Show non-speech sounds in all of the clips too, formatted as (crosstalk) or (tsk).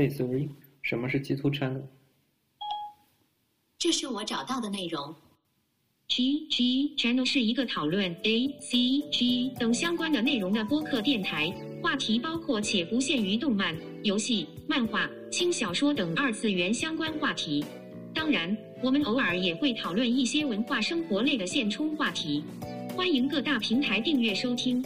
Hey Siri，什么是 G2 Channel？这是我找到的内容。G G Channel 是一个讨论 A C G 等相关的内容的播客电台，话题包括且不限于动漫、游戏、漫画、轻小说等二次元相关话题。当然，我们偶尔也会讨论一些文化生活类的现充话题。欢迎各大平台订阅收听。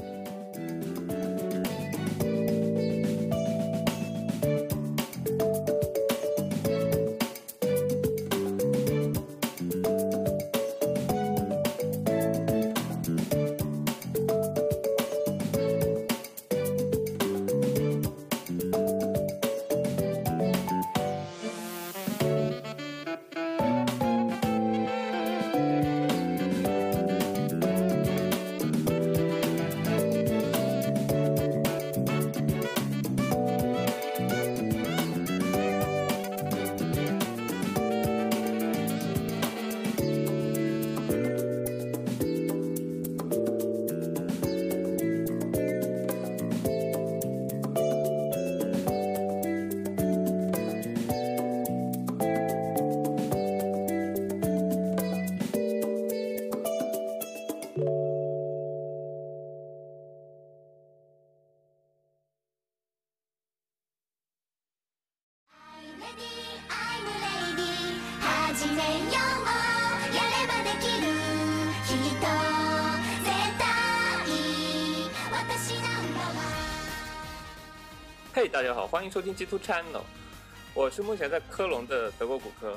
欢迎收听 G Two Channel，我是目前在科隆的德国骨科。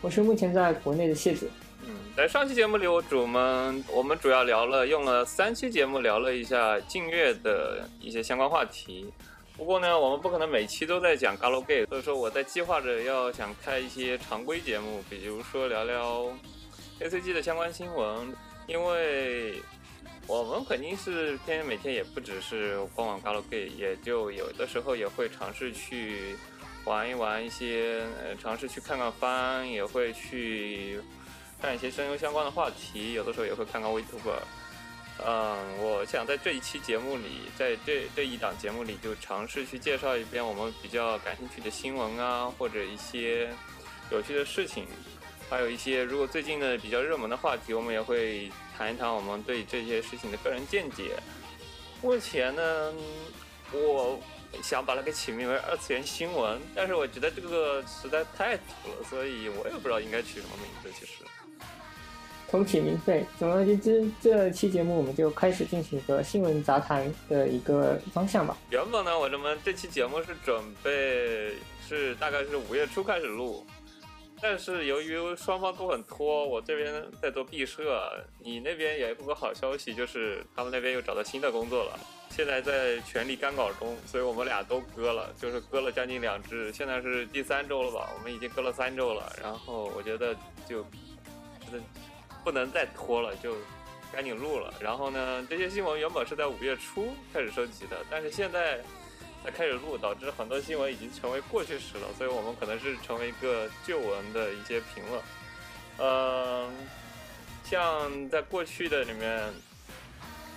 我是目前在国内的谢子。嗯，在上期节目里，我主们我们主要聊了，用了三期节目聊了一下近月的一些相关话题。不过呢，我们不可能每期都在讲 Galo Gay，所以说我在计划着要想开一些常规节目，比如说聊聊 A C G 的相关新闻，因为我们肯定是天天每天也不只是逛逛 galgay 也就有的时候也会尝试去玩一玩一些，呃，尝试去看看番，也会去看一些声优相关的话题，有的时候也会看看 Vtuber。嗯，我想在这一期节目里，在这这一档节目里，就尝试去介绍一遍我们比较感兴趣的新闻啊，或者一些有趣的事情，还有一些如果最近的比较热门的话题，我们也会谈一谈我们对这些事情的个人见解。目前呢，我想把它给起名为二次元新闻，但是我觉得这个实在太土了，所以我也不知道应该取什么名字。其实，重启名费。总而言之，这期节目我们就开始进行一个新闻杂谈的一个方向吧。原本呢，我们这期节目是准备是大概是五月初开始录，但是由于双方都很拖，我这边在做毕设，你那边也有个好消息，就是他们那边又找到新的工作了，现在在全力赶稿中，所以我们俩都割了，就是割了将近两支，现在是第三周了吧，我们已经割了三周了，然后我觉得就真的不能再拖了，就赶紧录了。然后呢，这些新闻原本是在五月初开始收集的，但是现在才开始录，导致很多新闻已经成为过去时了，所以我们可能是成为一个旧闻的一些评论。嗯、像在过去的里面，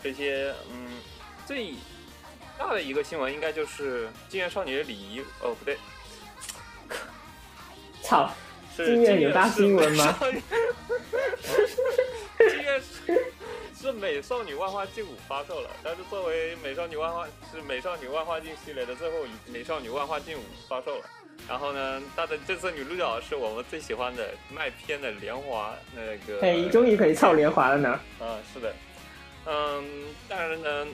这些嗯最大的一个新闻应该就是《金元少女的礼仪》哦，不对，操，是金月有大新闻吗 (laughs) 金月是是美少女万花镜五发售了，但是作为美少女万花是美少女万花镜系列的最后一美少女万花镜五发售了。然后呢，它的这次女主角是我们最喜欢的麦片的莲华，那个嘿，终于可以操莲华了呢。嗯，是的，嗯，但是呢，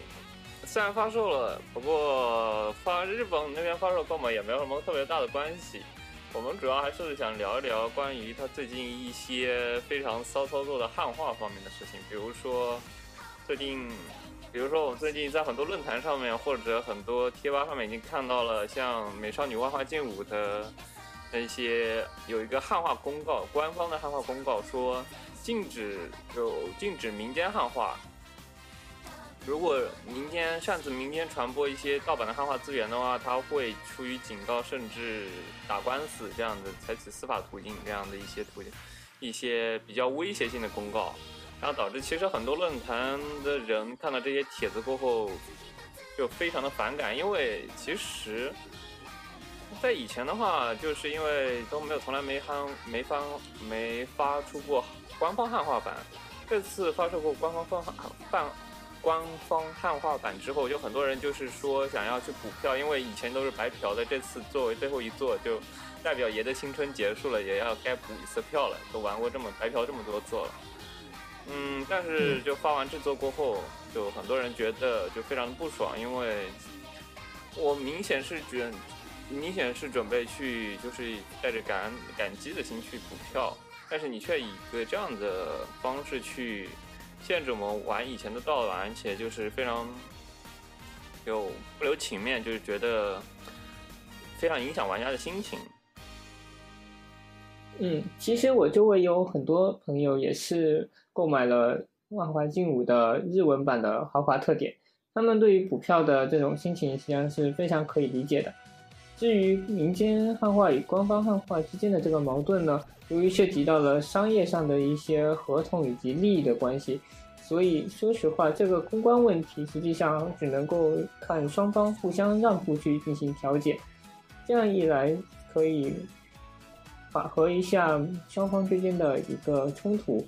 虽然发售了，不过发日本那边发售跟我们也没有什么特别大的关系。我们主要还是想聊一聊关于他最近一些非常骚操作的汉化方面的事情，比如说最近，比如说我们最近在很多论坛上面或者很多贴吧上面已经看到了，像《美少女万花镜五》的那些有一个汉化公告，官方的汉化公告说禁止就禁止民间汉化。如果明天擅自民间传播一些盗版的汉化资源的话，他会出于警告甚至打官司这样的，采取司法途径这样的一些途径，一些比较威胁性的公告，然后导致其实很多论坛的人看到这些帖子过后，就非常的反感，因为其实在以前的话，就是因为都没有从来没汉没发没发出过官方汉化版，这次发售过官方方汉官方汉化版之后，就很多人就是说想要去补票，因为以前都是白嫖的，这次作为最后一座，就代表爷的青春结束了，也要该补一次票了，都玩过这么白嫖这么多座了。嗯，但是就发完这座过后，就很多人觉得就非常的不爽，因为我明显是觉，明显是准备去就是带着感感激的心去补票，但是你却以一个这样的方式去。限制我们玩以前的盗版，而且就是非常有不留情面，就是觉得非常影响玩家的心情。嗯，其实我周围有很多朋友也是购买了《万华镜五》的日文版的豪华特点，他们对于补票的这种心情实际上是非常可以理解的。至于民间汉化与官方汉化之间的这个矛盾呢？由于涉及到了商业上的一些合同以及利益的关系，所以说实话，这个公关问题实际上只能够看双方互相让步去进行调解。这样一来，可以缓和一下双方之间的一个冲突。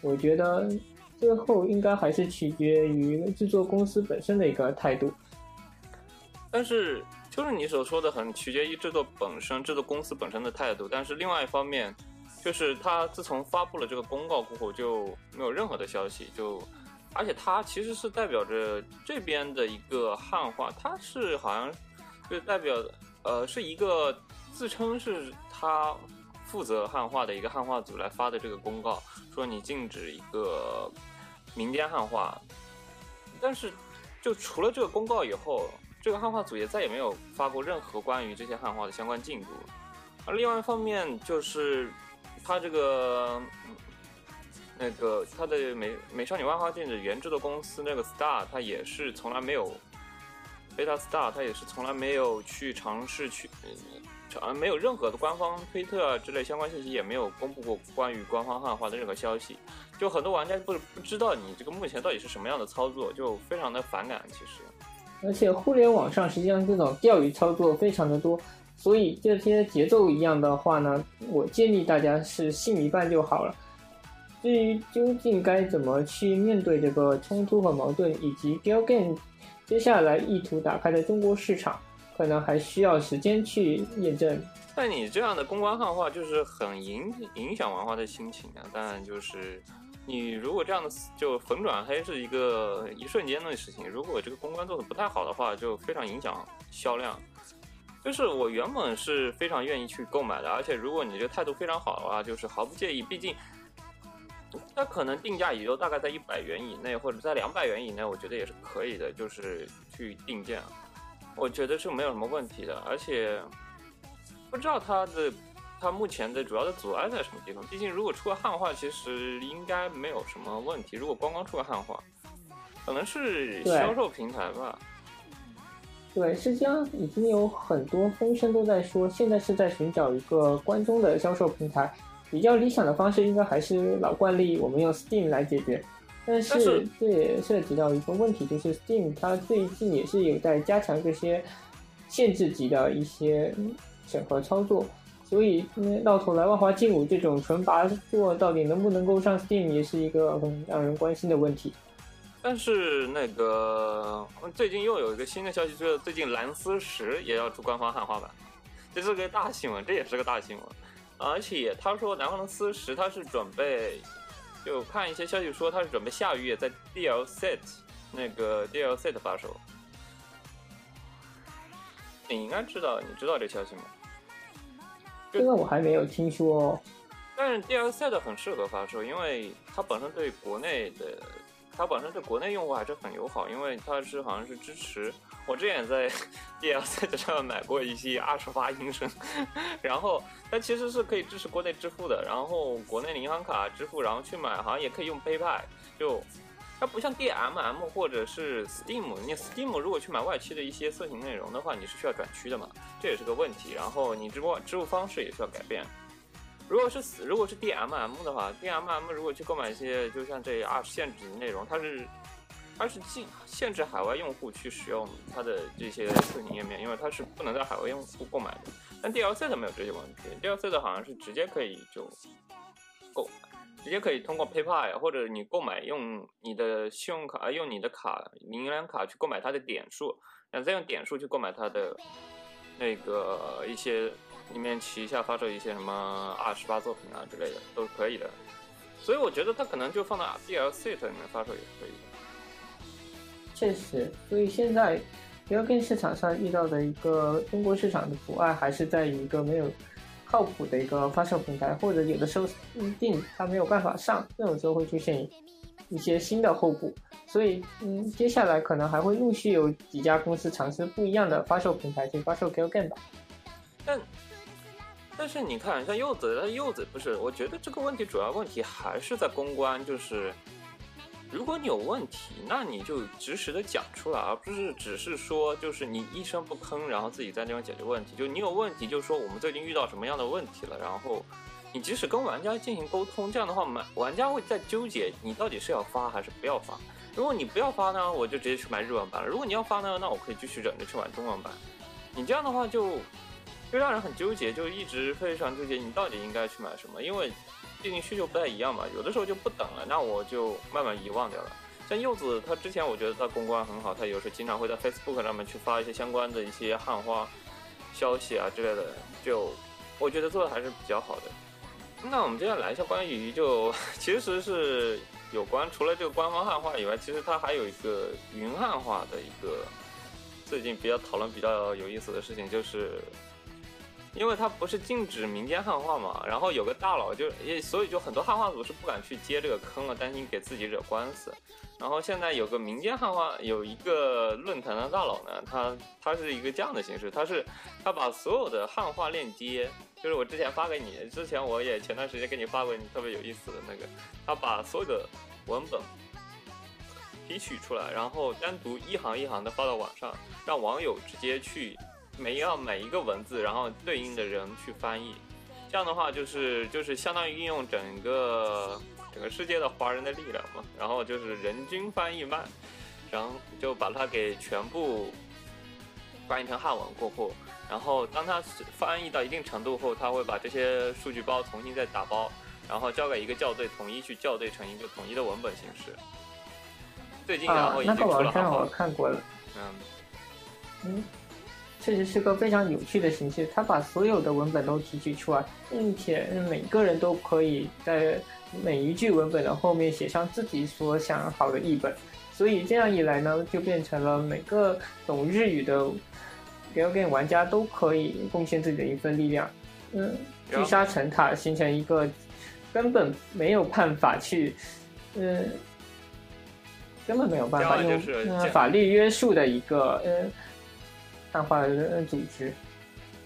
我觉得最后应该还是取决于制作公司本身的一个态度。但是，就是你所说的，很取决于制作本身、制作公司本身的态度。但是另外一方面，就是他自从发布了这个公告过后，就没有任何的消息。就，而且他其实是代表着这边的一个汉化，他是好像就代表呃是一个自称是他负责汉化的一个汉化组来发的这个公告，说你禁止一个民间汉化。但是就除了这个公告以后，这个汉化组也再也没有发过任何关于这些汉化的相关进度。而另外一方面就是。他这个，那个他的美美少女万花镜的原制作公司那个 Star，他也是从来没有，Beta Star，他也是从来没有去尝试去，啊，没有任何的官方推特啊之类相关信息，也没有公布过关于官方汉化的任何消息。就很多玩家不不知道你这个目前到底是什么样的操作，就非常的反感。其实，而且互联网上实际上这种钓鱼操作非常的多。所以这些节奏一样的话呢，我建议大家是信一半就好了。至于究竟该怎么去面对这个冲突和矛盾，以及 Galgame 接下来意图打开的中国市场，可能还需要时间去验证。但你这样的公关汉化就是很影影响玩家的心情啊！当然，就是你如果这样的就粉转黑是一个一瞬间的事情，如果这个公关做的不太好的话，就非常影响销量。就是我原本是非常愿意去购买的，而且如果你这个态度非常好的话，就是毫不介意。毕竟，它可能定价也就大概在一百元以内，或者在两百元以内，我觉得也是可以的。就是去定价，我觉得是没有什么问题的。而且不知道它的它目前的主要的阻碍在什么地方。毕竟如果出个汉化，其实应该没有什么问题。如果光光出个汉化，可能是销售平台吧。对，实际上已经有很多风声都在说，现在是在寻找一个关中的销售平台。比较理想的方式应该还是老惯例，我们用 Steam 来解决。但是这也涉及到一个问题，就是 Steam 它最近也是有在加强这些限制级的一些审核操作。所以到头来，万花劲舞这种纯拔作到底能不能够上 Steam，也是一个很让人关心的问题。但是那个最近又有一个新的消息，就是最近蓝思石也要出官方汉化版，这是个大新闻，这也是个大新闻。而且他说南方的思石他是准备，就看一些消息说他是准备下个月在 DLC 那个 DLC 的发售。你应该知道，你知道这消息吗？这个我还没有听说。但是 DLC 的很适合发售，因为它本身对国内的。它本身对国内用户还是很友好，因为它是好像是支持。我之前在 (laughs) DLC 上面买过一些 (laughs) 二十八英升，然后它其实是可以支持国内支付的，然后国内的银行卡支付，然后去买好像也可以用 PayPal。就它不像 DMM 或者是 Steam，你 Steam 如果去买外区的一些色情内容的话，你是需要转区的嘛，这也是个问题。然后你直播支付方式也需要改变。如果是，如果是 D M M 的话，D M M 如果去购买一些，就像这二限制级内容，它是，它是禁限制海外用户去使用它的这些色情页面，因为它是不能在海外用户购买的。但 DLC 的没有这些问题，DLC 的好像是直接可以就购买，直接可以通过 PayPal 或者你购买用你的信用卡，用你的卡银联卡去购买它的点数，然后再用点数去购买它的那个一些里面旗下发售一些什么二十八作品啊之类的都是可以的。所以我觉得它可能就放到 DLC 里面发售也可以的。确实，所以现在 g a l g a m 市场上遇到的一个中国市场的阻碍，还是在于一个没有靠谱的一个发售平台，或者有的时候预定它没有办法上，这种时候会出现一些新的后补。所以，嗯，接下来可能还会陆续有几家公司尝试不一样的发售平台去发售 g a l g a m 吧。但但是你看，像柚子，它柚子不是，我觉得这个问题主要问题还是在公关，就是如果你有问题，那你就及时的讲出来，而不是只是说就是你一声不吭，然后自己在那边解决问题。就你有问题，就说我们最近遇到什么样的问题了，然后你即使跟玩家进行沟通，这样的话，玩玩家会在纠结你到底是要发还是不要发。如果你不要发呢，我就直接去买日文版了；如果你要发呢，那我可以继续忍着去买中文版。你这样的话就。就让人很纠结，就一直非常纠结，你到底应该去买什么？因为毕竟需求不太一样嘛，有的时候就不等了，那我就慢慢遗忘掉了。像柚子，他之前我觉得他公关很好，他有时候经常会在 Facebook 上面去发一些相关的一些汉化消息啊之类的，就我觉得做的还是比较好的。那我们接下来一下关于就 (laughs) 其实是有关除了这个官方汉化以外，其实它还有一个云汉化的一个最近比较讨论比较有意思的事情就是。因为它不是禁止民间汉化嘛，然后有个大佬就也，所以就很多汉化组是不敢去接这个坑了，担心给自己惹官司。然后现在有个民间汉化，有一个论坛的大佬呢，他他是一个这样的形式，他是他把所有的汉化链接，就是我之前发给你，之前我也前段时间给你发过，你特别有意思的那个，他把所有的文本提取出来，然后单独一行一行的发到网上，让网友直接去。每要每一个文字，然后对应的人去翻译，这样的话就是就是相当于运用整个整个世界的华人的力量嘛，然后就是人均翻译慢，然后就把它给全部翻译成汉文过后，然后当它翻译到一定程度后，他会把这些数据包重新再打包，然后交给一个校对统一去校对成一个统一的文本形式。最近然后已经出了汉化，我看过了，嗯嗯。确实是个非常有趣的形式，他把所有的文本都提取出来，并且每个人都可以在每一句文本的后面写上自己所想好的译本，所以这样一来呢，就变成了每个懂日语的 Galgame 玩家都可以贡献自己的一份力量，嗯，聚沙成塔，形成一个根本没有办法去，嗯，根本没有办法用法律约束的一个，嗯。汉化的组织，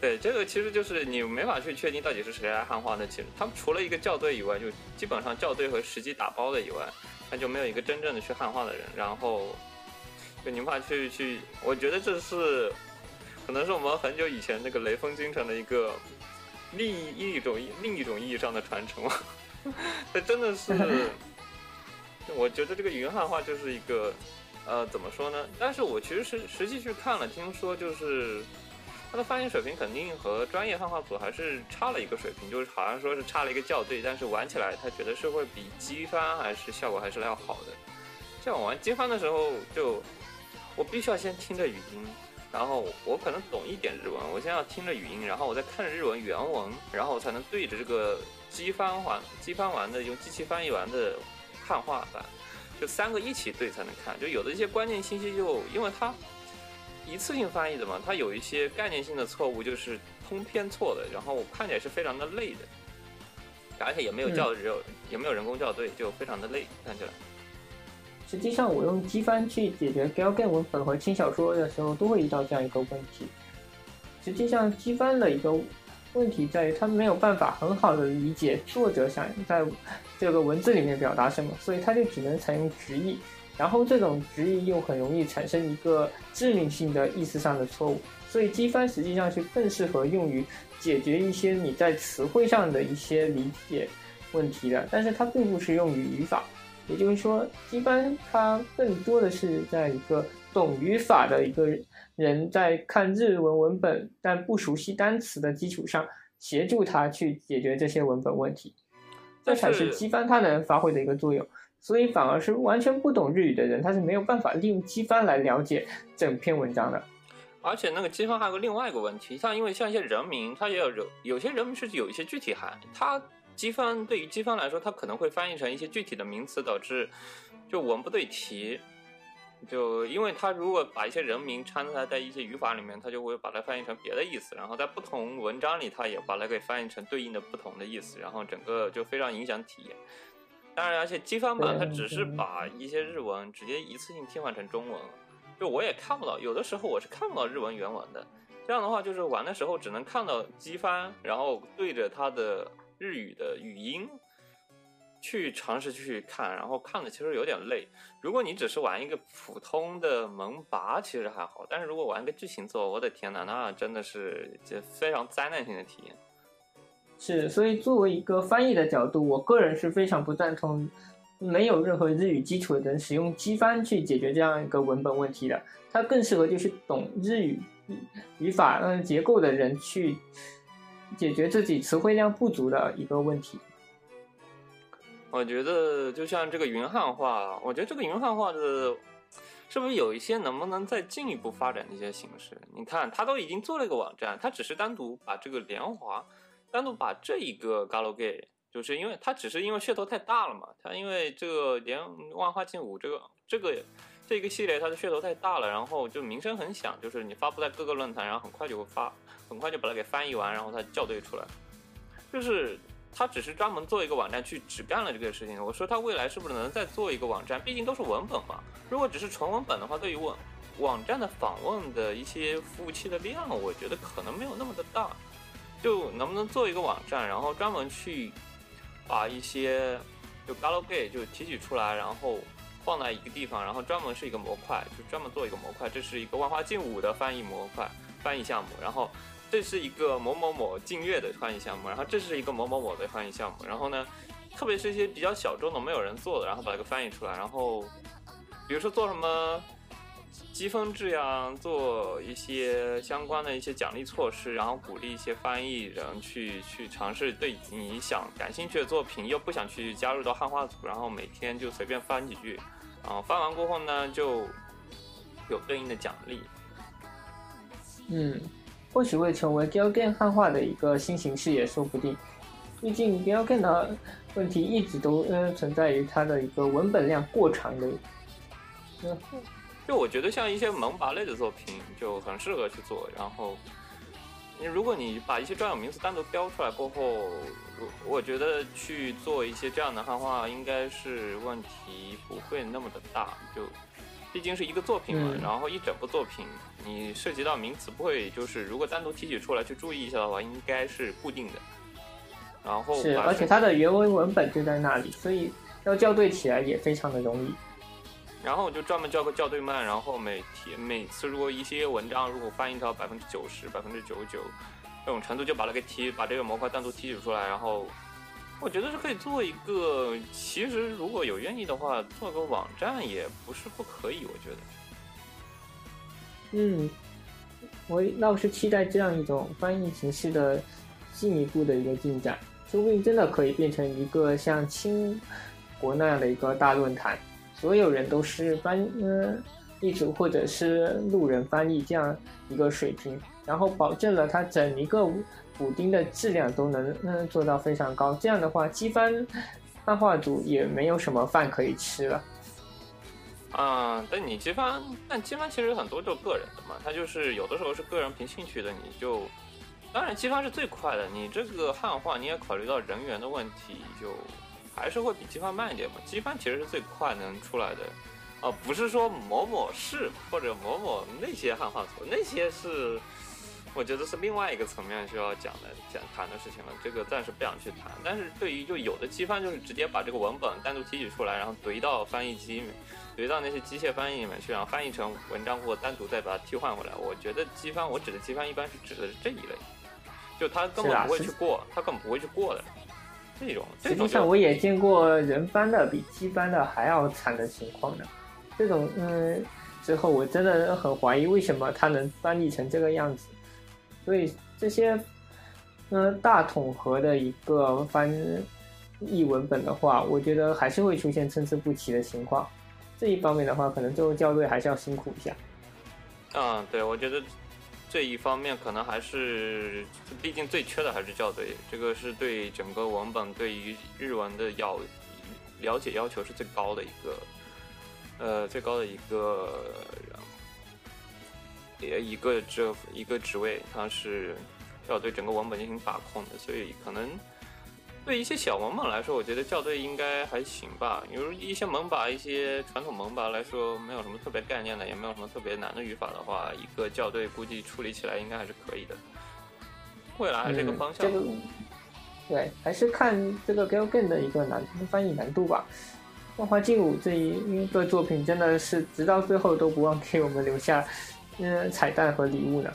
对这个其实就是你没法去确定到底是谁来汉化的。其实他们除了一个校对以外，就基本上校对和实际打包的以外，那就没有一个真正的去汉化的人。然后就你无法去去，我觉得这是可能是我们很久以前那个雷锋精神的一个另一一种另一种意义上的传承。(laughs) 这真的是，(laughs) 我觉得这个云汉化就是一个。呃，怎么说呢？但是我其实是实际去看了，听说就是他的翻译水平肯定和专业汉化组还是差了一个水平，就是好像说是差了一个校对，但是玩起来他觉得是会比机翻还是效果还是要好的。像我玩机翻的时候，就我必须要先听着语音，然后我可能懂一点日文，我先要听着语音，然后我再看日文原文，然后我才能对着这个机翻完机翻完的用机器翻译完的汉化版。就三个一起对才能看，就有的一些关键信息，就因为它一次性翻译的嘛，它有一些概念性的错误，就是通篇错的，然后我看起来是非常的累的，而且也没有校只有，也没有人工校对，就非常的累，看起来。实际上，我用机翻去解决 Galgame 文本和轻小说的时候，都会遇到这样一个问题。实际上，机翻的一个问题在于，它没有办法很好的理解作者想在。这个文字里面表达什么，所以它就只能采用直译，然后这种直译又很容易产生一个致命性的意思上的错误，所以机翻实际上是更适合用于解决一些你在词汇上的一些理解问题的，但是它并不适用于语法，也就是说，机翻它更多的是在一个懂语法的一个人在看日文文本但不熟悉单词的基础上，协助他去解决这些文本问题，这才是机翻它能发挥的一个作用。所以反而是完全不懂日语的人，他是没有办法利用机翻来了解整篇文章的。而且那个机翻还有个另外一个问题，像因为像一些人名，它也有有有些人名是有一些具体含义，它机翻对于机翻来说，它可能会翻译成一些具体的名词，导致就文不对题。就因为它如果把一些人名掺杂在一些语法里面，它就会把它翻译成别的意思，然后在不同文章里，它也把它给翻译成对应的不同的意思，然后整个就非常影响体验。当然，而且机翻版它只是把一些日文直接一次性替换成中文了，就我也看不到，有的时候我是看不到日文原文的。这样的话，就是玩的时候只能看到机翻，然后对着它的日语的语音去尝试去看，然后看的其实有点累。如果你只是玩一个普通的萌拔，其实还好，但是如果玩个剧情作，我的天呐，那真的是这非常灾难性的体验。是，所以作为一个翻译的角度，我个人是非常不赞同没有任何日语基础的人使用机翻去解决这样一个文本问题的。它更适合就是懂日语语法嗯结构的人去解决自己词汇量不足的一个问题。我觉得就像这个云汉化，我觉得这个云汉化的，是不是有一些能不能再进一步发展的一些形式？你看，他都已经做了一个网站，他只是单独把这个联华。单独把这一个 Galgame，就是因为他只是因为噱头太大了嘛，他因为这个连万花镜五这个这个这个系列它的噱头太大了，然后就名声很响，就是你发布在各个论坛，然后很快就会发，很快就把它给翻译完，然后它校对出来，就是他只是专门做一个网站去只干了这个事情。我说他未来是不是能再做一个网站？毕竟都是文本嘛，如果只是纯文本的话，对于网网站的访问的一些服务器的量，我觉得可能没有那么的大。就能不能做一个网站，然后专门去把一些就 Galgame 就提取出来，然后放在一个地方，然后专门是一个模块，就专门做一个模块。这是一个万花镜五的翻译模块翻译项目，然后这是一个某某某镜月的翻译项目，然后这是一个某某某的翻译项目。然后呢，特别是一些比较小众的没有人做的，然后把这个翻译出来。然后比如说做什么。积分制呀，做一些相关的一些奖励措施，然后鼓励一些翻译人去去尝试对你想感兴趣的作品，又不想去加入到汉化组，然后每天就随便翻几句，然后翻完过后呢，就有对应的奖励。嗯，或许会成为 Galgame 汉化的一个新形式也说不定。毕竟 Galgame 的问题一直都呃存在于它的一个文本量过长的。嗯。就我觉得像一些萌拔类的作品就很适合去做，然后你如果你把一些专有名词单独标出来过后，我觉得去做一些这样的汉化应该是问题不会那么的大。就毕竟是一个作品嘛，然后一整部作品你涉及到名词不会就是如果单独提取出来去注意一下的话，应该是固定的。然后是，而且它的原文文本就在那里，所以要校对起来也非常的容易。然后我就专门校个校对慢，然后每天每次如果一些文章如果翻译到百分之九十、百分之九十九这种程度，就把它给提，把这个模块单独提取出来。然后我觉得是可以做一个，其实如果有愿意的话，做个网站也不是不可以。我觉得，嗯，我倒是期待这样一种翻译形式的进一步的一个进展，说不定真的可以变成一个像清国那样的一个大论坛。所有人都是翻嗯译组或者是路人翻译这样一个水平，然后保证了它整一个补丁的质量都能嗯做到非常高。这样的话，机翻漫画组也没有什么饭可以吃了。啊，但你机翻，但机翻其实很多就个人的嘛，它就是有的时候是个人凭兴趣的，你就当然机翻是最快的。你这个汉化你也考虑到人员的问题，就。还是会比机翻慢一点嘛？机翻其实是最快能出来的，哦，不是说某某市或者某某那些汉化组，那些是我觉得是另外一个层面需要讲的、讲谈的事情了。这个暂时不想去谈。但是对于就有的机翻就是直接把这个文本单独提取出来，然后怼到翻译机里面，怼到那些机械翻译里面去，然后翻译成文章或单独再把它替换回来。我觉得机翻，我指的机翻一般是指的是这一类，就他根本不会去过，他根本不会去过的。这种这实际上我也见过人翻的比机翻的还要惨的情况的。这种嗯，之后我真的很怀疑为什么它能翻译成这个样子。所以这些嗯大统合的一个翻译文本的话，我觉得还是会出现参差不齐的情况。这一方面的话，可能最后校对还是要辛苦一下。嗯，对，我觉得这一方面可能还是，毕竟最缺的还是校对，这个是对整个文本对于日文的要了解要求是最高的一个，呃，最高的一个，也一个这一个职位，它是要对整个文本进行把控的，所以可能。对一些小萌萌来说，我觉得校对应该还行吧。比如一些萌把、一些传统萌把来说，没有什么特别概念的，也没有什么特别难的语法的话，一个校对估计处理起来应该还是可以的。未来这个方向，嗯、这个对，还是看这个 Galgan 的一个难翻译难度吧。万花劲舞这一个作品真的是直到最后都不忘给我们留下嗯彩蛋和礼物呢。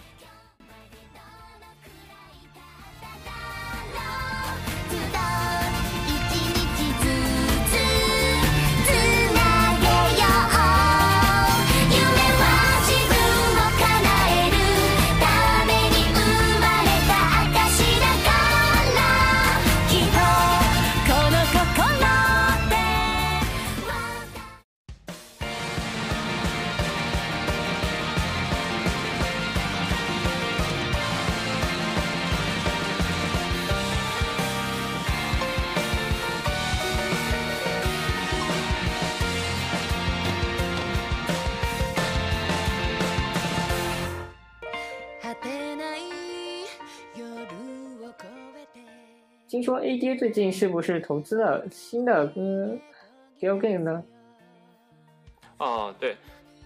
听说 A D 最近是不是投资了新的嗯 Galgame 呢？哦，对，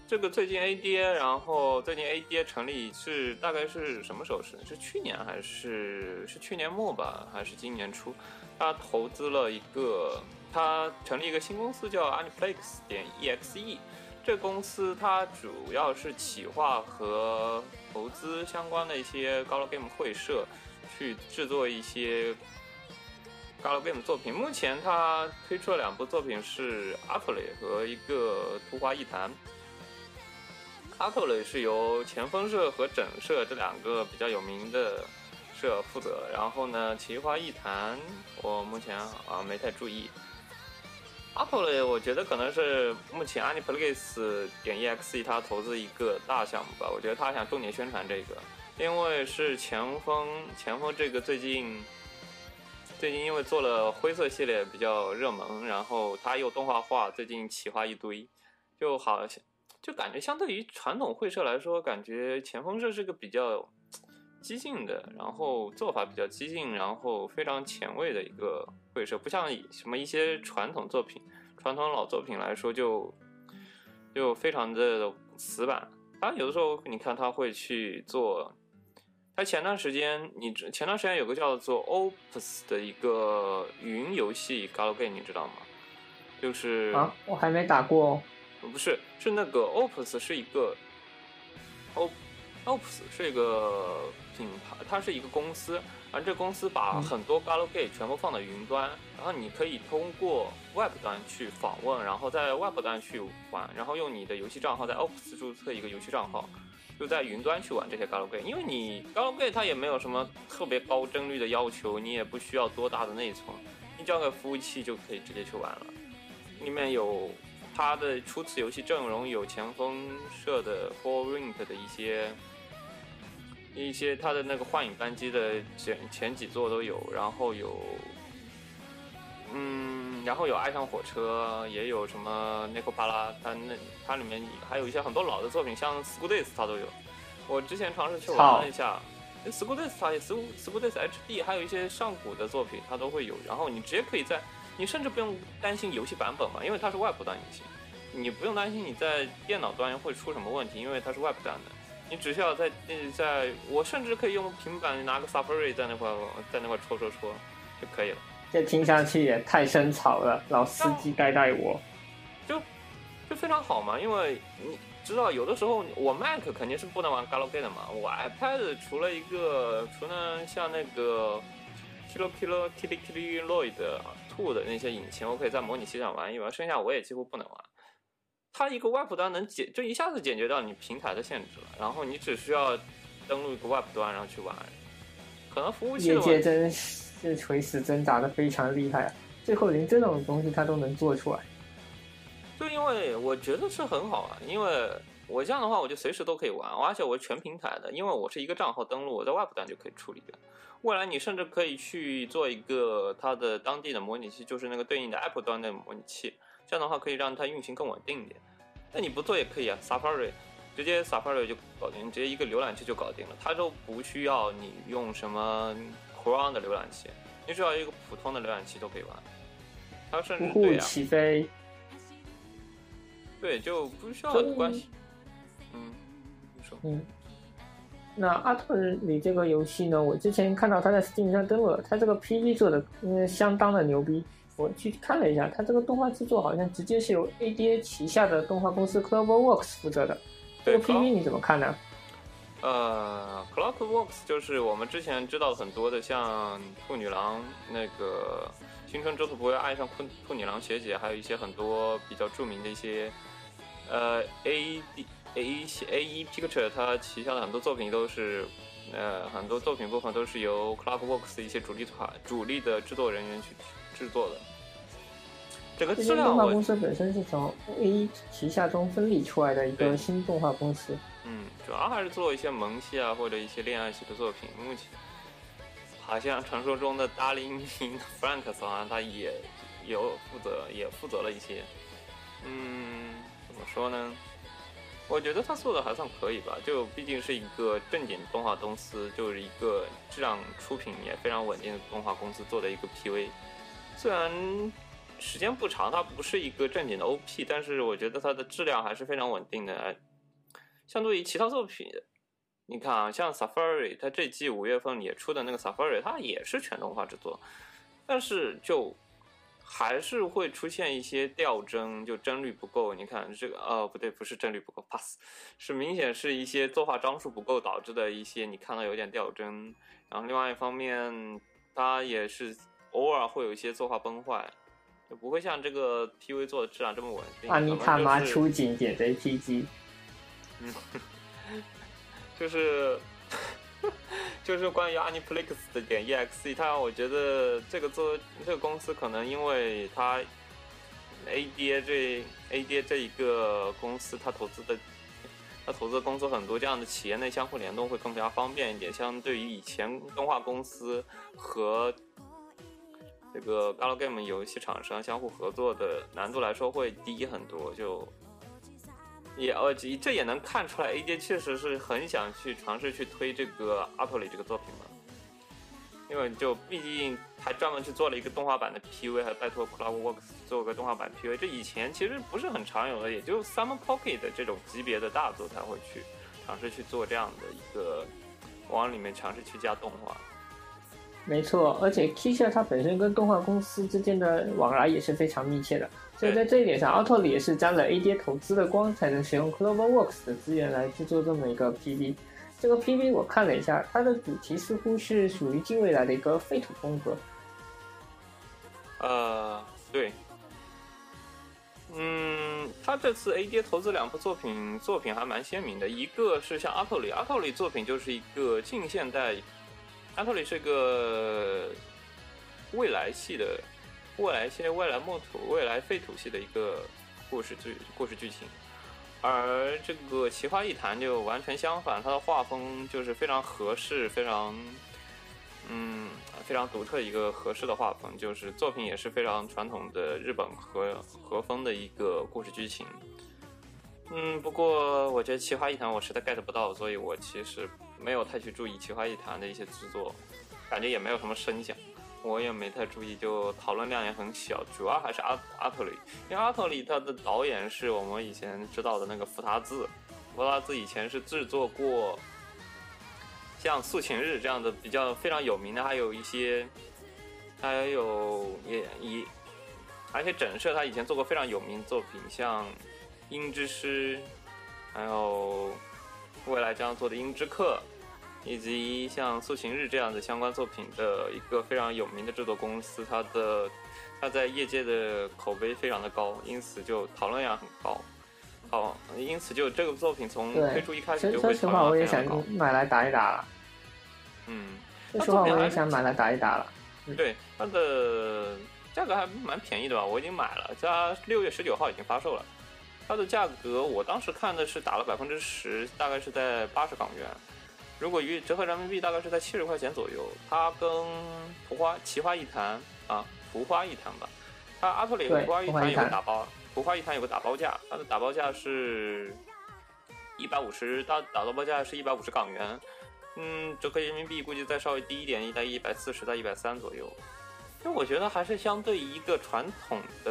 这个最近 A D，然后最近 A D 成立是大概是什么时候是？是去年还是是去年末吧？还是今年初？他投资了一个，他成立一个新公司叫 Aniplex 点 E X E。这公司它主要是企划和投资相关的一些 Galgame 会社，去制作一些。Galgame 作品，目前他推出了两部作品，是《阿 p l e 和一个《图画一谈》。阿 p l e 是由前锋社和整社这两个比较有名的社负责，然后呢，《奇花异谈》我目前啊没太注意。阿 p l e 我觉得可能是目前 Aniplex 点 exe 他投资一个大项目吧，我觉得他想重点宣传这个，因为是前锋，前锋这个最近。最近因为做了灰色系列比较热门，然后它又动画化，最近企划一堆，就好像就感觉相对于传统会社来说，感觉前锋社是个比较激进的，然后做法比较激进，然后非常前卫的一个会社，不像什么一些传统作品、传统老作品来说就 (laughs) 就非常的死板。当然有的时候你看他会去做。他前段时间，你前段时间有个叫做 Opus 的一个云游戏 Galgame，你知道吗？就是啊，我还没打过。不是，是那个 Opus 是一个，O Opus 是一个品牌，它是一个公司，而这公司把很多 Galgame 全部放到云端，然后你可以通过 Web 端去访问，然后在 Web 端去玩，然后用你的游戏账号在 Opus 注册一个游戏账号。就在云端去玩这些 Galgame，因为你 Galgame 它也没有什么特别高帧率的要求，你也不需要多大的内存，你交给服务器就可以直接去玩了。里面有它的初次游戏阵容，有前锋社的 Four Rink 的一些一些它的那个幻影扳机的前前几座都有，然后有嗯，然后有爱上火车，也有什么 Nico 巴拉，它那它里面还有一些很多老的作品，像 School Days 它都有。我之前尝试去玩了一下，School Days 它也 School School Days HD，还有一些上古的作品它都会有。然后你直接可以在，你甚至不用担心游戏版本嘛，因为它是外部端引擎，你不用担心你在电脑端会出什么问题，因为它是外部端的。你只需要在在，我甚至可以用平板拿个 Safari 在那块在那块戳戳戳就可以了。这听上去也太生草了，老司机带带我，就就非常好嘛。因为你知道，有的时候我 Mac 肯定是不能玩 Galgame 的嘛。我 iPad 除了一个，除了像那个 Kilo Kilo Kitty Kitty Lloyd 兔的那些引擎，我可以在模拟器上玩一玩，剩下我也几乎不能玩。它一个 Web 端能解，就一下子解决掉你平台的限制了，然后你只需要登录一个 Web 端，然后去玩。可能服务器业的问题，界真是是垂死挣扎的非常厉害啊，最后连这种东西它都能做出来。就因为我觉得是很好啊，因为我这样的话，我就随时都可以玩，而且我是全平台的，因为我是一个账号登录，我在 Web 端就可以处理掉。未来你甚至可以去做一个它的当地的模拟器，就是那个对应的 Apple 端的模拟器，这样的话可以让它运行更稳定一点。那你不做也可以啊，Safari 直接 Safari 就搞定，直接一个浏览器就搞定了，它都不需要你用什么 Chrome 的浏览器，你只要一个普通的浏览器都可以玩。它甚至对啊，起飞，对就不需要关系。嗯，你说。嗯，那阿特里这个游戏呢，我之前看到它在 Steam 上登录了，它这个 PV 做的嗯相当的牛逼。我去看了一下，它这个动画制作好像直接是由 ADA 旗下的动画公司 CloverWorks 负责的。这个 PV 你怎么看呢？呃，Clockworks 就是我们之前知道很多的，像兔女郎那个青春周土不会爱上兔兔女郎学姐，还有一些很多比较著名的一些呃 A D A A E Picture 它旗下的很多作品都是呃很多作品部分都是由 Clockworks 的一些主力团主力的制作人员去制作的。整个这间质量动画公司本身是从 A 旗下中分离出来的一个新动画公司。嗯，主要还是做一些萌系啊，或者一些恋爱系的作品。目前好像传说中的大林明 Franks 好像他也有负责，也负责了一些。嗯，怎么说呢？我觉得他做的还算可以吧，就毕竟是一个正经动画公司，就是一个质量出品也非常稳定的动画公司做的一个 PV。虽然时间不长，它不是一个正经的 OP，但是我觉得它的质量还是非常稳定的。相对于其他作品，你看啊，像 Safari，它这季五月份也出的那个 Safari，它也是全动画制作，但是就还是会出现一些掉帧，就帧率不够。你看这个，哦，不对，不是帧率不够，pass，是明显是一些作画张数不够导致的一些，你看到有点掉帧。然后另外一方面，它也是偶尔会有一些作画崩坏。就不会像这个 PV 做的质量这么稳定。阿尼塔妈出警点 JPG，嗯 (laughs) 就是 (laughs) 就是关于 Aniplex 的点 EXE，它让我觉得这个做这个公司可能因为它 ADA 这 ADA 这一个公司，它投资的它投资的公司很多，这样的企业内相互联动会更加方便一点。相对于以前动画公司和这个 Galgame 游戏厂商相互合作的难度来说会低很多，就也呃，这也能看出来，AJ 确实是很想去尝试去推这个阿托里这个作品嘛，因为就毕竟还专门去做了一个动画版的 PV，还拜托 Club Works 做个动画版 PV，这以前其实不是很常有的，也就 Summer Pocket 的这种级别的大作才会去尝试去做这样的一个往里面尝试去加动画。没错，而且 Kisha 它本身跟动画公司之间的往来也是非常密切的，所以在这一点上，奥特里也是沾了 ADA 投资的光，才能使用 CloverWorks 的资源来制作这么一个 PV。这个 PV 我看了一下，它的主题似乎是属于近未来的一个废土风格。呃，对，嗯，他这次 ADA 投资两部作品，作品还蛮鲜明的。一个是像阿托里，阿托里作品就是一个近现代，阿托里是一个未来系的，未来系、未来末土、未来废土系的一个故事剧故事剧情。而这个奇花异谈就完全相反，它的画风就是非常合适，非常嗯，非常独特一个合适的画风，就是作品也是非常传统的日本和和风的一个故事剧情。嗯，不过我觉得《奇花异谈》我实在 get 不到，所以我其实没有太去注意《奇花异谈》的一些制作，感觉也没有什么声响，我也没太注意，就讨论量也很小。主要还是阿阿特里，因为阿特里他的导演是我们以前知道的那个福达兹，福达兹以前是制作过。像《素琴日》这样的比较非常有名的，还有一些，还有也也，而且整社他以前做过非常有名的作品，像《鹰之师》，还有未来将做的《鹰之客》，以及像速晴日这样的相关作品的一个非常有名的制作公司，它的它在业界的口碑非常的高，因此就讨论量很高。好，因此就这个作品从推出一开始就会讨论说实话，我也想。买来打一打了。嗯，说实话，我也想买来打一打了。对，它的价格还蛮便宜的吧？我已经买了，它六月十九号已经发售了。它的价格我当时看的是打了百分之十，大概是在八十港元。如果约折合人民币，大概是在七十块钱左右。它跟图花奇花一谈啊，图花一谈吧，它阿特里和对图花一谈图花一谈有个打包，图花一谈有个打包价，它的打包价是一百五十，它打包价是一百五十港元。嗯，折合人民币估计再稍微低一点，大概一百四十到一百三左右。因为我觉得还是相对一个传统的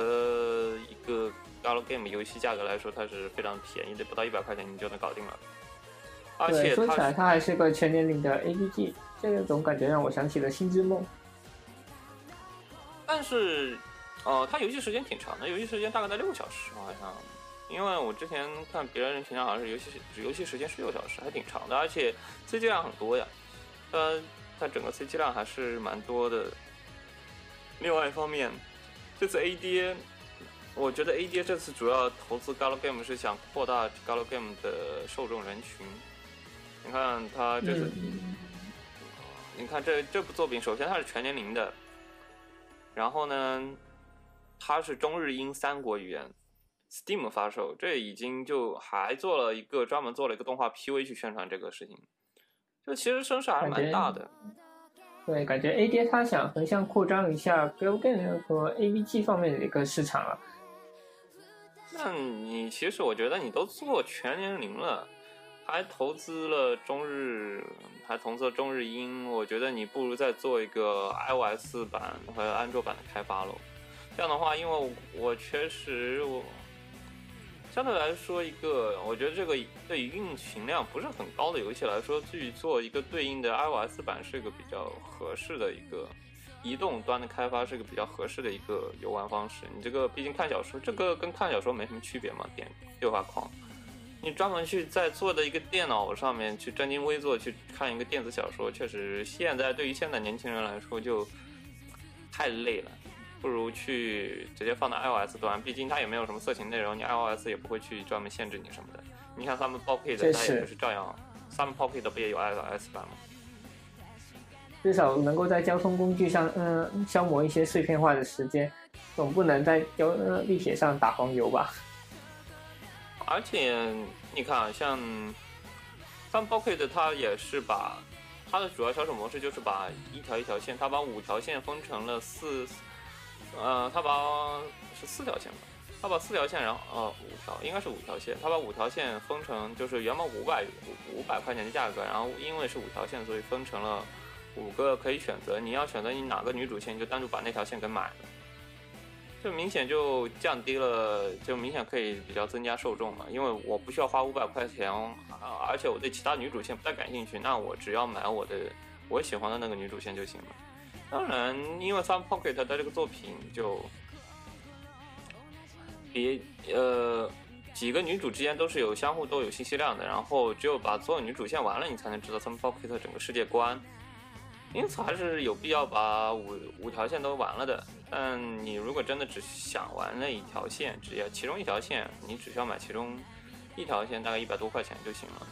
一个 galgame 游戏价格来说，它是非常便宜的，不到一百块钱你就能搞定了。而对，且说起来，它还是个全年龄的 ABG，这个总感觉让我想起了《星之梦》。但是，呃，它游戏时间挺长的，游戏时间大概在六个小时，好像。因为我之前看别人评价，好像是游戏游戏时间是六小时，还挺长的，而且 CG 量很多呀。呃它整个 CG 量还是蛮多的。另外一方面，这次 ADA，我觉得 ADA 这次主要投资 Galo Game 是想扩大 Galo Game 的受众人群。你看他这次嗯，你看这这部作品，首先它是全年龄的，然后呢，它是中日英三国语言，Steam 发售，这已经就还做了一个专门做了一个动画 PV 去宣传这个事情，就其实声势还是蛮大的。对，感觉 ADA 它想横向扩张一下 Gal Game 和 AVG 方面的一个市场了。那你其实我觉得你都做全年龄了，还投资了中日，还投资了中日英，我觉得你不如再做一个 iOS 版和安卓版的开发喽。这样的话，因为我我确实我相对来说一个，我觉得这个对于运行量不是很高的游戏来说，去做一个对应的 iOS 版是一个比较合适的一个移动端的开发是一个比较合适的一个游玩方式。你这个毕竟看小说，这个跟看小说没什么区别嘛，点对话框。你专门去在做的一个电脑上面去正襟危坐去看一个电子小说，确实现在对于现在年轻人来说就太累了。不如去直接放到 iOS 端，毕竟它也没有什么色情内容，你 iOS 也不会去专门限制你什么的。你看他们 Pocket 它也就是照样，Some Pocket 不也有 iOS 版吗？至少能够在交通工具上，嗯，消磨一些碎片化的时间，总不能在交呃地铁上打黄油吧？而且你看啊，像 Some Pocket 它也是把它的主要销售模式就是把一条一条线，它把五条线分成了四，呃，它把是四条线吧，它把四条线，然后呃五条应该是五条线，它把五条线分成就是原本五百五五百块钱的价格，然后因为是五条线，所以分成了五个可以选择，你要选择你哪个女主线，你就单独把那条线给买了。就明显就降低了，就明显可以比较增加受众嘛，因为我不需要花五百块钱，啊，而且我对其他女主线不太感兴趣，那我只要买我的我喜欢的那个女主线就行了。当然，因为 Sun Pocket 的这个作品就比呃几个女主之间都是有相互都有信息量的，然后只有把所有女主线完了，你才能知道 Sun Pocket 整个世界观。因此还是有必要把五五条线都完了的。但你如果真的只想玩那一条线，只要其中一条线，你只需要买其中一条线，大概一百多块钱就行了，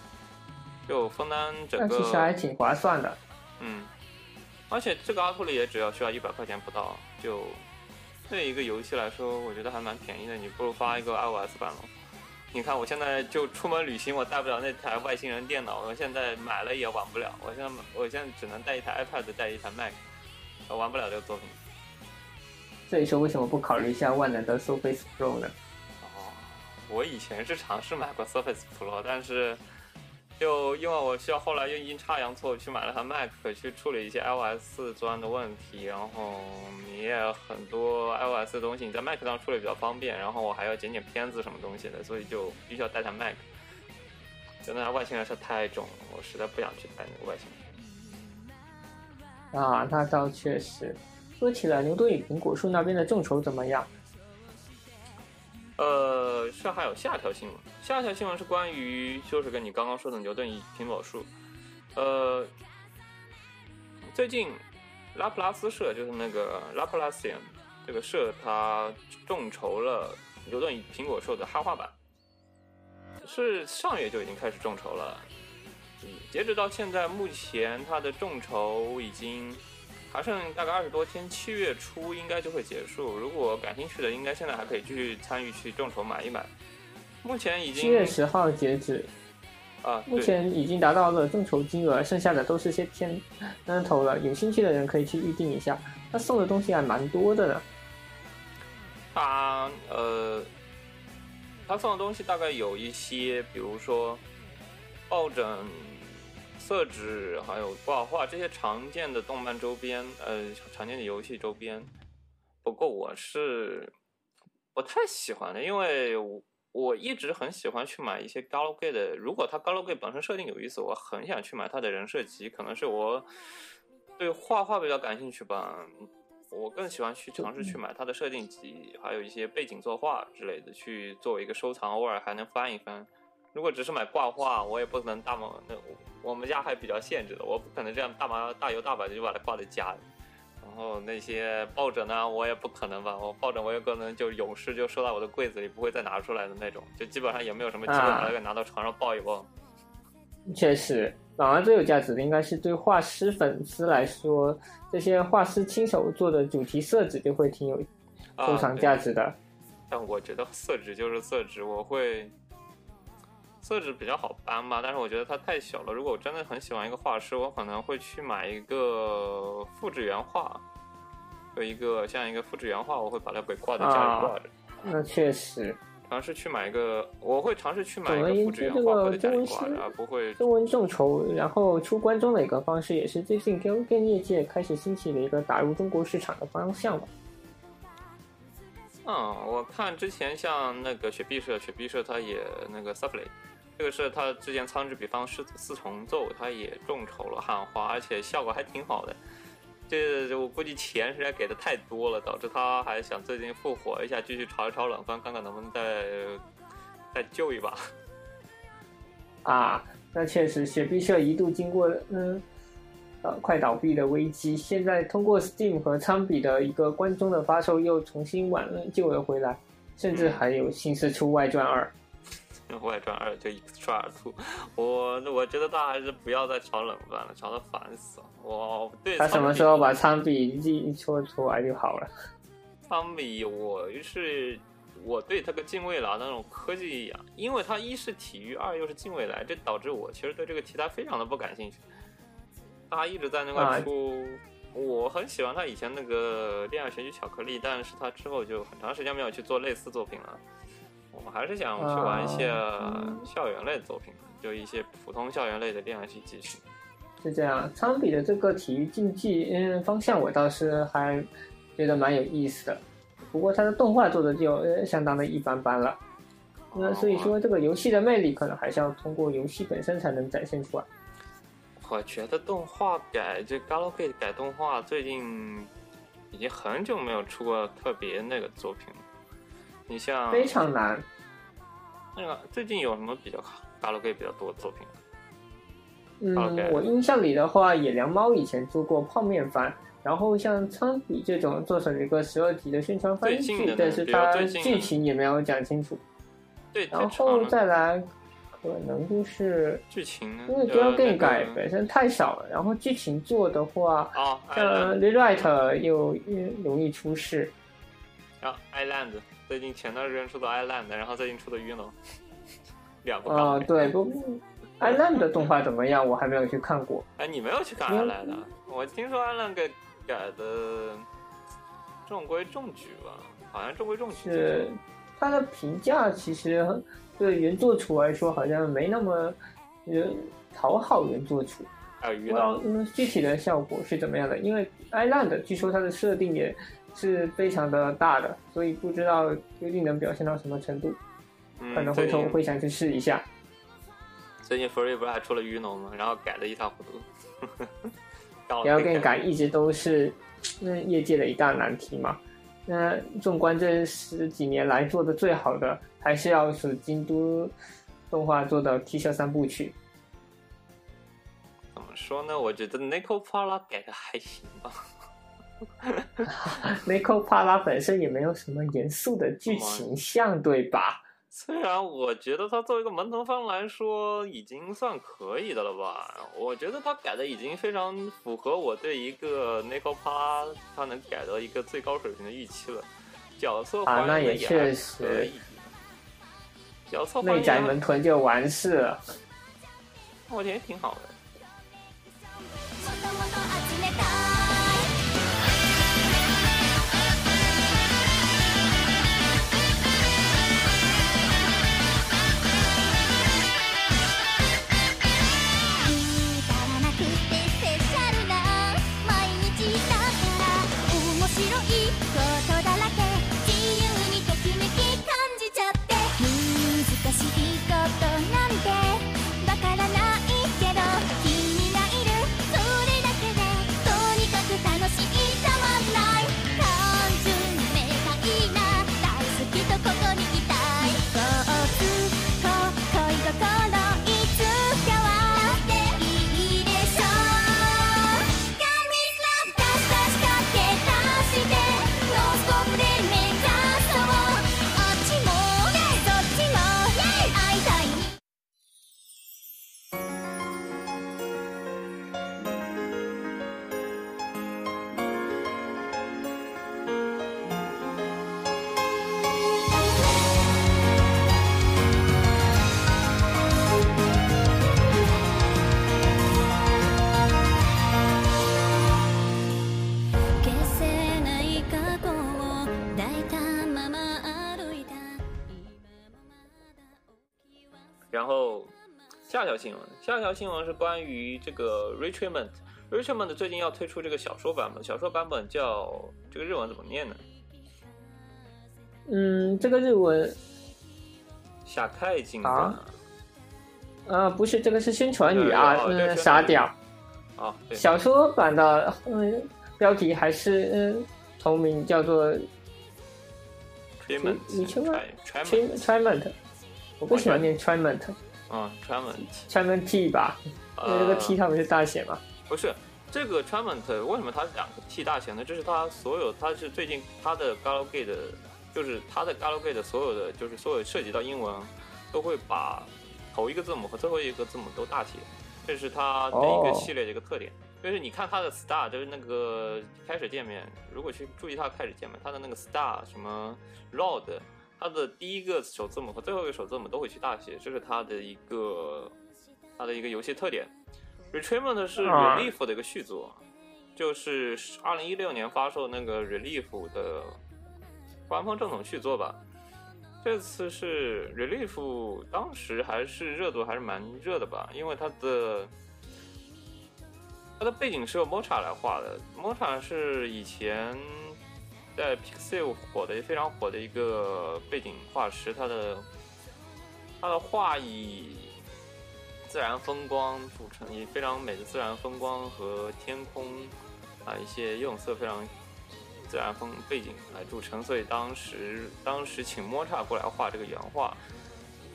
就分担整那个。其实还挺划算的。嗯，而且这个阿库里也只要需要一百块钱不到，就对一个游戏来说，我觉得还蛮便宜的。你不如发一个 iOS 版了。你看，我现在就出门旅行，我带不了那台外星人电脑，我现在买了也玩不了。我现在我现在只能带一台 iPad，带一台 Mac，我玩不了这个作品。所以说，为什么不考虑一下万能的 Surface Pro 呢？哦，我以前是尝试买过 Surface Pro，但是就因为我需要后来又阴差阳错去买了台 Mac 去处理一些 iOS 端的问题，然后你也很多 iOS 的东西你在 Mac 上处理比较方便，然后我还要剪剪片子什么东西的，所以就必须要带台 Mac。就那台外星人是太重了，我实在不想去带那个外星人。啊，那倒确实。说起来，牛顿与苹果树那边的众筹怎么样？呃，是还有下条新闻，下条新闻是关于就是跟你刚刚说的牛顿与苹果树。呃，最近拉普拉斯社就是那个拉普拉斯这个社，它众筹了牛顿与苹果树的汉化版，是上月就已经开始众筹了。嗯，截止到现在，目前它的众筹已经还剩大概二十多天，七月初应该就会结束。如果感兴趣的，应该现在还可以继续参与去众筹买一买。目前已经七月十号截止，啊，目前已经达到了众筹金额，剩下的都是些天单头了。有兴趣的人可以去预定一下，他送的东西还蛮多的呢。他呃，他送的东西大概有一些，比如说抱枕、色纸，还有挂画这些常见的动漫周边，呃，常见的游戏周边。不过我是不太喜欢的，因为我我一直很喜欢去买一些 Galgame 的。如果它 Galgame 本身设定有意思，我很想去买它的人设集，可能是我对画画比较感兴趣吧。我更喜欢去尝试去买它的设定集，还有一些背景作画之类的，去作为一个收藏，偶尔还能翻一翻。如果只是买挂画，我也不可能大毛那我们家还比较限制的，我不可能这样大毛大摇大摆的就把它挂在家里。然后那些抱枕呢，我也不可能吧，我抱枕我有可能就永世就收到我的柜子里，不会再拿出来的那种，就基本上也没有什么机会把它给拿到床上抱一抱。确实，反而最有价值的应该是对画师粉丝来说，这些画师亲手做的主题色纸就会挺有啊收藏价值的。但我觉得色纸就是色纸，我会色纸比较好搬吧，但是我觉得它太小了。如果我真的很喜欢一个画师，我可能会去买一个复制原画，有一个像一个复制原画，我会把它给挂在家里挂着。那确实，尝试去买一个，我会尝试去买一个复制原之这个画挂在家里中文挂着，而不会中文众筹然后出关中的一个方式，也是最近 g a m 业界开始兴起的一个打入中国市场的方向吧。嗯，我看之前像那个雪碧社，雪碧社它也那个 s u f f l e 这个是他之前苍之比方四四重奏，他也众筹了汉化，而且效果还挺好的。这我估计钱实在给的太多了，导致他还想最近复活一下，继续炒一炒冷饭，看看能不能再再救一把。啊，那确实，雪碧社一度经过嗯呃快倒闭的危机，现在通过 Steam 和仓比的一个关中的发售，又重新挽救了回来，甚至还有心思出外传二。外传二就 Extra Two，我我觉得他还是不要再炒冷饭了，炒的烦死了。我对他什么时候把仓比一戳出来就好了。相比我是我对这个近未来那种科技呀，因为他一是体育，二又是近未来，这导致我其实对这个题材非常的不感兴趣。他一直在那块啊出，我很喜欢他以前那个《恋爱选举巧克力》，但是他之后就很长时间没有去做类似作品了。我们还是想去玩一些啊校园类的作品，就一些普通校园类的恋爱剧继续。是这样，昌比的这个体育竞技嗯方向我倒是还觉得蛮有意思的，不过它的动画做的就呃相当的一般般了。那所以说这个游戏的魅力可能还是要通过游戏本身才能展现出来。我觉得动画改这 Galgame 改动画，最近已经很久没有出过特别那个作品了。你像非常难，那个最近有什么比较 Galgame 比较多的作品？嗯我印象里的话，野良猫以前做过泡面番，然后像仓比这种做成一个十二集的宣传番剧但是它剧情也没有讲清楚。对，然后。再来，可能就是剧情？因为就 Gal 那 Game 改本身太少了，然后剧情做的话，啊像 Rewrite 又容易出事。啊，Island 最近前段时间出的 Island，然后最近出的 Uno，两部啊。对，不，Island 的动画怎么样？我还没有去看过。哎，你没有去看因为 Island 的？我听说 Island 给改的中规中矩吧，好像中规中矩。是它的评价其实对原作主来说好像没那么呃讨好原作主。还有 Uno，嗯具体的效果是怎么样的，因为 Island 据说它的设定也是非常的大的，所以不知道究竟能表现到什么程度，嗯可能回头会想去试一下。最近 Free 不是还出了 Uno 吗？然后改的一塌糊涂。搞 (laughs) 然后跟改一直都是嗯业界的一大难题嘛。那纵观这十几年来做的最好的，还是要数京都动画做的 T 社三部曲。怎么说呢？我觉得 Nico Pala 改的还行吧。(laughs) 帕拉本身也没有什么严肃的剧情像，对吧？虽然我觉得他作为一个门童方来说，已经算可以的了吧。我觉得他改的已经非常符合我对一个 Nico Pala 他能改到一个最高水平的预期了。角色还啊那也确实以。角色还内宅门屯就完事了。我觉得挺好的。下条新闻，下条新闻是关于这个 Richmond。Richmond 最近要推出这个小说版本，小说版本叫这个日文怎么念呢？嗯，这个日文下太金啊的啊，不是这个是宣传语啊，嗯，对哦对宣传语傻屌。啊，对，小说版的嗯标题还是嗯同名叫做 Tremont，我不喜欢念 Tremont，啊 Tremont，Tremont T 吧，因为这个 T 它不是大写吗。不是这个 Tremont 为什么它两个 T 大写呢？这是它所有，它是最近它的 Galgate 的，就是它的 Galgate 的所有的，就是所有涉及到英文，都会把头一个字母和最后一个字母都大写，这是它的一个哦系列的一个特点。就是你看它的 Star，就是那个开始界面，如果去注意它的开始界面，它的那个 Star 什么 Rod，它的第一个首字母和最后一个首字母都会去大写，这是它的一个它的一个游戏特点。Retrievement 是啊 Relief 的一个续作，就是二零一六年发售那个 Relief 的官方正统续作吧。这次是 Relief，当时还是热度还是蛮热的吧，因为它的它的背景是由 Mocha 来画的，Mocha 是以前在 Pixel 火的非常火的一个背景画师，他的他的画以自然风光著称，以非常美的自然风光和天空啊一些用色非常自然风背景来著称，所以当时当时请莫叉过来画这个原画，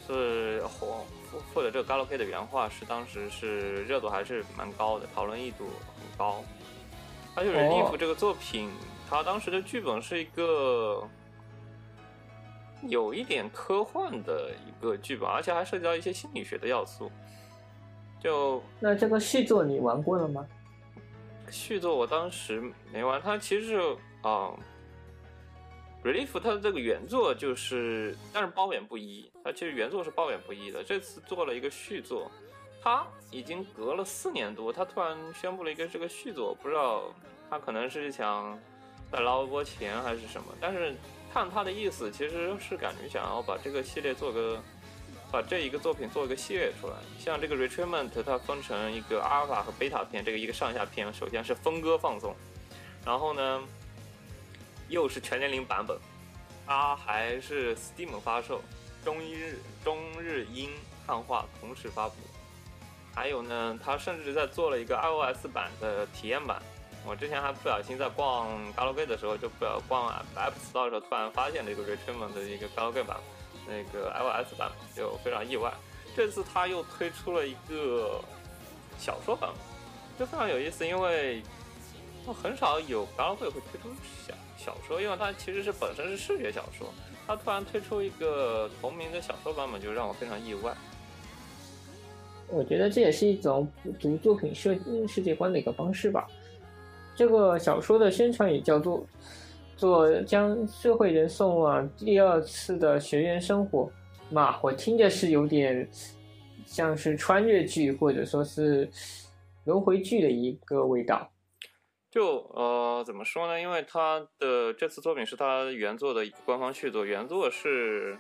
是火或或者这个 Gallo K 的原画是当时是热度还是蛮高的，讨论易度很高。而且 Relief 这个作品，它当时的剧本是一个有一点科幻的一个剧本，而且还涉及到一些心理学的要素。就那这个续作你玩过了吗？续作我当时没玩，它其实是啊、Relief 它的这个原作就是，但是褒贬不一。它其实原作是褒贬不一的，这次做了一个续作，它已经隔了四年多，他突然宣布了一个这个续作，不知道他可能是想再捞一波钱还是什么，但是看他的意思，其实是感觉想要把这个系列做个。把这一个作品做一个系列出来，像这个 Retrievement，它分成一个阿尔法和贝塔片，这个一个上下片。首先是分割放送，然后呢，又是全年龄版本，它还是 Steam 发售，中日中日英汉化同时发布。还有呢，它甚至在做了一个 iOS 版的体验版。我之前还不小心在逛 Galgame 的时候，就不要逛 App Store 的时候，突然发现了一个 Retrievement 的一个 Galgame 版。那个 iOS 版就非常意外。这次他又推出了一个小说版本，就非常有意思，因为很少有 Galway 会推出小小说，因为它其实是本身是视觉小说，它突然推出一个同名的小说版本，就让我非常意外。我觉得这也是一种补足作品设世界观的一个方式吧。这个小说的宣传也叫做做将社会人送往第二次的学园生活嘛，我听着是有点像是穿越剧或者说是轮回剧的一个味道。就呃怎么说呢？因为他的这次作品是他原作的官方续作，原作是。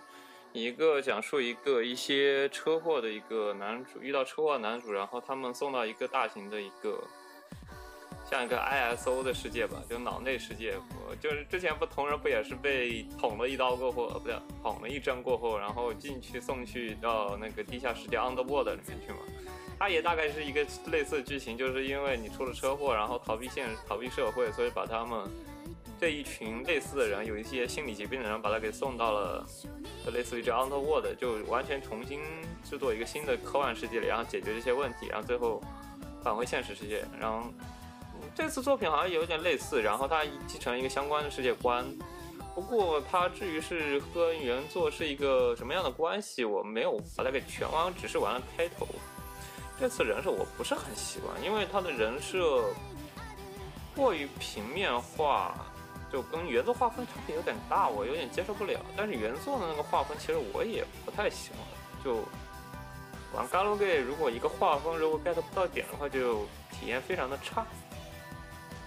一个讲述一个一些车祸的一个男主遇到车祸男主，然后他们送到一个大型的一个像一个 ISO 的世界吧，就脑内世界。我就是之前不同人不也是被捅了一刀过后，不对，捅了一针过后，然后进去送去到那个地下世界 Underworld 里面去嘛？它也大概是一个类似的剧情，就是因为你出了车祸，然后逃避现逃避社会，所以把他们。这一群类似的人，有一些心理疾病的人，把他给送到了，类似于这 Underworld，就完全重新制作一个新的科幻世界里，然后解决这些问题，然后最后返回现实世界。然后这次作品好像有点类似，然后它继承一个相关的世界观。不过它至于是和原作是一个什么样的关系，我没有把它给全玩，只是玩了开头。这次人设我不是很喜欢，因为他的人设过于平面化。就跟原作画风差别有点大，我有点接受不了。但是原作的那个画风，其实我也不太喜欢。就玩《g a l g a》，如果一个画风如果 get 不到点的话，就体验非常的差。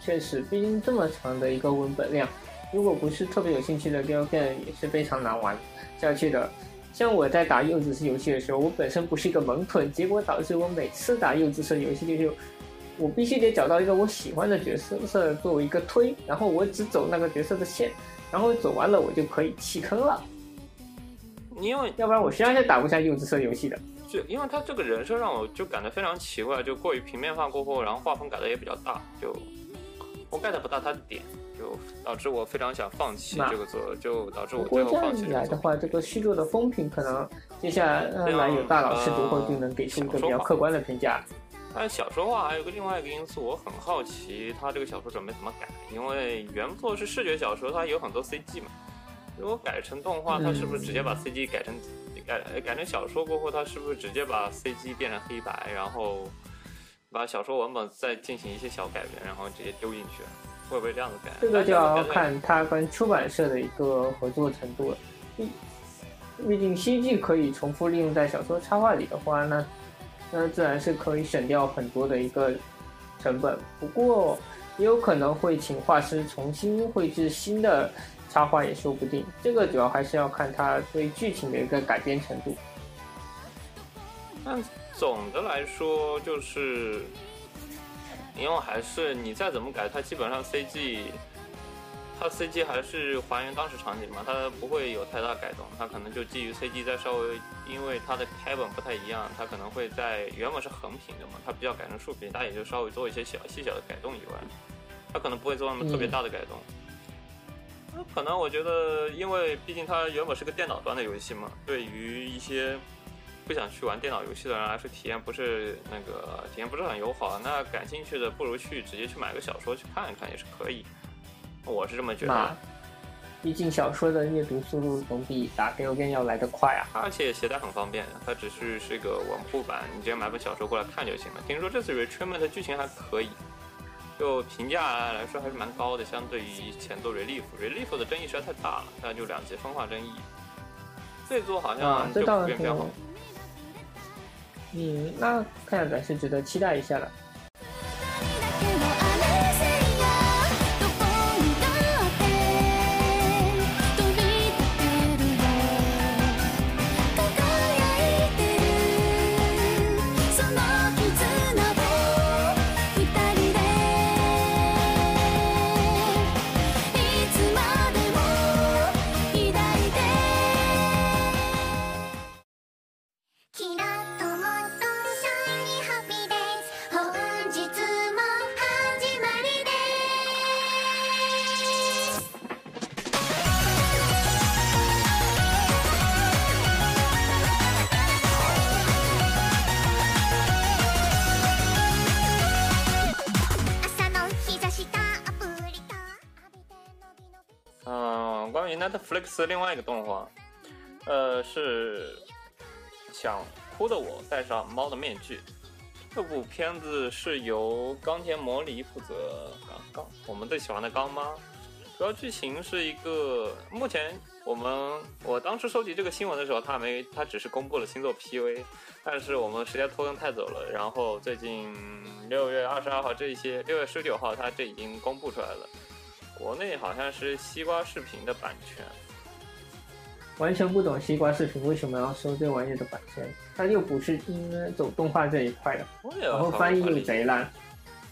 确实，毕竟这么长的一个文本量，如果不是特别有兴趣的 Galgame，也是非常难玩下去的。像我在打柚子色游戏的时候，我本身不是一个萌豚，结果导致我每次打柚子色游戏就是。我必须得找到一个我喜欢的角色色作为一个推，然后我只走那个角色的线，然后走完了我就可以弃坑了。因为要不然我实际上是打不下柚子色游戏的。就因为他这个人设让我就感觉非常奇怪，就过于平面化过后，然后画风改的也比较大，就我 get 不到他的点，就导致我非常想放弃这个作，就导致我最后放弃。来的话，这个续作的风评可能接下来有大佬试读后就能给出一个比较客观的评价。但小说化还有个另外一个因素，我很好奇他这个小说准备怎么改，因为原作是视觉小说，它有很多 CG 嘛。如果改成动画，它是不是直接把 CG 改成改改成小说过后，它是不是直接把 CG 变成黑白，然后把小说文本再进行一些小改变，然后直接丢进去，会不会这样子改？这个就要看它跟出版社的一个合作程度了。毕毕竟 CG 可以重复利用在小说插画里的话，那。那自然是可以省掉很多的一个成本，不过也有可能会请画师重新绘制新的插画也说不定。这个主要还是要看他对剧情的一个改编程度。但总的来说，就是因为还是你再怎么改，它基本上 CG。它 CG 还是还原当时场景嘛，它不会有太大改动，它可能就基于 CG 再稍微，因为它的开本不太一样，它可能会在原本是横屏的嘛，它比较改成竖屏，它也就稍微做一些小细小的改动以外，它可能不会做那么特别大的改动。那可能我觉得，因为毕竟它原本是个电脑端的游戏嘛，对于一些不想去玩电脑游戏的人来说，体验不是那个体验不是很友好。那感兴趣的不如去直接去买个小说去看一看也是可以。我是这么觉得，毕竟小说的阅读速度总比打 g a 要来得快啊，而且携带很方便，它只是是个文库版，你直接买本小说过来看就行了。听说这次 Retreatment 的剧情还可以，就评价来说还是蛮高的，相对于前作 Relief，Relief 的争议实在太大了，那就两极分化争议。这作好像就普遍比较好。嗯，那看样子是值得期待一下了。Netflix 另外一个动画，呃，是想哭的我戴上猫的面具。这部片子是由冈田魔里负责，刚刚我们最喜欢的刚妈。主要剧情是一个，目前我们我当时收集这个新闻的时候，他没，他只是公布了星座 PV，但是我们时间拖更太久了，然后最近六月二十二号这一些，六月十九号他这已经公布出来了，国内好像是西瓜视频的版权。完全不懂西瓜视频为什么要收这玩意儿的版权，它又不是嗯走动画这一块的，然后翻译又贼烂。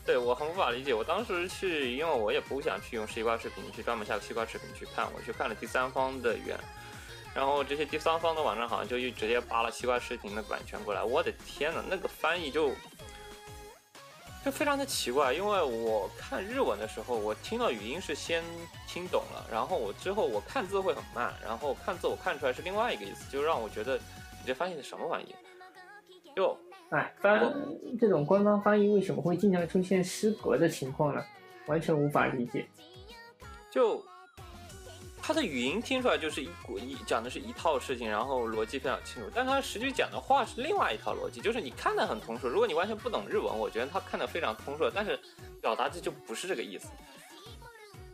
对我很无法理解。我当时去，因为我也不想去用西瓜视频去专门下个西瓜视频去看，我去看了第三方的源，然后这些第三方的网站好像就一直接扒了西瓜视频的版权过来。我的天呐，那个翻译就就非常的奇怪，因为我看日文的时候，我听到语音是先听懂了，然后我之后我看字会很慢，然后看字我看出来是另外一个意思，就让我觉得你这翻译的什么玩意？就哎，翻这种官方翻译为什么会经常出现失格的情况呢？完全无法理解。就他的语音听出来就是一股一讲的是一套事情，然后逻辑非常清楚，但他实际讲的话是另外一套逻辑，就是你看得很通顺。如果你完全不懂日文，我觉得他看的非常通顺，但是表达的就不是这个意思，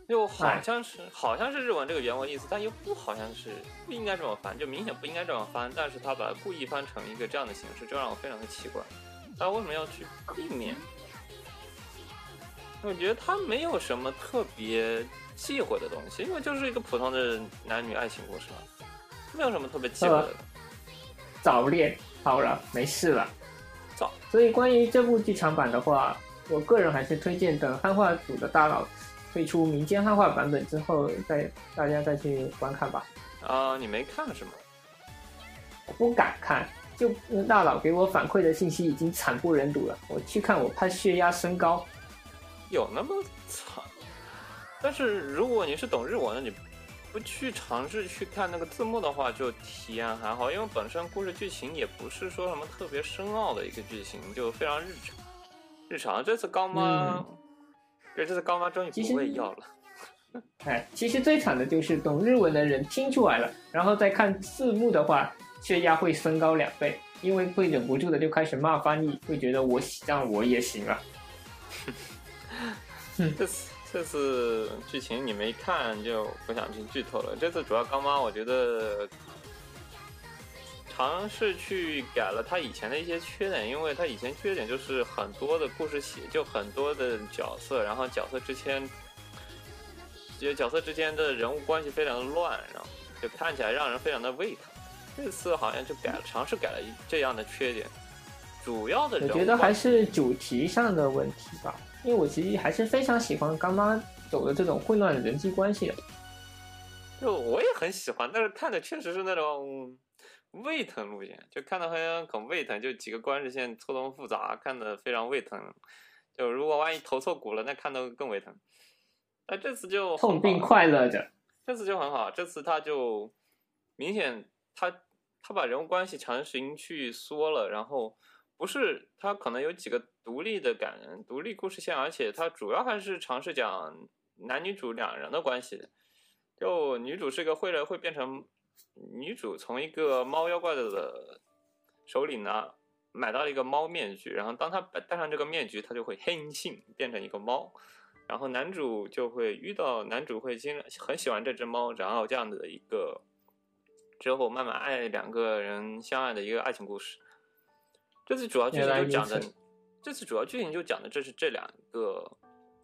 就好像是好像是日文这个原文意思，但又不好像是不应该这么翻，就明显不应该这么翻，但是他把它故意翻成一个这样的形式，就让我非常的奇怪，他为什么要去避免？我觉得他没有什么特别忌讳的东西，因为就是一个普通的男女爱情故事嘛，没有什么特别忌讳的。早恋好了，没事了。早。所以关于这部剧场版的话，我个人还是推荐等汉化组的大佬推出民间汉化版本之后，再大家再去观看吧。啊、你没看是吗？我不敢看，就大佬给我反馈的信息已经惨不忍睹了。我去看，我怕血压升高。有那么惨？但是如果你是懂日文的，你不去尝试去看那个字幕的话，就体验还好，因为本身故事剧情也不是说什么特别深奥的一个剧情，就非常日常。日常，这次高妈，对，这次高妈终于不会要了。哎，其实最惨的就是懂日文的人听出来了，然后再看字幕的话，血压会升高两倍，因为会忍不住的就开始骂翻译，会觉得我这样我也行了。(laughs) (laughs) 这次这次剧情你没看就不想去剧透了。这次主要刚妈，我觉得尝试去改了他以前的一些缺点，因为他以前缺点就是很多的故事写，就很多的角色，然后角色之间，就角色之间的人物关系非常的乱，然后就看起来让人非常的胃疼。这次好像就改了，尝试改了一这样的缺点。主要的我人觉得还是主题上的问题吧，因为我其实还是非常喜欢刚妈走的这种混乱的人际关系的。就我也很喜欢，但是看的确实是那种胃疼路线，就看的很很胃疼，就几个关系线错综复杂，看的非常胃疼。就如果万一投错股了，那看的更胃疼。那这次就痛并快乐着。这次就很好，这次他就明显他他把人物关系强行去缩了，然后不是他可能有几个独立的感人独立故事线，而且他主要还是尝试讲男女主两人的关系。就女主是个会了会变成女主从一个猫妖怪的手里呢买到了一个猫面具，然后当她戴上这个面具，她就会黑性变成一个猫。然后男主就会遇到男主会经很喜欢这只猫，然后这样的一个之后慢慢爱两个人相爱的一个爱情故事。这次主要剧情就讲的，这次主要剧情就讲的这是这两个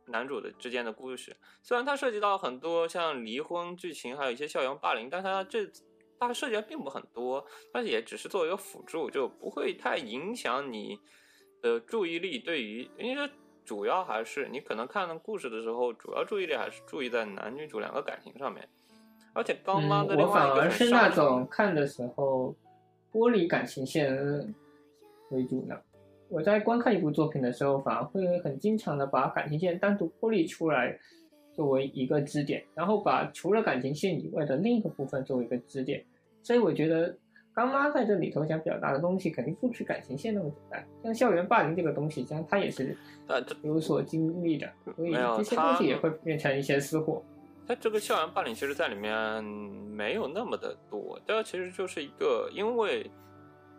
男主的之间的故事。虽然它涉及到很多像离婚剧情，还有一些校园霸凌，但它这它涉及的并不很多，但是也只是作为一个辅助，就不会太影响你的注意力。对于因为主要还是你可能看故事的时候，主要注意力还是注意在男女主两个感情上面。而且刚妈嗯，的另我反外一个很而是那种看的时候剥离感情线为主呢。我在观看一部作品的时候，反而会很经常的把感情线单独剥离出来，作为一个支点，然后把除了感情线以外的另一个部分作为一个支点。所以我觉得刚妈在这里头想表达的东西，肯定不止感情线那么简单。像校园霸凌这个东西，像他也是呃，有所经历的，所以这些东西也会变成一些私货。它这个校园霸凌，其实在里面没有那么的多。但其实就是一个，因为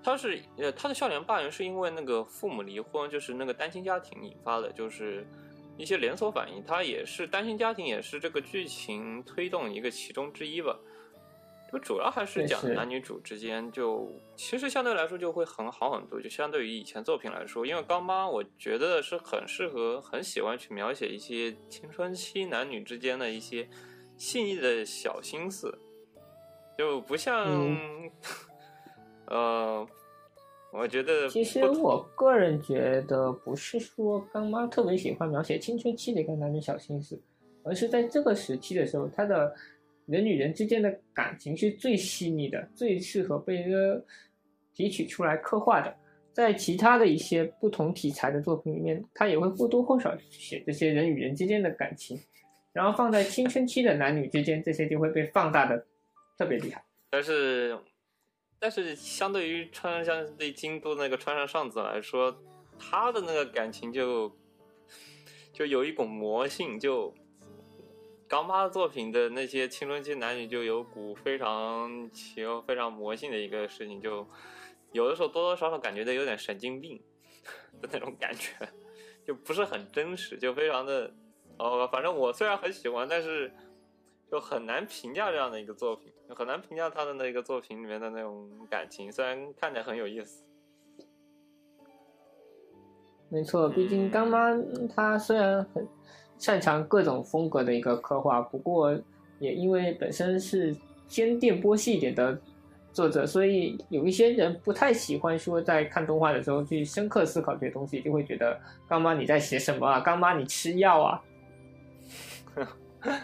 它是呃，他的校园霸凌是因为那个父母离婚，就是那个单亲家庭引发的，就是一些连锁反应。他也是单亲家庭，也是这个剧情推动一个其中之一吧。就主要还是讲男女主之间，就其实相对来说就会很好很多，就相对于以前作品来说，因为刚妈我觉得是很适合、很喜欢去描写一些青春期男女之间的一些细腻的小心思，就不像，嗯 (laughs) 呃，我觉得其实我个人觉得，不是说干妈特别喜欢描写青春期的一个男女小心思，而是在这个时期的时候，他的人与人之间的感情是最细腻的，最适合被呃提取出来刻画的。在其他的一些不同题材的作品里面，他也会或多或少写这些人与人之间的感情，然后放在青春期的男女之间，这些就会被放大的特别厉害。但是，但是相对于川相对京都那个川上尚子来说，他的那个感情就就有一股魔性，就刚妈作品的那些青春期男女就有股非常奇非常魔性的一个事情，就有的时候多多少少感觉到有点神经病的那种感觉，就不是很真实，就非常的哦，反正我虽然很喜欢，但是。就很难评价这样的一个作品，很难评价他的那个作品里面的那种感情，虽然看起来很有意思。没错，毕竟干妈嗯她虽然很擅长各种风格的一个刻画，不过也因为本身是偏电波系一点的作者，所以有一些人不太喜欢说在看动画的时候去深刻思考这些东西，就会觉得干妈你在写什么啊？干妈你吃药啊？(laughs)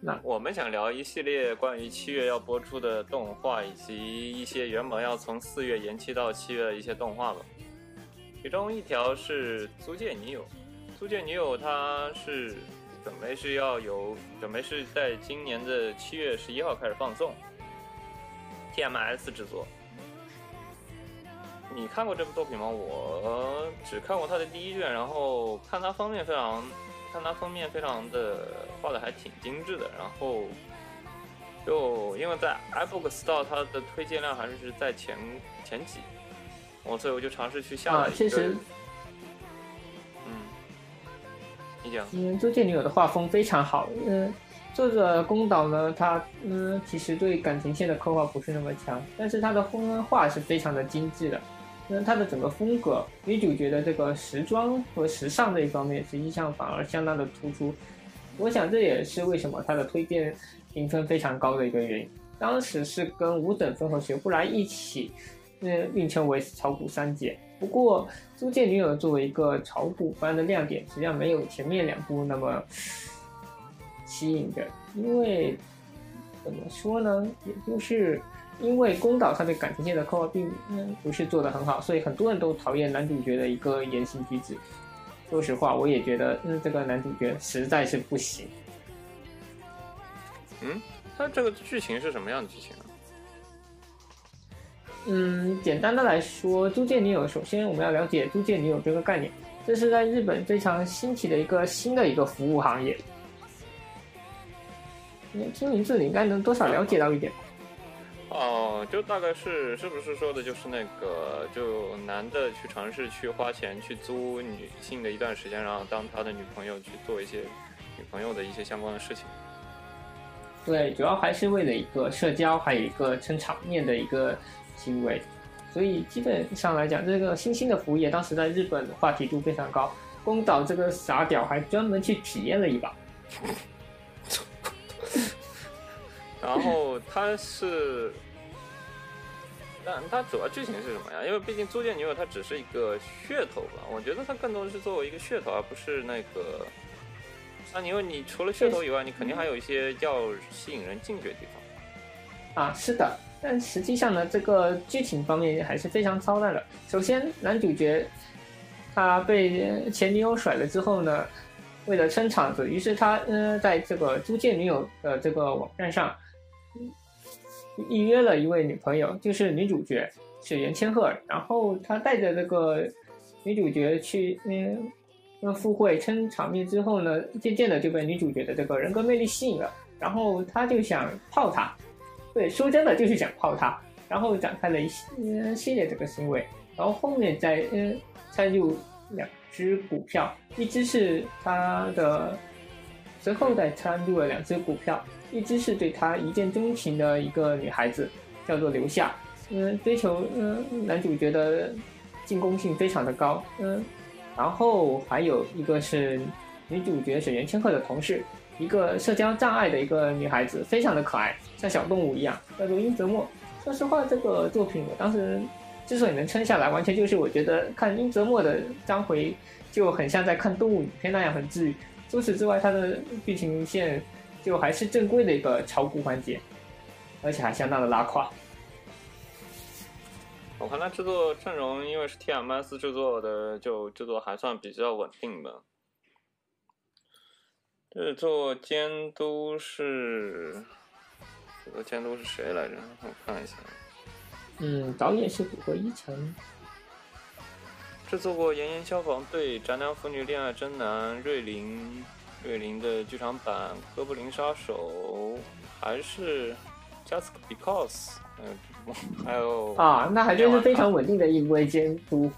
那我们想聊一系列关于七月要播出的动画，以及一些原本要从四月延期到七月的一些动画吧。其中一条是《租借女友》，《租借女友》它是准备是要有准备是在今年的七月十一号开始放送，TMS 制作。你看过这部作品吗？我只看过它的第一卷，然后看它封面非常，看它封面非常的画的还挺精致的，然后就因为在 iBook Store 它的推荐量还是在前前几，我所以我就尝试去下了一个，啊确实嗯，你讲，因为《租借女友》的画风非常好，嗯、作者宫岛呢，他嗯其实对感情线的刻画不是那么强，但是他的风画是非常的精致的，那它的整个风格，女主角的这个时装和时尚这一方面，实际上反而相当的突出。我想这也是为什么它的推荐评分非常高的一个原因。当时是跟五等分和学不来一起，嗯，并称为炒股三姐。不过《租借女友》作为一个炒股番的亮点，实际上没有前面两部那么吸引人，因为怎么说呢，也就是因为宫岛他对感情线的刻画并不是做得很好，所以很多人都讨厌男主角的一个言行举止。说实话，我也觉得嗯这个男主角实在是不行。嗯，那这个剧情是什么样的剧情啊？嗯，简单的来说，租借女友，首先我们要了解租借女友这个概念，这是在日本非常兴起的一个新的一个服务行业。你听名字，你应该能多少了解到一点。哦，就大概是是不是说的就是那个，就男的去尝试去花钱去租女性的一段时间，然后当他的女朋友去做一些女朋友的一些相关的事情。对，主要还是为了一个社交，还有一个撑场面的一个行为，所以基本上来讲，这个新兴的服务业当时在日本话题度非常高。宫岛这个傻屌还专门去体验了一把。然后它是，但它主要剧情是什么呀？因为毕竟《租借女友》它只是一个噱头吧，我觉得它更多的是作为一个噱头，而不是那个。那因为你除了噱头以外，你肯定还有一些要吸引人进去的地方。啊，是的，但实际上呢，这个剧情方面还是非常操蛋的。首先，男主角他被前女友甩了之后呢，为了撑场子，于是他呃在这个租借女友的这个网站上。预约了一位女朋友，就是女主角是原千鹤，然后他带着这个女主角去嗯，那赴会撑场面之后呢，渐渐的就被女主角的这个人格魅力吸引了，然后他就想泡她，对，说真的就是想泡她，然后展开了一系系列这个行为，然后后面再嗯参入两只股票，一只是他的，随后再参入了两只股票。一直是对他一见钟情的一个女孩子，叫做刘夏。嗯，追求嗯男主角的进攻性非常的高。嗯，然后还有一个是女主角水原千鹤的同事，一个社交障碍的一个女孩子，非常的可爱，像小动物一样，叫做殷泽墨。说实话，这个作品我当时之所以能撑下来，完全就是我觉得看殷泽墨的章回就很像在看动物影片那样很治愈。除此之外，它的剧情线。就还是正规的一个炒股环节，而且还相当的拉胯。我看他制作阵容，因为是 TMS 制作的，就制作还算比较稳定的。制作监督是，制作监督是谁来着？我看一下。嗯，导演是古贺一成。制作过《炎炎消防队》《宅男腐女恋爱真男》《瑞林》。瑞林的剧场版《哥布林杀手》还是 Just Because，嗯，还有啊，那还真是非常稳定的一位监督。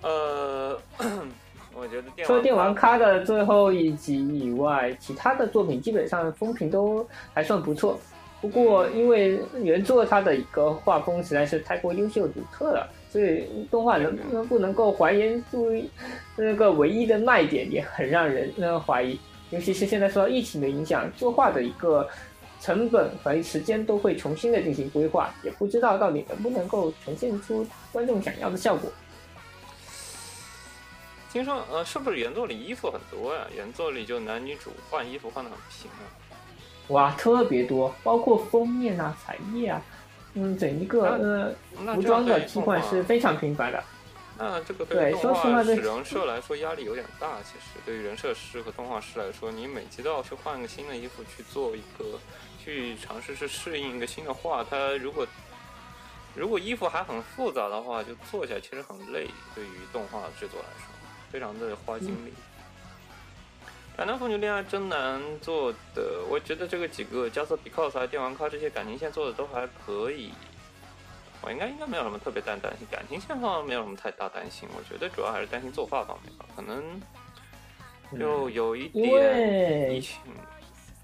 呃，(clears throat) 我觉得除了电玩咖的最后一集以外，其他的作品基本上风评都还算不错。不过因为原作它的一个画风实在是太过优秀独特了。所以动画能不能不能够还原出那个唯一的卖点，也很让人呃怀疑。尤其是现在受到疫情的影响，作画的一个成本和时间都会重新的进行规划，也不知道到底能不能够呈现出观众想要的效果。听说呃，是不是原作里衣服很多呀？原作里就男女主换衣服换的很频啊。哇，特别多，包括封面啊、彩页啊。嗯，整一个呃服装的替换是非常频繁的。那这个对动画师人设来说压力有点大。其实对于人设师和动画师来说，你每集都要去换个新的衣服去做一个，去尝试去适应一个新的画。它如果如果衣服还很复杂的话，就做起来其实很累。对于动画制作来说，非常的花精力。宅男腐女恋爱真难做的，我觉得这个几个加瑟比克斯、电玩咖这些感情线做的都还可以。我应该应该没有什么特别大担心，感情线上没有什么太大担心。我觉得主要还是担心作画方面吧，可能就有一点疫情。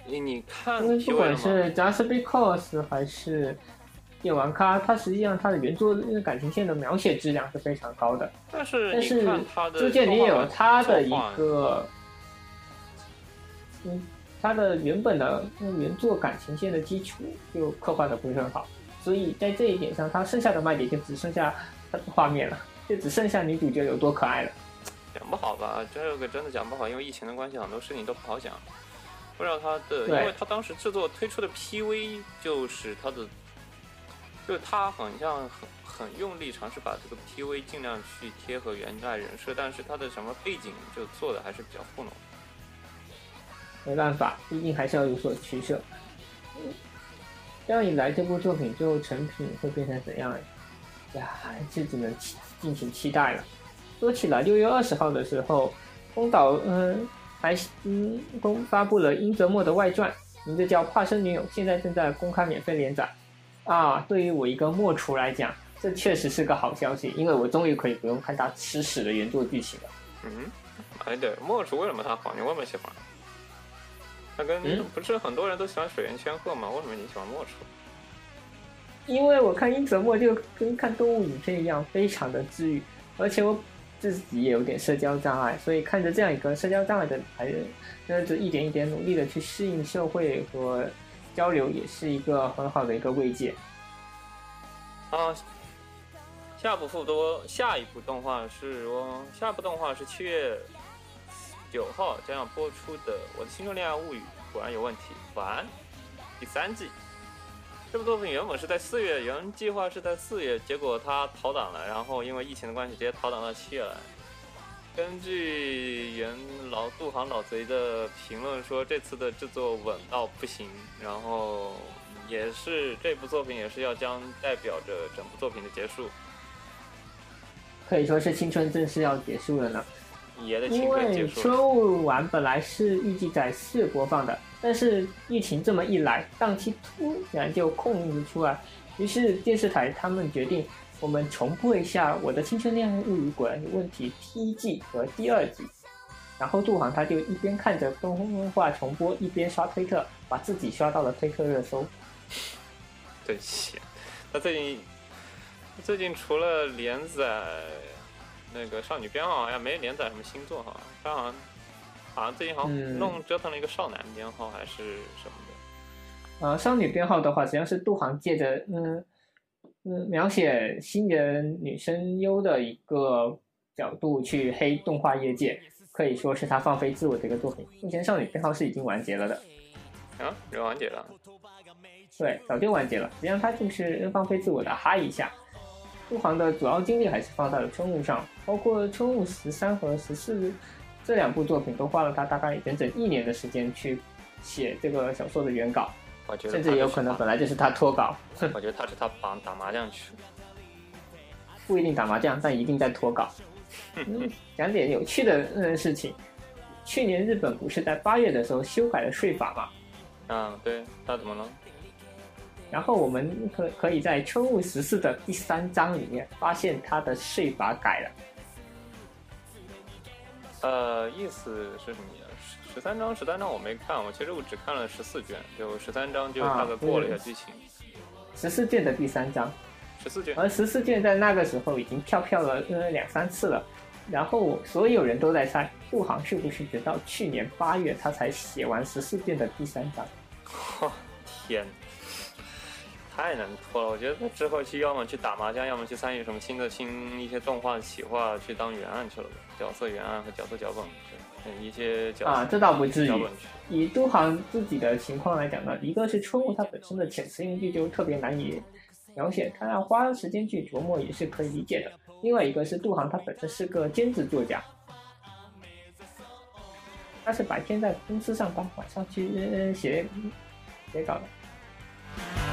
你你看，不管是加瑟比克斯还是电玩咖，它实际上它的原作感情线的描写质量是非常高的。但是你但是朱建林也有他的一个，嗯，他的原本的原作感情线的基础就刻画的不是很好，所以在这一点上，他剩下的卖点就只剩下画面了，就只剩下女主角有多可爱了。讲不好吧，这个真的讲不好，因为疫情的关系，很多事情都不好讲。不知道他的，因为他当时制作推出的 PV 就是他的，就是他好像很很用力尝试把这个 PV 尽量去贴合原代人设，但是他的什么背景就做的还是比较糊弄。没办法，毕竟还是要有所取舍。这样一来，这部作品最后成品会变成怎样呀？还是只能期敬请期待了。说起来，六月二十号的时候，宫岛嗯还嗯公发布了英泽莫的外传，名字叫《化身女友》，现在正在公开免费连载。啊，对于我一个莫厨来讲，这确实是个好消息，因为我终于可以不用看他吃屎的原作剧情了。嗯，哎对，莫厨为什么他好？你为什么喜欢？他跟、嗯不是很多人都喜欢水原千鹤吗？为什么你喜欢墨竹？因为我看英泽墨就跟看动物影片一样，非常的治愈，而且我自己也有点社交障碍，所以看着这样一个社交障碍的男人，那就一点一点努力的去适应社会和交流，也是一个很好的一个慰藉。啊，下部复多下一部动画是哦，下部动画是七月九号将要播出的《我的青春恋爱物语》，果然有问题，完第三季。这部作品原本是在四月，原计划是在四月，结果它逃档了，然后因为疫情的关系，直接逃档到七月来。根据原老杜航老贼的评论说，这次的制作稳到不行，然后也是这部作品也是要将代表着整部作品的结束，可以说是青春正式要结束了呢。因。为春晚本来是预计在四播放的，但是疫情这么一来，档期突然就空了出来，于是电视台他们决定，我们重播一下《我的青春恋爱物语》果然有问题第一季和第二季。然后杜航他就一边看着动画重播，一边刷推特，把自己刷到了推特热搜。对起，他最近最近除了连载那个少女编号，好像没连载什么新作哈。他好像好像最近好像嗯弄折腾了一个少男编号还是什么的。呃，少女编号的话，实际上是杜航借着嗯嗯描写新人女声优的一个角度去黑动画业界，可以说是他放飞自我的一个作品。目前少女编号是已经完结了的，啊，人完结了。对，早就完结了。实际上他就是放飞自我的哈一下。杜航的主要精力还是放在了春雾上，包括春雾十三和十四这两部作品都花了他大概整整一年的时间去写这个小说的原稿，我觉得甚至也有可能本来就是他脱稿。他，我觉得他是他绑打麻将去。不一定打麻将，但一定在脱稿。(laughs) 嗯，讲点有趣的嗯事情。去年日本不是在八月的时候修改了税法吗？啊，对，那怎么了？然后我们可可以在春雾十四的第三章里面发现他的税法改了。呃，意思是什么呀？十十三章，十三章我没看，我其实我只看了十四卷，就十三章就啊大概过了一下剧情。十四卷的第三章，十四卷，而十四卷在那个时候已经跳票了呃两三次了。然后所有人都在猜，陆航是不是直到去年八月他才写完十四卷的第三章？(laughs) 天，太难拖了！我觉得他之后去要么去打麻将，要么去参与什么新的新一些动画企划，去当原案去了吧，角色原案和角色脚本，嗯一些角色啊，这倒不至于。以杜航自己的情况来讲呢，一个是春雾它本身的遣词用句就特别难以描写，他要花时间去琢磨也是可以理解的。另外一个是杜航他本身是个兼职作家，他是白天在公司上班，晚上去呃写写稿的。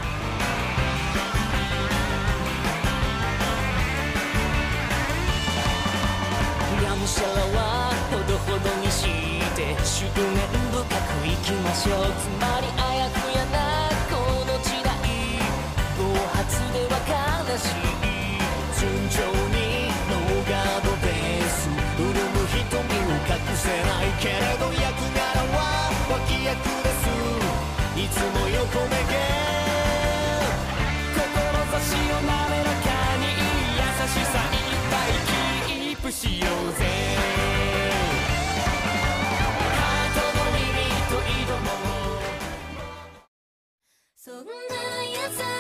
むしはほどほどにして執念深くいきましょうつまりあやふやなこの時代暴発では悲しい順調にノーガードです潤む瞳を隠せないけれど役柄は脇役ですいつも横目毛志を滑らかに優しさいっぱいキープしようぜ Yasa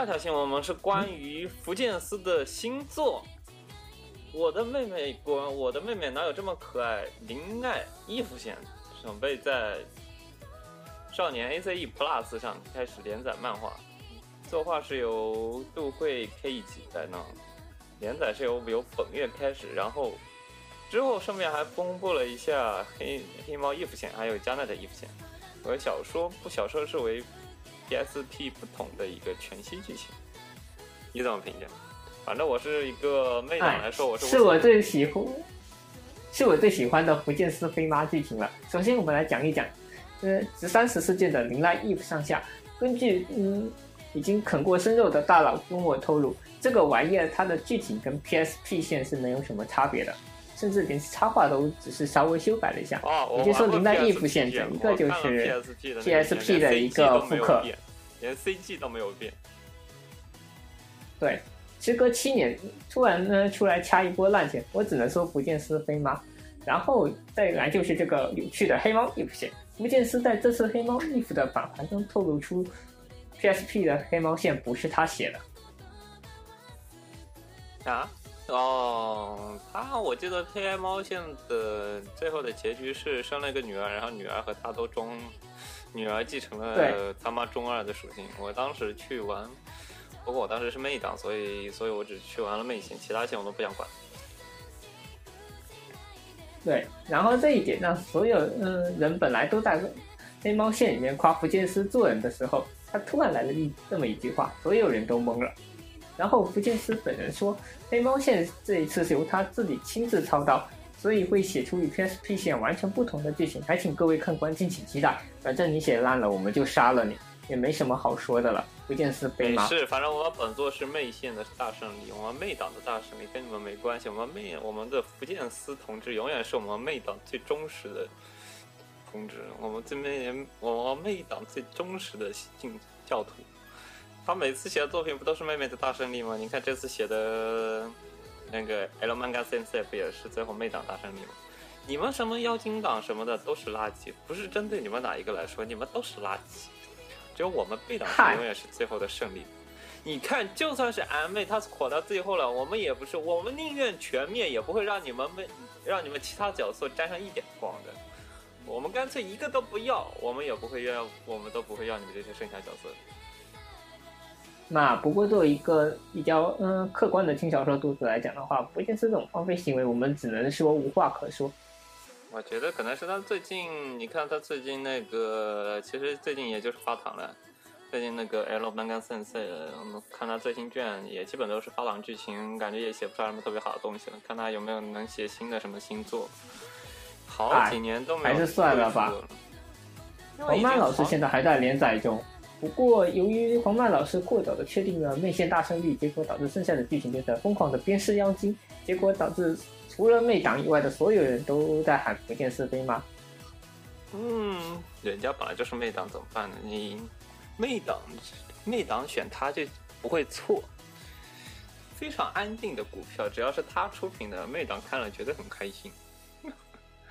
下条新闻我们是关于福建斯的新作。我的妹妹果然，我的妹妹哪有这么可爱？林奈伊芙线准备在少年 ACE Plus 上开始连载漫画，作画是由杜慧 K 一起担当，连载是由由本月开始，然后之后顺便还公布了一下黑黑猫伊夫线，还有加奈的伊夫线。和小说不小说是为 PSP 不同的一个全新剧情，你怎么评价？反正我是一个妹党来说，我是是我最喜欢，是我最喜欢的福建斯飞妈剧情了。首先，我们来讲一讲，呃，十三十四届的林奈 Eve 上下，根据嗯已经啃过生肉的大佬跟我透露，这个玩意儿它的剧情跟 PSP 线是没有什么差别的，甚至连插画都只是稍微修改了一下。也就是说，林奈 Eve 线整个就是 PSP 的一个复刻，连 CG 都没有变。对，时隔七年，突然呢出来掐一波烂钱，我只能说福建斯飞妈。然后再来就是这个有趣的黑猫 if 线，福建斯在这次黑猫 if 的访谈中透露出，PSP 的黑猫线不是他写的。啊？哦，他我记得黑猫线的最后的结局是生了一个女儿，然后女儿和他都中，女儿继承了他妈中二的属性。我当时去玩，不过我当时是妹党，所以所以我只去玩了妹线，其他线我都不想管。对，然后这一点让所有嗯人本来都在黑猫线里面夸福建斯做人的时候，他突然来了一这么一句话，所有人都懵了。然后福建斯本人说，黑猫线这一次是由他自己亲自操刀，所以会写出与 PSP 线完全不同的剧情，还请各位看官敬请期待。反正你写烂了，我们就杀了你，也没什么好说的了。福建斯飞妈，没事，反正我们本作是妹线的大胜利，我们妹党的大胜利跟你们没关系。我们妹，我们的福建斯同志永远是我们妹党最忠实的同志，我们这边我们妹党最忠实的信教徒。他每次写的作品不都是妹妹的大胜利吗？你看这次写的那个 L Manga Sensei 不也是最后妹党大胜利吗？你们什么妖精党什么的都是垃圾，不是针对你们哪一个来说，你们都是垃圾。只有我们贝党是永远是最后的胜利。你看，就算是 M 妹，她火到最后了，我们也不是，我们宁愿全灭，也不会让你们妹，让你们其他角色沾上一点光的。我们干脆一个都不要，我们也不会要，我们都不会要你们这些剩下角色。那不过作为一个比较嗯客观的轻小说读者来讲的话，福建斯这种荒废行为，我们只能说无话可说。我觉得可能是他最近，你看他最近那个，其实最近也就是发糖了。最近那个 L 班干 Sensei，我们看他最新卷也基本都是发糖剧情，感觉也写不出来什么特别好的东西了。看他有没有能写新的什么新作。好几年都没有还是算了吧恢复了。因为已经黄曼老师现在还在连载中，不过由于黄曼老师过早的确定了妹线大胜利，结果导致剩下的剧情就在疯狂的鞭尸妖精，结果导致除了妹党以外的所有人都在喊福建是非吗。嗯，人家本来就是妹党，怎么办呢？你妹党，妹党选他就不会错。非常安定的股票，只要是他出品的，妹党看了绝对很开心。(laughs)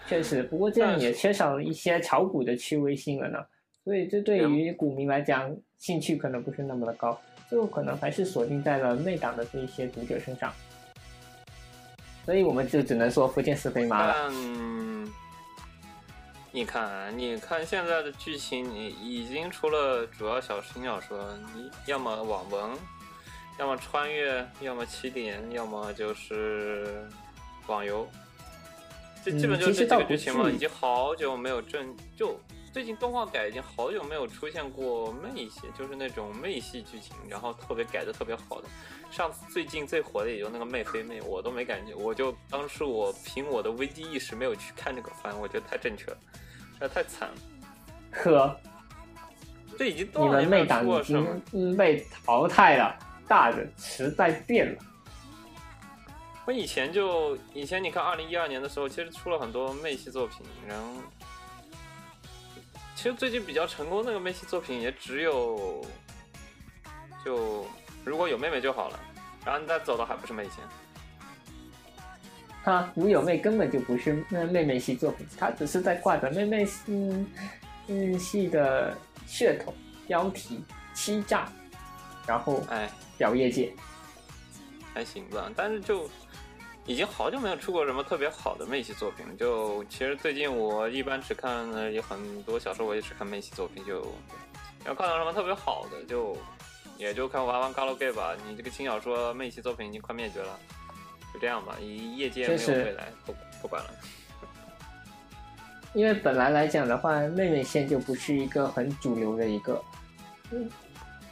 确实，不过这样也缺少了一些炒股的趣味性了呢。所以这对于股民来讲，兴趣可能不是那么的高，最后可能还是锁定在了内党的这一些读者身上。所以我们就只能说福建斯飞妈了。但你看，你看现在的剧情，你已经除了主要小新小说，你要么网文，要么穿越，要么起点，要么就是网游，这基本就是这几个剧情嘛。已经好久没有正就最近动画改已经好久没有出现过妹系，就是那种妹系剧情，然后特别改的特别好的。上次最近最火的也就那个妹飞妹，我都没感觉，我就当时我凭我的危机意识没有去看这个番，我觉得太正确了，实在太惨了。呵，这已经多你少年没有们妹党已出过什么？经被淘汰了，大人时代变了。我以前就以前你看，二零一二年的时候，其实出了很多妹系作品，然后其实最近比较成功那个妹系作品也只有就如果有妹妹就好了，然后你再走的还不是妹线。哈，如有妹根本就不是那妹妹系作品，她只是在挂着妹妹嗯嗯系的噱头、标题、欺诈，然后哎，表业界。还行吧，但是就已经好久没有出过什么特别好的妹系作品了。就其实最近我一般只看呃有很多小说，我也只看妹系作品，就要看到什么特别好的，就也就看玩玩 Galgame 吧。你这个轻小说妹系作品已经快灭绝了，就这样吧，以业界没有未来，不不管了。因为本来来讲的话，妹妹线就不是一个很主流的一个嗯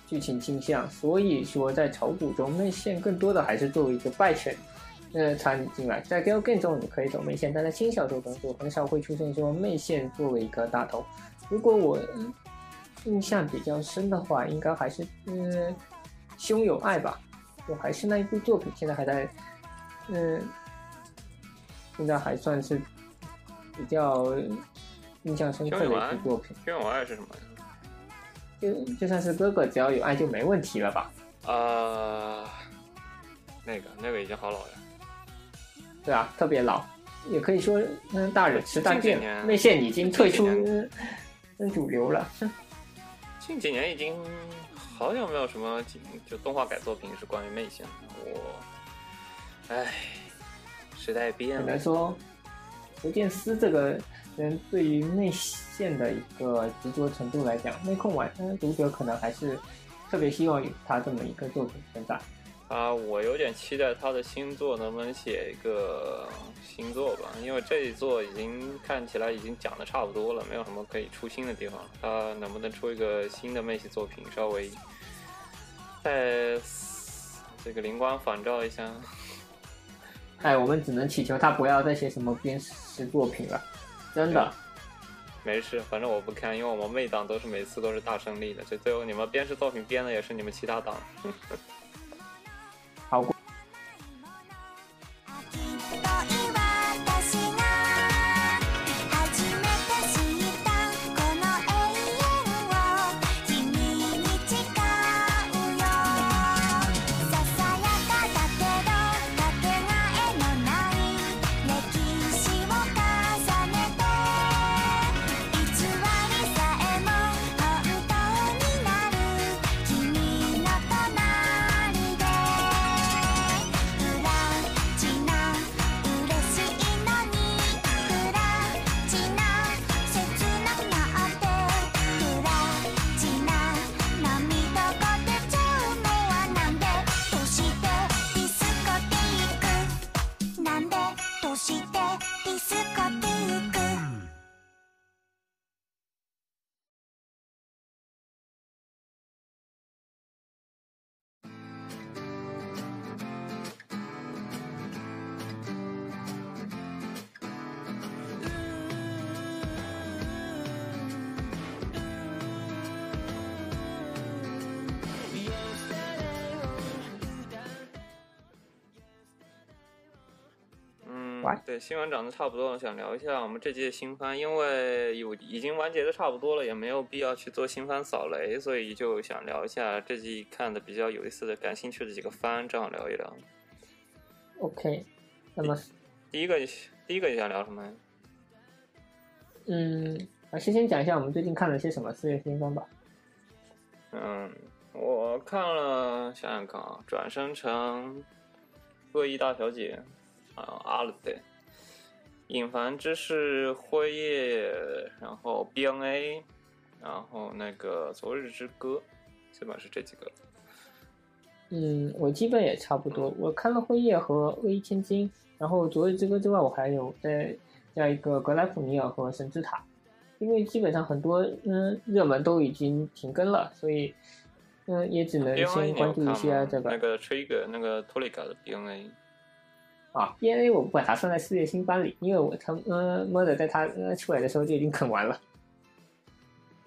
剧情倾向，所以说在炒股中，妹线更多的还是作为一个败犬，呃插你进来。在 Game 中你可以走妹线，但在轻小说中就很少会出现说妹线作为一个大头。如果我嗯印象比较深的话，应该还是嗯胸有爱吧，就还是那一部作品，现在还在嗯现在还算是比较印象深刻的一部作品。胸有爱是什么呀？就就算是哥哥，只要有爱就没问题了吧？啊、那个那个已经好老了。对啊，特别老，也可以说，嗯，大人时代变近几年了，妹线已经退出主流了。(laughs) 近几年已经好久没有什么就动画改作品是关于内线的。我，唉，时代变了只能。说，福建司这个人对于内线的一个执着程度来讲，内控玩嗯读者可能还是特别希望有他这么一个作品存在。啊，我有点期待他的新作能不能写一个新作吧，因为这一作已经看起来已经讲的差不多了，没有什么可以出新的地方了。他能不能出一个新的妹系作品，稍微再这个灵光返照一下？哎，我们只能祈求他不要再写什么编诗作品了，真的。没事，反正我不看，因为我们妹党都是每次都是大胜利的，就最后你们编诗作品编的也是你们其他党。(laughs) 对，新闻讲的差不多了，想聊一下我们这季的新番，因为有已经完结的差不多了，也没有必要去做新番扫雷，所以就想聊一下这季看的比较有意思的、感兴趣的几个番，正好聊一聊。OK，那么第一个，第一个你想聊什么呀？嗯，啊，先先讲一下我们最近看了些什么四月新番吧。嗯，我看了，想想看啊，转生成恶意大小姐啊，阿勒德，隐凡之事，辉夜，然后 BNA，然后那个昨日之歌，基本是这几个。嗯，我基本也差不多。我看了《辉夜》和《恶意千金》，然后《昨日之歌》之外，我还有再加一个《格莱普尼尔》和《神之塔》，因为基本上很多嗯热门都已经停更了，所以嗯也只能先关注一？些这个那个 Trigger，那个托里卡的 BNA。啊 BNA 我不把它算在四月新番里，因为我他呃摸的在它呃出来的时候就已经啃完了。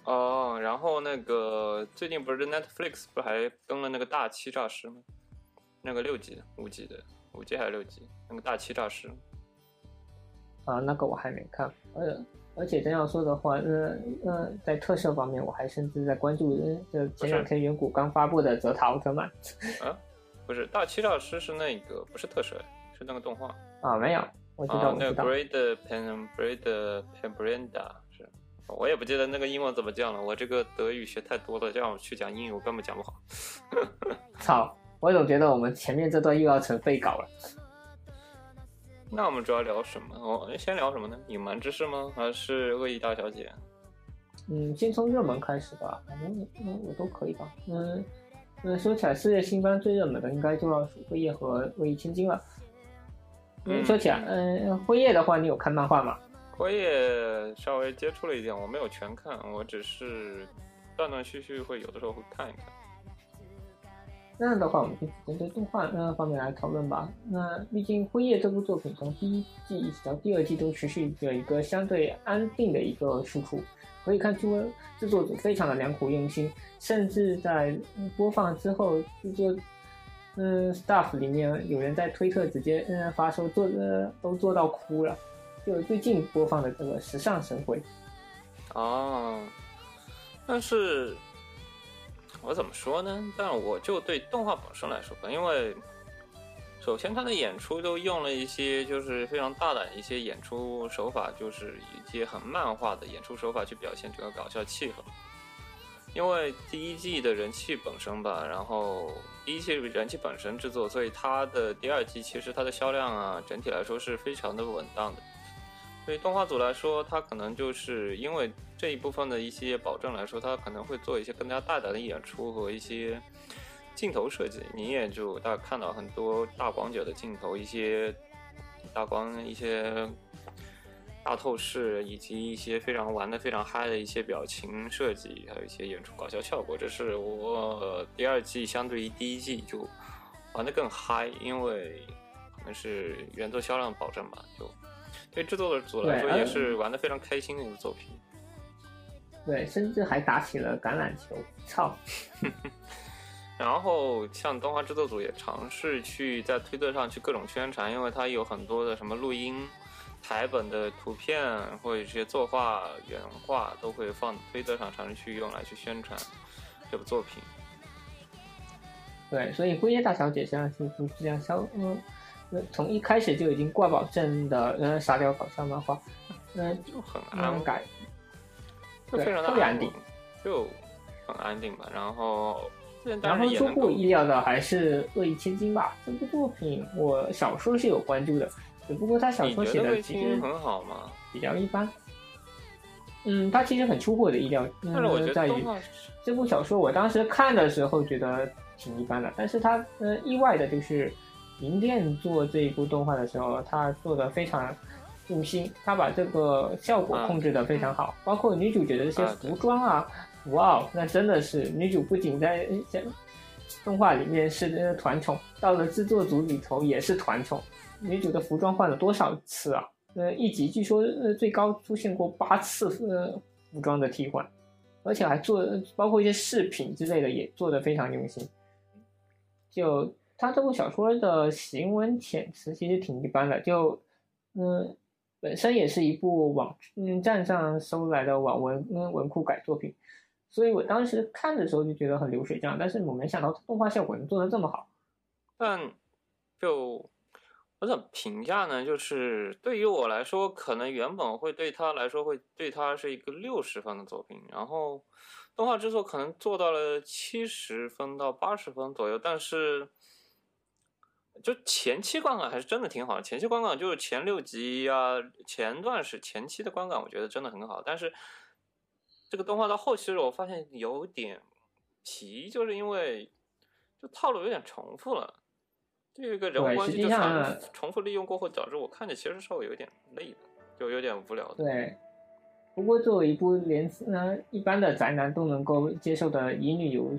哦，然后那个最近不是 Netflix 不还更了那个大欺诈师吗？那个六集、五集的，五集还是六集？那个大欺诈师。啊，那个我还没看，呃，而且真要说的话，呃呃、在特摄方面，我还甚至在关注，呃、就前两天远古刚发布的《泽塔奥特曼》啊，不是大欺诈师是那个不是特摄，是那个动画啊，没有，我知道，那个 Braid Pen Braid Penbrenda 是我也不记得那个英文怎么讲了，我这个德语学太多了，让我去讲英语我根本讲不好。(laughs) 操！我总觉得我们前面这段又要成废稿了。(laughs) 那我们主要聊什么？我、先聊什么呢？隐瞒之事吗？还是恶意大小姐？嗯，先从热门开始吧，反正嗯我都可以吧。嗯嗯，说起来，世界新番最热门的应该就要数辉夜和恶意千金了。嗯，说起来，嗯，辉夜的话，你有看漫画吗？辉夜稍微接触了一点，我没有全看，我只是断断续续会有的时候会看一看。那样的话，我们就针对动画那方面来讨论吧。那毕竟《辉夜》这部作品从第一季一直到第二季都持续着一个相对安定的一个输出，可以看出制作组非常的良苦用心，甚至在播放之后，制作嗯 staff 里面有人在推特直接嗯发说做呃都做到哭了。就最近播放的这个《时尚神回》哦，但是。我怎么说呢？但我就对动画本身来说吧，因为首先他的演出都用了一些就是非常大胆一些演出手法，就是一些很漫画的演出手法去表现这个搞笑气氛。因为第一季的人气本身吧，然后第一季人气本身制作，所以它的第二季其实它的销量啊，整体来说是非常的稳当的。对动画组来说，它可能就是因为这一部分的一些保证来说，它可能会做一些更加大胆的演出和一些镜头设计。你也就大家看到很多大广角的镜头，一些大光、一些大透视，以及一些非常玩的非常嗨的一些表情设计，还有一些演出搞笑效果。这是我第二季相对于第一季就玩的更嗨，因为可能是原作销量保证吧，就。对制作组来说也是玩的非常开心的一个作品，对，甚至还打起了橄榄球，操！(laughs) 然后像动画制作组也尝试去在推特上去各种宣传，因为它有很多的什么录音、台本的图片或者一些作画原画都会放推特上，尝试去用来去宣传这部作品。对，所以《辉夜大小姐》实际上是这样消，嗯。从一开始就已经挂保证的，嗯，沙雕搞笑漫画，嗯，就很安改，就非常的安定，就很安定吧。然后，然后出乎意料的还是《恶意千金》吧。这部作品我小说是有关注的，只不过他小说写的其实很好嘛，比较一般。嗯，他其实很出乎我的意料，但是我觉得这部小说我当时看的时候觉得挺一般的，但是他呃意外的就是。银店做这一部动画的时候，他做的非常用心，他把这个效果控制的非常好，包括女主角的这些服装啊，哇，那真的是女主不仅在在动画里面是团宠，到了制作组里头也是团宠。女主的服装换了多少次啊？呃，一集据说呃最高出现过八次呃服装的替换，而且还做包括一些饰品之类的也做的非常用心，就。他这部小说的行文遣词其实挺一般的，就，嗯，本身也是一部网嗯站上搜来的网文嗯文库改作品，所以我当时看的时候就觉得很流水账，但是我没想到动画效果能做得这么好。但，就我怎么评价呢？就是对于我来说，可能原本会对他来说会对他是一个六十分的作品，然后动画制作可能做到了七十分到八十分左右，但是。就前期观感还是真的挺好的，前期观感就是前六集啊，前段是前期的观感，我觉得真的很好。但是这个动画到后期的时候，我发现有点皮，就是因为就套路有点重复了，这个人物关系就重重复利用过后，导致我看着其实稍微有点累的，就有点无聊的。对，不过作为一部连呃一般的宅男都能够接受的乙女游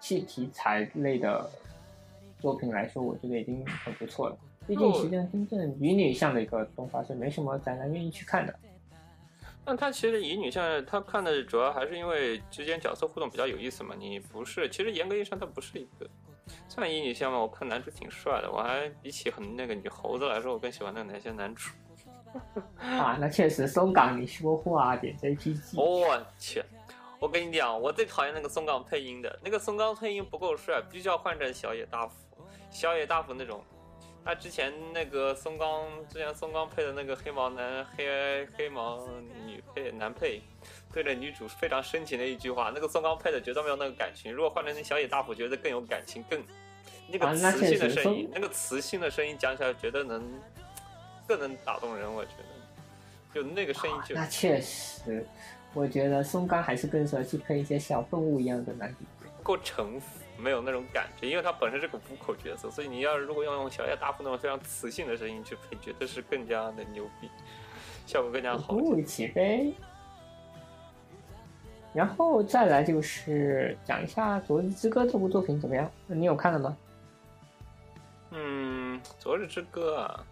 戏题材类的。作品来说，我觉得已经很不错了。毕竟，实际上真正乙女向的一个动画是没什么宅男愿意去看的。但他其实乙女向，他看的主要还是因为之间角色互动比较有意思嘛。你不是，其实严格意义上，它不是一个算一女相嘛。我看男主挺帅的，我还比起很那个女猴子来说，我更喜欢那个男性男主。(laughs) 啊，那确实，松冈你说话点 JPG。我去。我跟你讲，我最讨厌那个松冈配音的，那个松冈配音不够帅，必须要换成小野大辅。小野大辅那种，他之前那个松冈，之前松冈配的那个黑毛男黑黑毛女配男配，对着女主非常深情的一句话，那个宋刚配的绝对没有那个感情。如果换成那小野大辅，觉得更有感情，更那个磁性的声音宋，那个磁性的声音讲起来，觉得能更能打动人。我觉得，就那个声音就那确实，我觉得松冈还是更适合去配一些小动物一样的男主角。不够城府，没有那种感觉，因为他本身是个五口角色，所以你要如果要用小野大辅那种非常磁性的声音去配，绝对是更加的牛逼，效果更加好。不起飞。然后再来就是讲一下《昨日之歌》这部作品怎么样？你有看了吗？嗯，《昨日之歌》啊，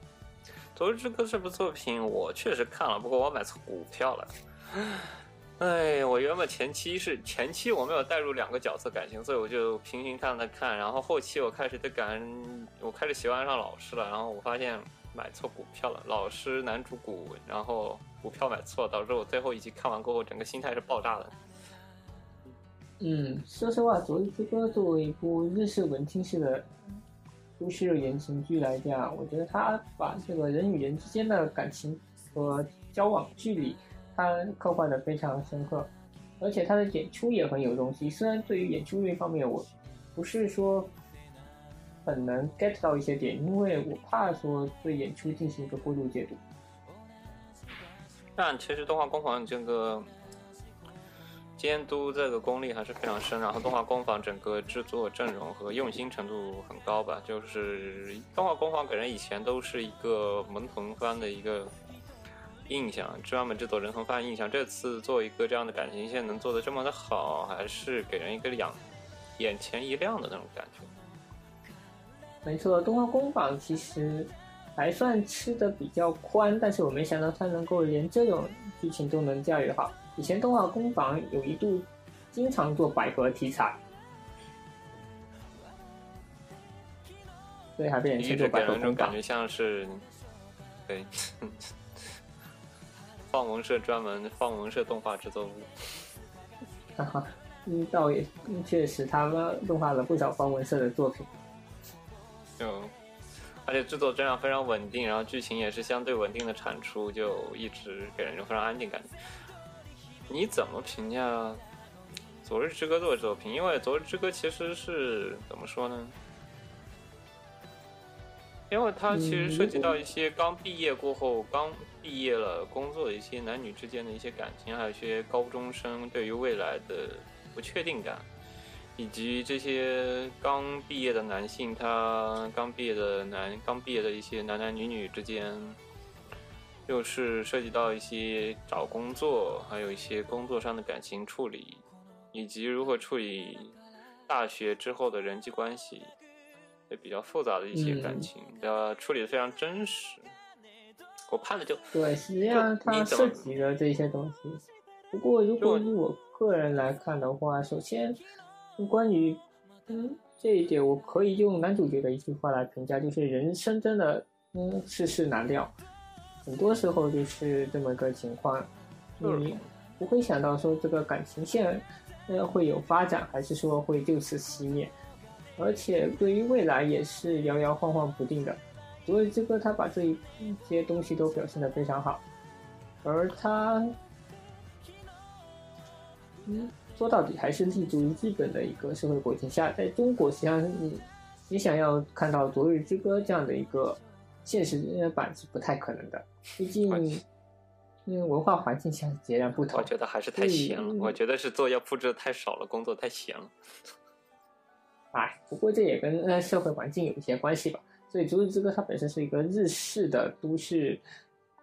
《昨日之歌》这部作品我确实看了，不过我买错股票了。哎，我原本前期是前期我没有带入两个角色感情，所以我就平平淡淡的看，然后后期我开始对感，我开始喜欢上老师了，然后我发现买错股票了，老师男主股，然后股票买错，导致我最后一集看完过后，整个心态是爆炸的。嗯，说实话，《昨日之歌》作为一部日式文青式的都市言情剧来讲，我觉得它把这个人与人之间的感情和交往距离，它刻画的非常深刻，而且它的演出也很有东西。虽然对于演出这一方面，我不是说很能 get 到一些点，因为我怕说对演出进行一个过度解读。但其实动画工坊这个监督这个功力还是非常深，然后动画工坊整个制作阵容和用心程度很高吧。就是动画工坊给人以前都是一个萌童番的一个印象，专门制作人童番印象。这次做一个这样的感情线能做的这么的好，还是给人一个两眼前一亮的那种感觉。没错，动画工坊其实还算吃的比较宽，但是我没想到它能够连这种剧情都能驾驭好。以前动画工坊有一度经常做百合题材，所以还被人一称作直给百合工坊人一种感觉。像是，对，(laughs) 放文社专门放文社动画制作部。哈哈，嗯，倒也嗯确实，他们动画了不少方文社的作品。就而且制作质量非常稳定，然后剧情也是相对稳定的产出，就一直给人一种非常安定感觉。你怎么评价《昨日之歌》这个作品？因为《昨日之歌》其实是怎么说呢？因为它其实涉及到一些刚毕业过后、刚毕业了工作的一些男女之间的一些感情，还有一些高中生对于未来的不确定感。以及这些刚毕业的男性，他刚毕业的男刚毕业的一些男男女女之间，又是涉及到一些找工作，还有一些工作上的感情处理，以及如何处理大学之后的人际关系，也比较复杂的一些感嗯情，呃、处理的非常真实。我看了就对，实际上它涉及了这些东西。不过，如果以我个人来看的话，首先关于嗯这一点，我可以用男主角的一句话来评价，就是人生真的嗯世事难料，很多时候就是这么个情况，就是你不会想到说这个感情线呃会有发展，还是说会就此熄灭，而且对于未来也是摇摇晃晃不定的。所以这个他把这一些东西都表现得非常好，而他，嗯，说到底还是立足于日本的一个社会国情下，在中国实际上你你想要看到《昨日之歌》这样的一个现实版是不太可能的，毕竟关系嗯文化环境下截然不同我。觉得还是太闲了，嗯我觉得是作业布置的太少了，工作太闲了。哎，不过这也跟呃社会环境有一些关系吧。所以《昨日之歌》它本身是一个日式的都市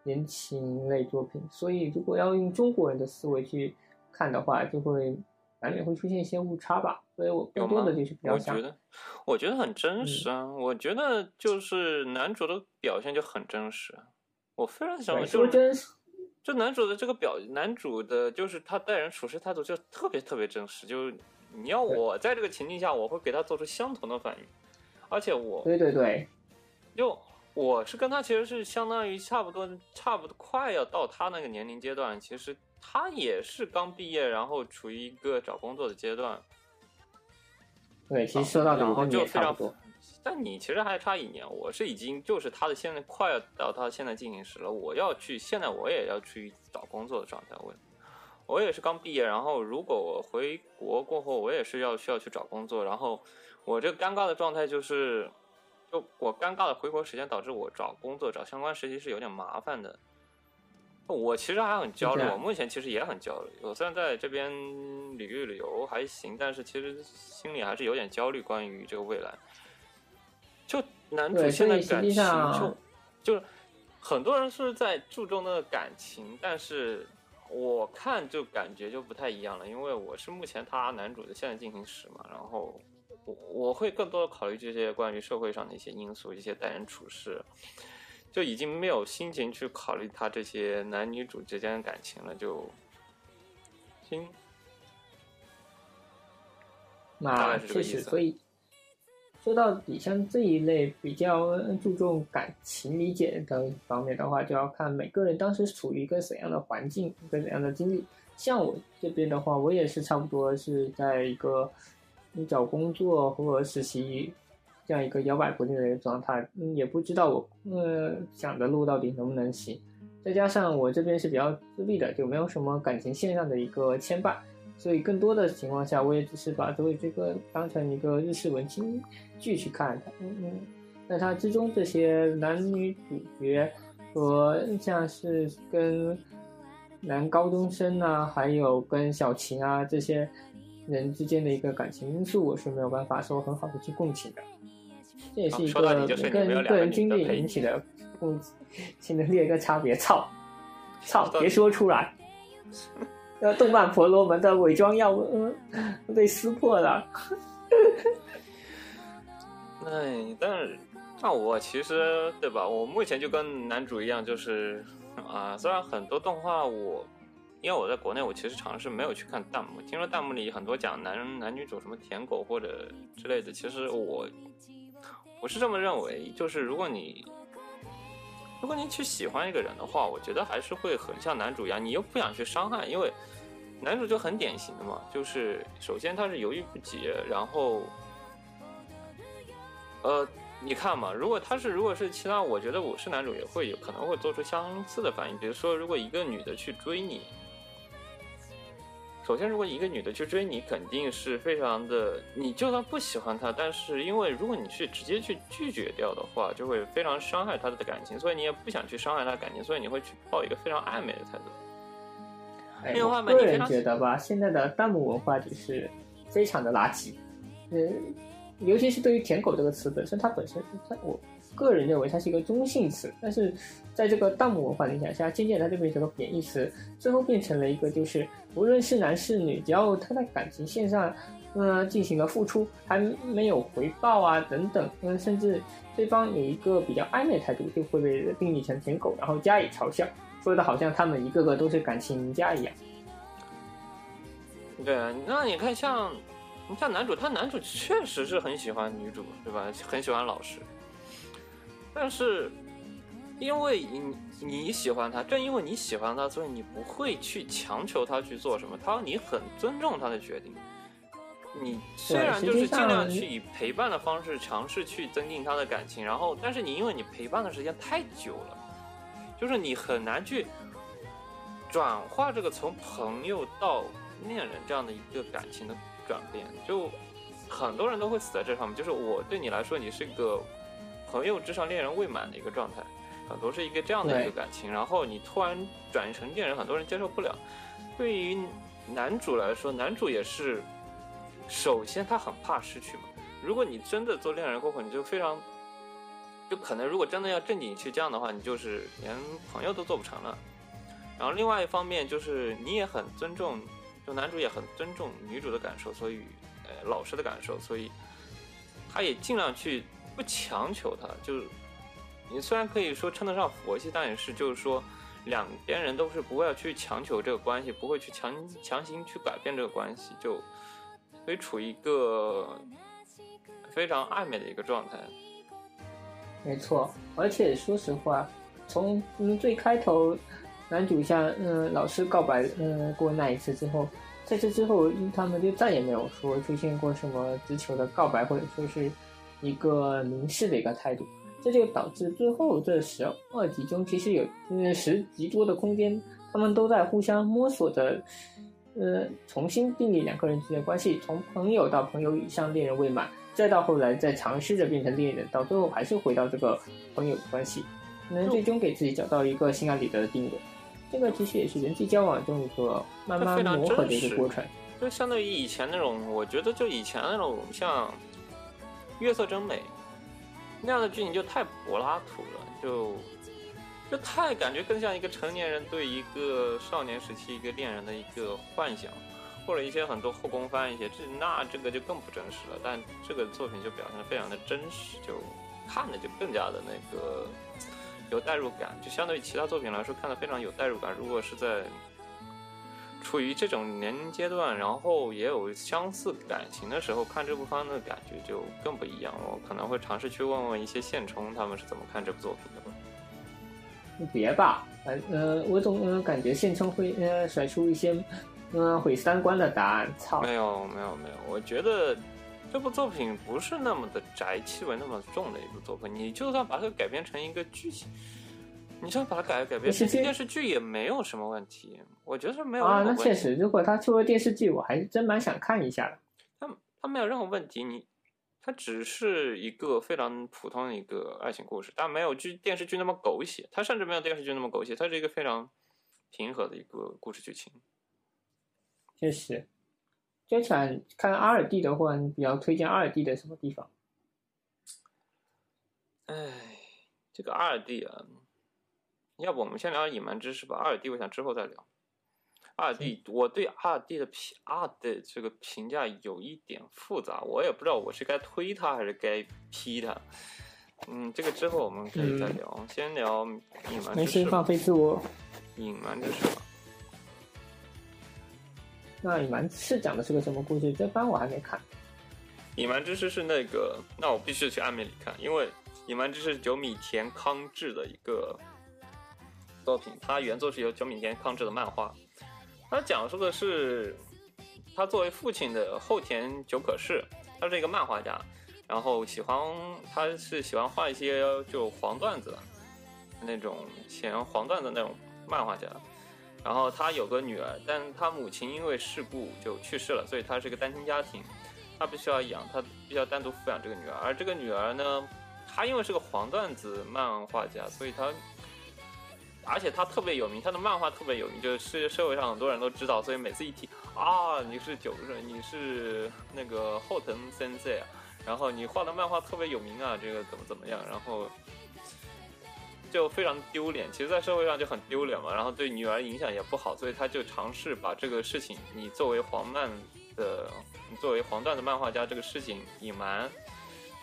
言情类作品，所以如果要用中国人的思维去看的话，就会难免会出现一些误差吧。所以我更多的就是比较想我觉得，我觉得很真实啊。嗯我觉得就是男主的表现就很真实，我非常想说真实，就男主的这个表，男主的就是他待人处事态度就特别特别真实。就是你要我在这个情境下，我会给他做出相同的反应，而且我对对对，就我是跟他其实是相当于差不多，差不多快要到他那个年龄阶段。其实他也是刚毕业，然后处于一个找工作的阶段。对，其实说到底然后我跟你也就非常多。，但你其实还差一年，我是已经就是他的现在快要到他现在进行时了，我要去现在我也要去找工作的状态，我我也是刚毕业，然后如果我回国过后，我也是要需要去找工作，然后我这个尴尬的状态就是，就我尴尬的回国时间导致我找工作找相关实习是有点麻烦的。我其实还很焦虑，我目前其实也很焦虑。我虽然在这边旅一旅游还行，但是其实心里还是有点焦虑，关于这个未来。就男主现在感情就就是很多人是在注重那个感情，但是我看就感觉就不太一样了，因为我是目前他男主的现在进行时嘛，然后我我会更多的考虑这些关于社会上的一些因素，一些待人处事，就已经没有心情去考虑他这些男女主之间的感情了，就心那确实，所以说到底，像这一类比较注重感情理解的方面的话，就要看每个人当时处于一个怎样的环境，一个怎样的经历。像我这边的话，我也是差不多是在一个你找工作或者实习这样一个摇摆不定的一个状态，嗯，也不知道我呃想的路到底能不能行。再加上我这边是比较自闭的，就没有什么感情线上的一个牵绊，所以更多的情况下，我也只是把作为这个当成一个日式文青剧去看它。嗯嗯，那它之中这些男女主角和像是跟男高中生啊，还有跟小晴啊这些人之间的一个感情因素，我是没有办法说很好的去共情的。这也是一啊说到个底就是每个人你们有两个个人经历引起的共情能力的一个差别。操，操，别说出来。呃，动漫婆罗门的伪装要嗯被撕破了。(laughs) 哎，但是那我其实对吧？我目前就跟男主一样，就是啊，虽然很多动画我，因为我在国内，我其实尝试没有去看弹幕，听说弹幕里很多讲男男女主什么舔狗或者之类的，其实我我是这么认为，就是如果你如果你去喜欢一个人的话，我觉得还是会很像男主一样，你又不想去伤害，因为男主就很典型的嘛，就是首先他是犹豫不决，然后。呃，你看嘛，如果他是如果是其他，我觉得我是男主也会有可能会做出相似的反应。比如说，如果一个女的去追你，首先如果一个女的去追你，肯定是非常的，你就算不喜欢她，但是因为如果你去直接去拒绝掉的话，就会非常伤害她的感情，所以你也不想去伤害她的感情，所以你会去抱一个非常暧昧的态度。哎，另外我个人嘛你非常觉得吧，现在的弹幕文化就是非常的垃圾。嗯，尤其是对于“舔狗”这个词本身，它本身它我个人认为它是一个中性词，但是在这个弹幕文化的影响下，渐渐它就变成了贬义词，最后变成了一个就是无论是男是女，只要他在感情线上。呃，进行了付出还没有回报啊，等等，嗯，甚至对方有一个比较暧昧态度，就会被定义成舔狗，然后加以嘲笑，说的好像他们一个个都是感情赢家一样。对啊，那你看像你像男主，他男主确实是很喜欢女主，对吧？很喜欢老师，但是因为你你喜欢他，正因为你喜欢他，所以你不会去强求他去做什么，他你很尊重他的决定。你虽然就是尽量去以陪伴的方式尝试去增进他的感情，然后但是你因为你陪伴的时间太久了，就是你很难去转化这个从朋友到恋人这样的一个感情的转变，就很多人都会死在这上面。就是我对你来说，你是个朋友之上恋人未满的一个状态，很多是一个这样的一个感情，然后你突然转成恋人，很多人接受不了。对于男主来说，男主也是，首先他很怕失去嘛。如果你真的做恋人过后，你就非常，就可能如果真的要正经去这样的话，你就是连朋友都做不成了。然后另外一方面就是你也很尊重，就男主也很尊重女主的感受，所以呃老师的感受，所以他也尽量去不强求她。就是你虽然可以说称得上佛系，但也是就是说两边人都是不会要去强求这个关系，不会去强强行去改变这个关系，就所以处于一个非常暧昧的一个状态。没错，而且说实话，从最开头，男主向嗯老师告白嗯过那一次之后，在这之后，他们就再也没有说出现过什么直球的告白，或者说是一个明示的一个态度。这就导致最后这十二集中，其实有嗯十集多的空间，他们都在互相摸索着，呃，重新定义两个人之间的关系，从朋友到朋友以上，恋人未满，再到后来再尝试着变成恋人，到最后还是回到这个朋友的关系，能最终给自己找到一个心安理得的定位。这个其实也是人际交往中一个慢慢磨合的一个过程。就相对于以前那种，我觉得就以前那种像《月色真美》那样的剧情就太柏拉图了，就就太感觉更像一个成年人对一个少年时期一个恋人的一个幻想，或者一些很多后宫番一些，这那这个就更不真实了。但这个作品就表现的非常的真实，就看着就更加的那个有代入感，就相对于其他作品来说看的非常有代入感。如果是在处于这种年龄阶段，然后也有相似感情的时候，看这部番的感觉就更不一样了。我可能会尝试去问问一些现充他们是怎么看这部作品的吧。别吧，反呃，我总呃感觉现充会呃甩出一些呃毁三观的答案。操，没有没有没有，我觉得这部作品不是那么的宅气味那么重的一部作品。你就算把它改编成一个剧情，你这样把它改改编成电视剧电视剧也没有什么问题。我觉得是没有啊。那确实，如果他出了电视剧，我还是真蛮想看一下的。它它没有任何问题，你它只是一个非常普通的一个爱情故事，但没有剧电视剧那么狗血，它甚至没有电视剧那么狗血，它是一个非常平和的一个故事剧情。确实，就想看阿尔蒂的话，你比较推荐阿尔蒂的什么地方？哎，这个阿尔蒂啊，要不我们先聊隐瞒知识吧，阿尔蒂我想之后再聊。阿尔蒂，我对阿尔蒂的评阿尔的这个评价有一点复杂，我也不知道我是该推他还是该批他。嗯，这个之后我们可以再聊，先聊隐瞒没事，知识吧。放飞自我。隐瞒知识吧。那隐瞒是讲的是个什么故事？这番我还没看。隐瞒知识是那个，那我必须去暗面里看，因为隐瞒知识是久米田康治的一个作品，它原作是由久米田康治的漫画，它讲述的是他作为父亲的后田久可士，他是一个漫画家，然后喜欢他是喜欢画一些就黄段子，那种写黄段子那种漫画家。然后他有个女儿，但他母亲因为事故就去世了，所以他是个单亲家庭。他必须要养，他必须要单独抚养这个女儿。而这个女儿呢，她因为是个黄段子漫画家，所以她，而且他特别有名，他的漫画特别有名，就是社会上很多人都知道。所以每次一提啊，你是九人，你是那个后藤先生啊，然后你画的漫画特别有名啊，这个怎么怎么样，然后就非常丢脸。其实，在社会上就很丢脸嘛，然后对女儿影响也不好，所以他就尝试把这个事情，你作为黄漫的，你作为黄段的漫画家这个事情隐瞒，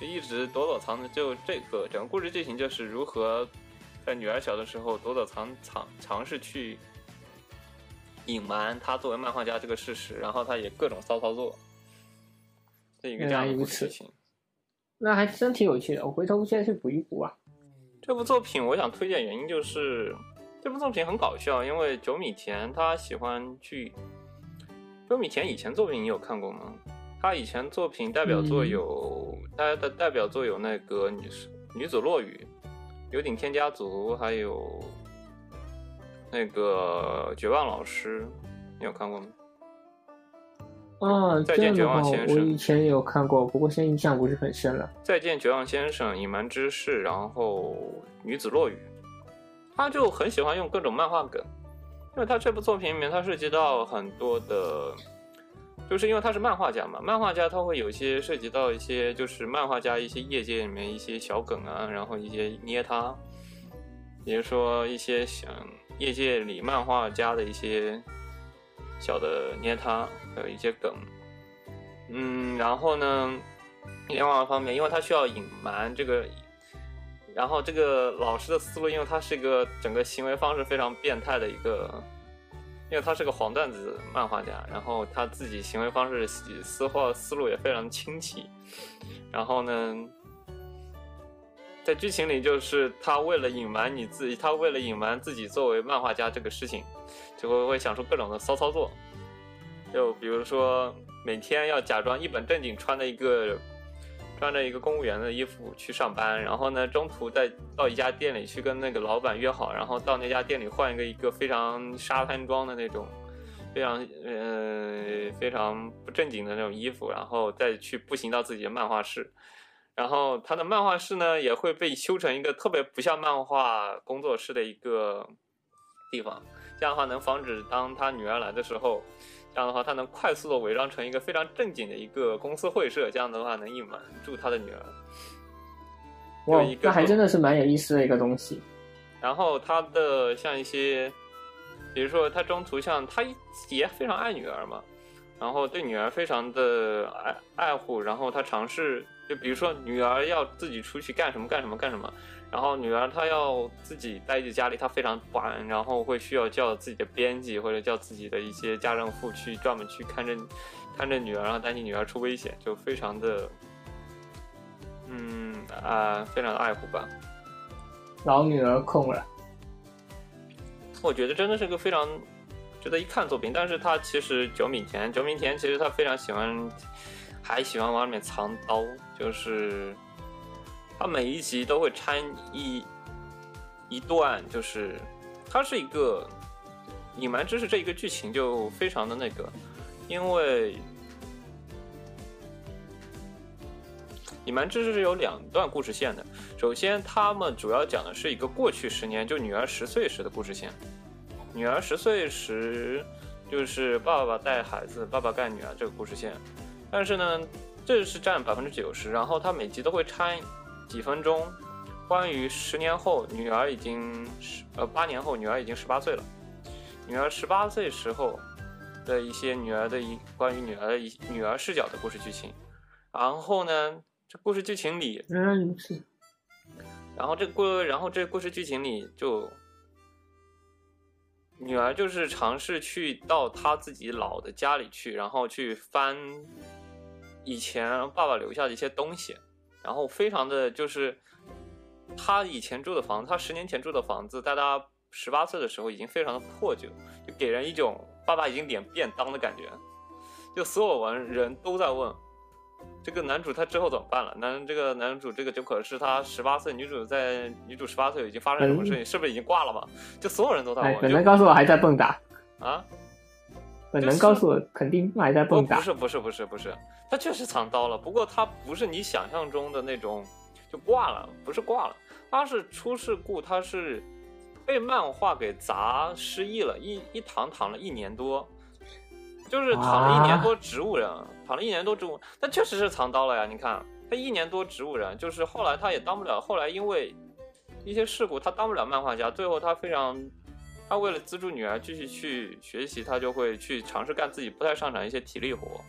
就一直躲躲藏藏。就这个整个故事剧情就是如何在女儿小的时候躲躲藏藏，尝试去隐瞒他作为漫画家这个事实，然后他也各种骚操作，这一个这样的故事情。那还真挺有趣的，我回头先去补一补啊。这部作品我想推荐原因就是，这部作品很搞笑，因为九米田他喜欢去。久米田以前作品你有看过吗？他以前作品代表作有，他的代表作有那个女女子落语、有顶天家族，还有那个绝望老师，你有看过吗？啊，再见绝望先生我以前有看过，不过现在印象不是很深了。再见，绝望先生、隐瞒之事，然后女子落雨，他就很喜欢用各种漫画梗，因为他这部作品里面，他涉及到很多的，就是因为他是漫画家嘛，漫画家他会有一些涉及到一些就是漫画家一些业界里面一些小梗啊，然后一些捏他，比如说一些想业界里漫画家的一些小的捏他，还有一些梗，嗯，然后呢，另外一方面，因为他需要隐瞒这个，然后这个老师的思路，因为他是一个整个行为方式非常变态的一个，因为他是个黄段子漫画家，然后他自己行为方式思画思路也非常清奇，然后呢，在剧情里就是他为了隐瞒你自己，他为了隐瞒自己作为漫画家这个事情，就会会想出各种的骚操作，就比如说每天要假装一本正经穿的一个穿着一个公务员的衣服去上班，然后呢，中途再到一家店里去跟那个老板约好，然后到那家店里换一个一个非常沙滩装的那种，非常呃非常不正经的那种衣服，然后再去步行到自己的漫画室。然后他的漫画室呢，也会被修成一个特别不像漫画工作室的一个地方。这样的话，能防止当他女儿来的时候，这样的话，他能快速的伪装成一个非常正经的一个公司会社。这样的话，能隐瞒住他的女儿。哇有一，个那还真的是蛮有意思的一个东西。然后他的像一些，比如说他中途像他也非常爱女儿嘛，然后对女儿非常的爱爱护，然后他尝试，就比如说女儿要自己出去干什么干什么干什么，然后女儿她要自己待在家里，她非常不安，然后会需要叫自己的编辑或者叫自己的一些家政妇去专门去看着看着女儿，然后担心女儿出危险，就非常的，嗯啊、非常的爱护吧。老女儿控了，我觉得真的是个非常值得一看的作品，但是他其实久米田，久米田其实他非常喜欢，还喜欢往里面藏刀，就是他每一集都会掺一一段，就是它是一个隐瞒知识这一个剧情就非常的那个，因为隐瞒知识是有两段故事线的，首先他们主要讲的是一个过去十年，就女儿十岁时的故事线。女儿十岁时，就是爸爸带孩子，爸爸干女儿这个故事线。但是呢，这是占百分之九十，然后他每集都会掺几分钟，关于十年后女儿已经十呃八年后女儿已经十八岁了，女儿十八岁时候的一些女儿的一关于女儿的一女儿视角的故事剧情。然后呢，这故事剧情里原来如此。然后这个故，然后这个故事剧情里就，女儿就是尝试去到她自己老的家里去，然后去翻以前爸爸留下的一些东西，然后非常的就是，他以前住的房子，他十年前住的房子，在他十八岁的时候已经非常的破旧，就给人一种爸爸已经脸变当的感觉，就所有人人都在问。这个男主他之后怎么办了？男这个男主这个就可是他十八岁，女主在女主十八岁已经发生什么事情？是不是已经挂了嘛？就所有人都在哎，问，本就能告诉我还在蹦跶，啊，本能告诉我肯定还在不蹦跶。不是不是不是不是，他确实藏刀了，不过他不是你想象中的那种就挂了，不是挂了，他是出事故，他是被漫画给砸失忆了，一一躺躺了一年多，就是躺了一年多植物人，躺了一年多植物，但确实是藏刀了呀，你看他一年多植物人，就是后来他也当不了，后来因为一些事故，他当不了漫画家，最后他非常。他为了资助女儿继续去学习，他就会去尝试干自己不太擅长一些体力活。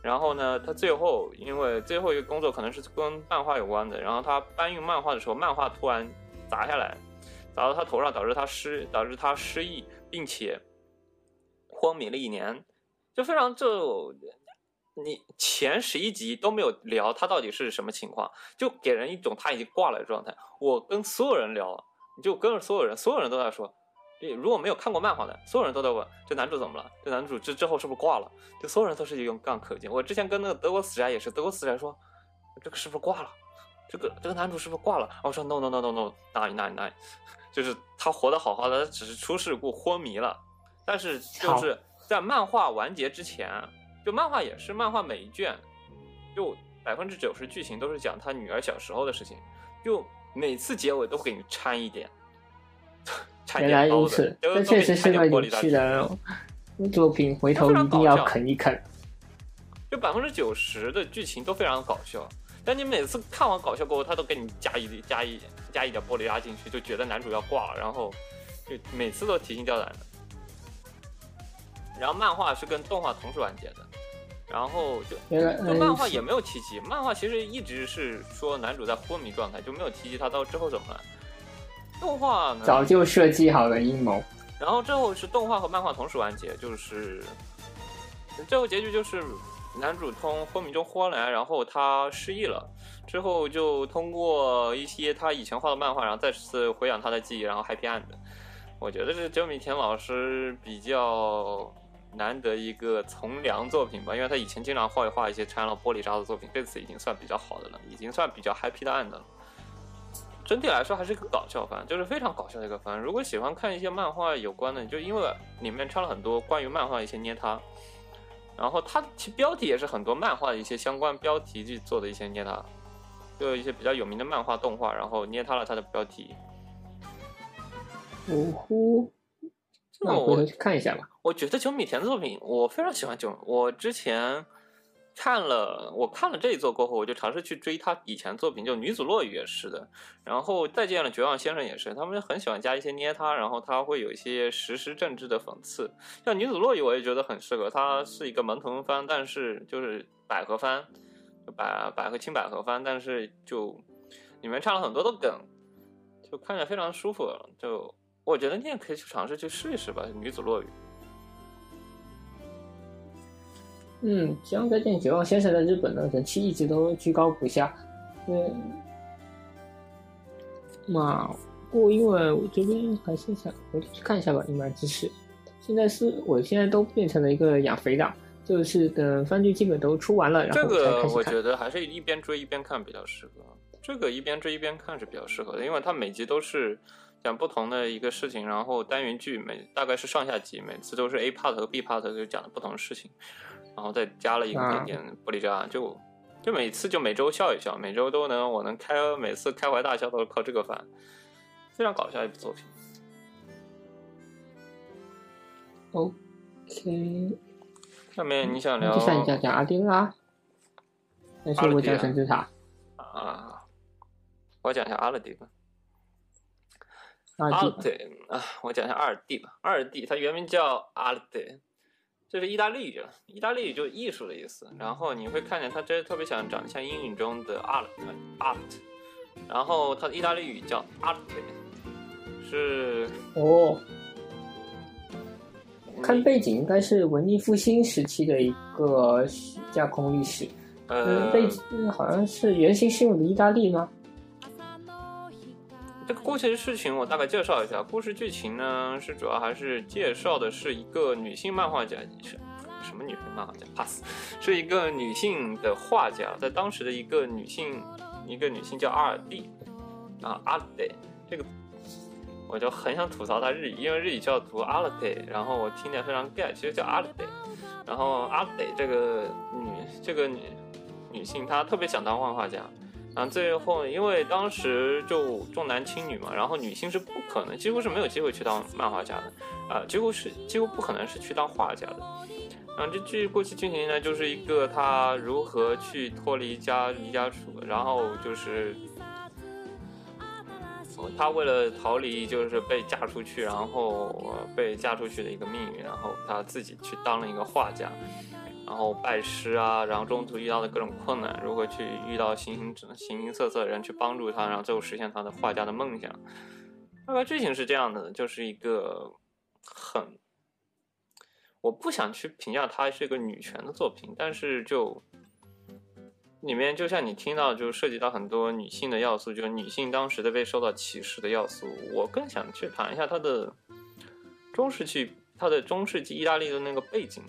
然后呢，他最后因为最后一个工作可能是跟漫画有关的，然后他搬运漫画的时候，漫画突然砸下来，砸到他头上，导致他失导致他失忆，并且昏迷了一年，就非常就你前十一集都没有聊他到底是什么情况，就给人一种他已经挂了的状态。我跟所有人聊，你就跟着所有人，所有人都在说。对，如果没有看过漫画的，所有人都在问这男主怎么了？这男主之之后是不是挂了？就所有人都是用杠可劲。我之前跟那个德国死宅也是，德国死宅说这个是不是挂了？这个这个男主是不是挂了？我说 no no no no no，哪里哪里哪里，(laughs) 就是他活得好好的，他只是出事故昏迷了。但是就是在漫画完结之前，就漫画也是漫画每一卷，就百分之九十剧情都是讲他女儿小时候的事情，就每次结尾都会给你掺一点。掺原来如此，都这确实是个有趣的作品，回头一定要啃一啃。就百分之九十的剧情都非常搞笑，但你每次看完搞笑过后，他都给你加一加一加一点玻璃渣进去，就觉得男主要挂了，然后就每次都提心吊胆的。然后漫画是跟动画同时完结的，然后就就漫画也没有提及，漫画其实一直是说男主在昏迷状态，就没有提及他到之后怎么了。动画呢？早就设计好了阴谋。然后最后是动画和漫画同时完结，就是最后结局就是男主从昏迷中豁来，然后他失忆了，之后就通过一些他以前画的漫画，然后再次回想他的记忆，然后 happy end。我觉得是久米田老师比较难得一个从良作品吧，因为他以前经常画一画一些掺了玻璃渣的作品，这次已经算比较好的了，已经算比较 happy 的案的了。整体来说还是一个搞笑番，就是非常搞笑的一个番。如果喜欢看一些漫画有关的，就因为里面掺了很多关于漫画的一些捏他，然后它其标题也是很多漫画的一些相关标题去做的一些捏他，就有一些比较有名的漫画动画，然后捏他了它的标题。呜呼，那我回头去看一下吧。我觉得九米田的作品，我非常喜欢九。我之前看了，我看了这一作过后，我就尝试去追他以前作品，就《女子落雨》也是的，然后再见了绝望先生也是，他们很喜欢加一些捏他，然后他会有一些实时政治的讽刺。像《女子落雨》，我也觉得很适合，它是一个门童番，但是就是百合番，就百百合青百合番，但是就里面唱了很多的梗，就看着非常舒服，就。我觉得你也可以去尝试去试一试吧，《女子落雨》。嗯，《将再见绝望先生》在日本的人气一直都居高不下。嗯，嘛，不过因为我这边还是想回去看一下吧，《隐瞒之事》。现在是我现在都变成了一个养肥党，就是等番剧基本都出完了，然这后这个我。觉得还是一边追一边看比较适合。这个一边追一边看是比较适合的，因为它每集都是讲不同的一个事情，然后单元剧每大概是上下集，每次都是 A part 和 B part 就讲的不同的事情，然后再加了一啊点点玻璃渣，就就每次就每周笑一笑，每周都能我能开每次开怀大笑都是靠这个饭，非常搞笑一部作品。OK，下面你想聊接下来你讲讲阿丁啦，还是我讲神之塔？啊？我讲一下阿勒迪吧。阿阿勒丁，迪啊，我讲一下阿尔蒂吧。阿尔蒂它原名叫阿勒迪，这是意大利语，意大利语就是艺术的意思。然后你会看见它这特别像长得像英语中的 art art，然后它的意大利语叫 art，是哦，看背景应该是文艺复兴时期的一个架空历史。呃嗯，背景好像是原型是用的意大利吗？故事的事情我大概介绍一下。故事剧情呢是主要还是介绍的是一个女性漫画家，是什么女性漫画家？pass，(laughs) 是一个女性的画家，在当时的一个女性，一个女性叫阿尔蒂啊，阿尔蒂这个。我就很想吐槽她日语，因为日语叫读阿勒蒂，然后我听起来非常 gay，其实叫阿勒蒂。然后阿勒蒂这个女这个女女性，她特别想当漫画家，然后最后，因为当时就重男轻女嘛，然后女性是不可能，几乎是没有机会去当漫画家的，啊、几乎是几乎不可能是去当画家的。然后这剧过去剧情呢，就是一个她如何去脱离家离家出，然后就是。她为了逃离，就是被嫁出去，然后、被嫁出去的一个命运，然后她自己去当了一个画家，然后拜师啊，然后中途遇到的各种困难，如何去遇到形形形形色色的人去帮助他，然后最后实现他的画家的梦想。大概剧情是这样的，就是一个很，我不想去评价它是一个女权的作品，但是就里面就像你听到，就涉及到很多女性的要素，就是女性当时的被受到歧视的要素。我更想去谈一下它的中世纪，它的中世纪意大利的那个背景。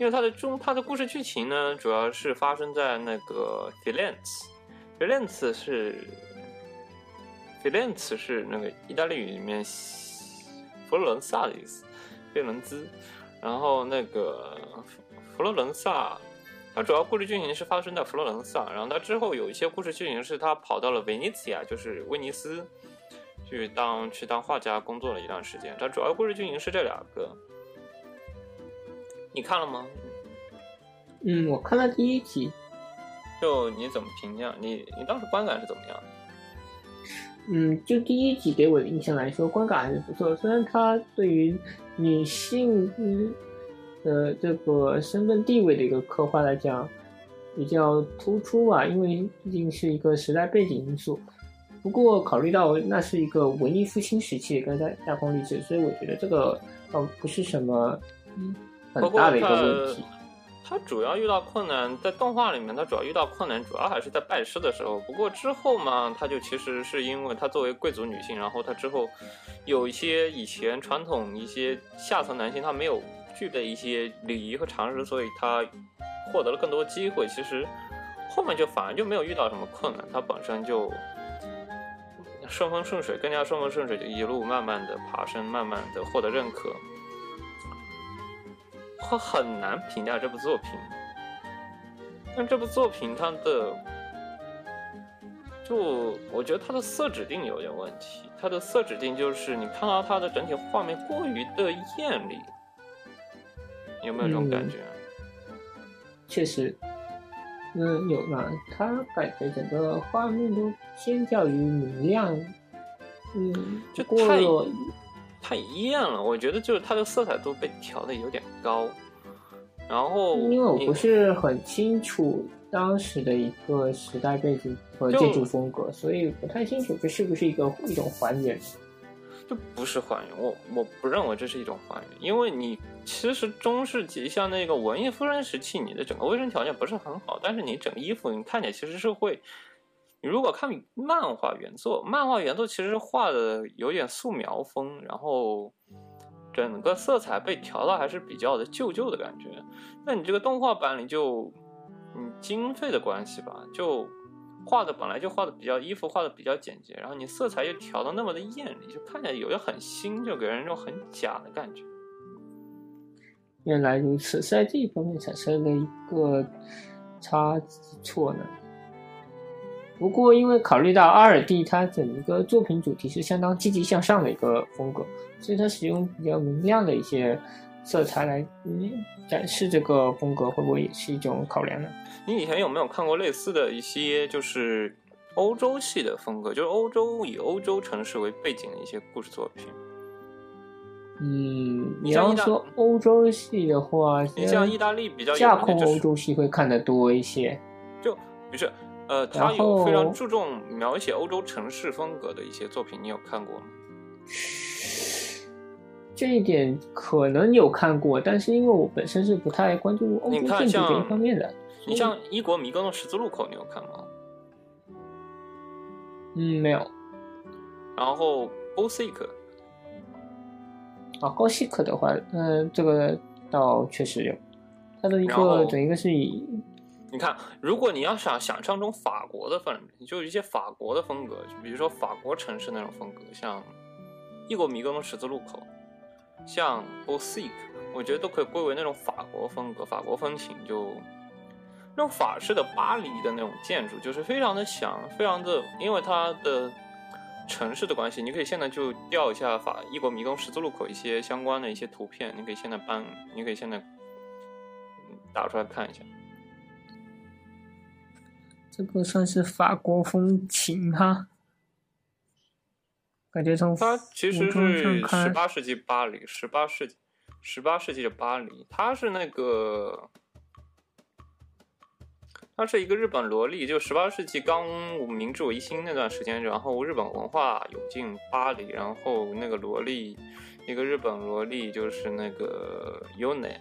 因为它的中它的故事剧情呢，主要是发生在那个 Firenze，Firenze 是 Firenze 是那个意大利语里面佛罗伦萨的意思，费伦兹。然后那个佛罗伦萨，它主要故事剧情是发生在佛罗伦萨，然后它之后有一些故事剧情是它跑到了威尼斯亚，就是威尼斯，去当去当画家工作了一段时间。它主要故事剧情是这两个。你看了吗？嗯，我看了第一集，就你怎么评价？你你当时观感是怎么样？嗯，就第一集给我的印象来说，观感还是不错。虽然它对于女性嗯的这个身份地位的一个刻画来讲比较突出吧，因为毕竟是一个时代背景因素。不过考虑到那是一个文艺复兴时期的一个大大空历史，所以我觉得这个倒不是什么嗯很大的一个问题。他主要遇到困难，在动画里面，他主要遇到困难，主要还是在拜师的时候。不过之后嘛，他就其实是因为她作为贵族女性，然后她之后有一些以前传统一些下层男性他没有具备一些礼仪和常识，所以他获得了更多机会。其实后面就反而就没有遇到什么困难，他本身就顺风顺水，更加顺风顺水，就一路慢慢的爬升，慢慢的获得认可。我很难评价这部作品，但这部作品它的，就我觉得它的色指定有点问题。它的色指定就是你看到它的整体画面过于的艳丽，有没有这种感觉？确实，嗯，有呢。它感觉整个画面都偏较于明亮，嗯，就太过了太艳了，我觉得就是它的色彩度被调的有点高，然后因为我不是很清楚当时的一个时代背景和建筑风格，所以不太清楚这是不是一个一种还原。这不是还原，我我不认为这是一种还原，因为你其实中世纪像那个文艺复兴时期，你的整个卫生条件不是很好，但是你整个衣服你看起来其实是会，你如果看漫画原作，漫画原作其实画的有点素描风，然后整个色彩被调到还是比较的旧旧的感觉，那你这个动画版里就，嗯，经费的关系吧，就。画的本来就画的比较衣服画的比较简洁，然后你色彩又调的那么的艳丽，就看起来有的很新，就给人一种很假的感觉。原来如此，在这一方面产生了一个差错呢。不过，因为考虑到阿尔蒂他整一个作品主题是相当积极向上的一个风格，所以他使用比较明亮的一些色彩来嗯展示这个风格，会不会也是一种考量呢？你以前有没有看过类似的一些就是欧洲系的风格，就是欧洲以欧洲城市为背景的一些故事作品？嗯，你要说欧洲系的话，你像意大利比较有架空欧洲系会看的多一些。就不是呃，他有非常注重描写欧洲城市风格的一些作品，你有看过吗？(sniffs) 这一点可能有看过，但是因为我本身是不太关注欧洲建筑这一方面的，你像一国迷宫的十字路口，你有看吗？嗯没有然后 s i k 啊。高西克的话，嗯、这个倒确实有，它的一个整一个是以你看，如果你要想想象中法国的氛围，就一些法国的风格，就比如说法国城市那种风格，像异国迷宫的十字路口，像 b o s i k 我觉得都可以归为那种法国风格、法国风情，就那种法式的巴黎的那种建筑，就是非常的响，非常的，因为它的城市的关系，你可以现在就调一下法异国迷宫十字路口一些相关的一些图片，你可以现在搬，你可以现在打出来看一下。这个算是法国风情哈。感觉从它其实是十看，八世纪巴黎，十八世纪，十八世纪的巴黎，它是那个，它是一个日本萝莉，就十八世纪刚明治维新那段时间，然后日本文化涌进巴黎，然后那个萝莉，一个日本萝莉就是那个 Yune，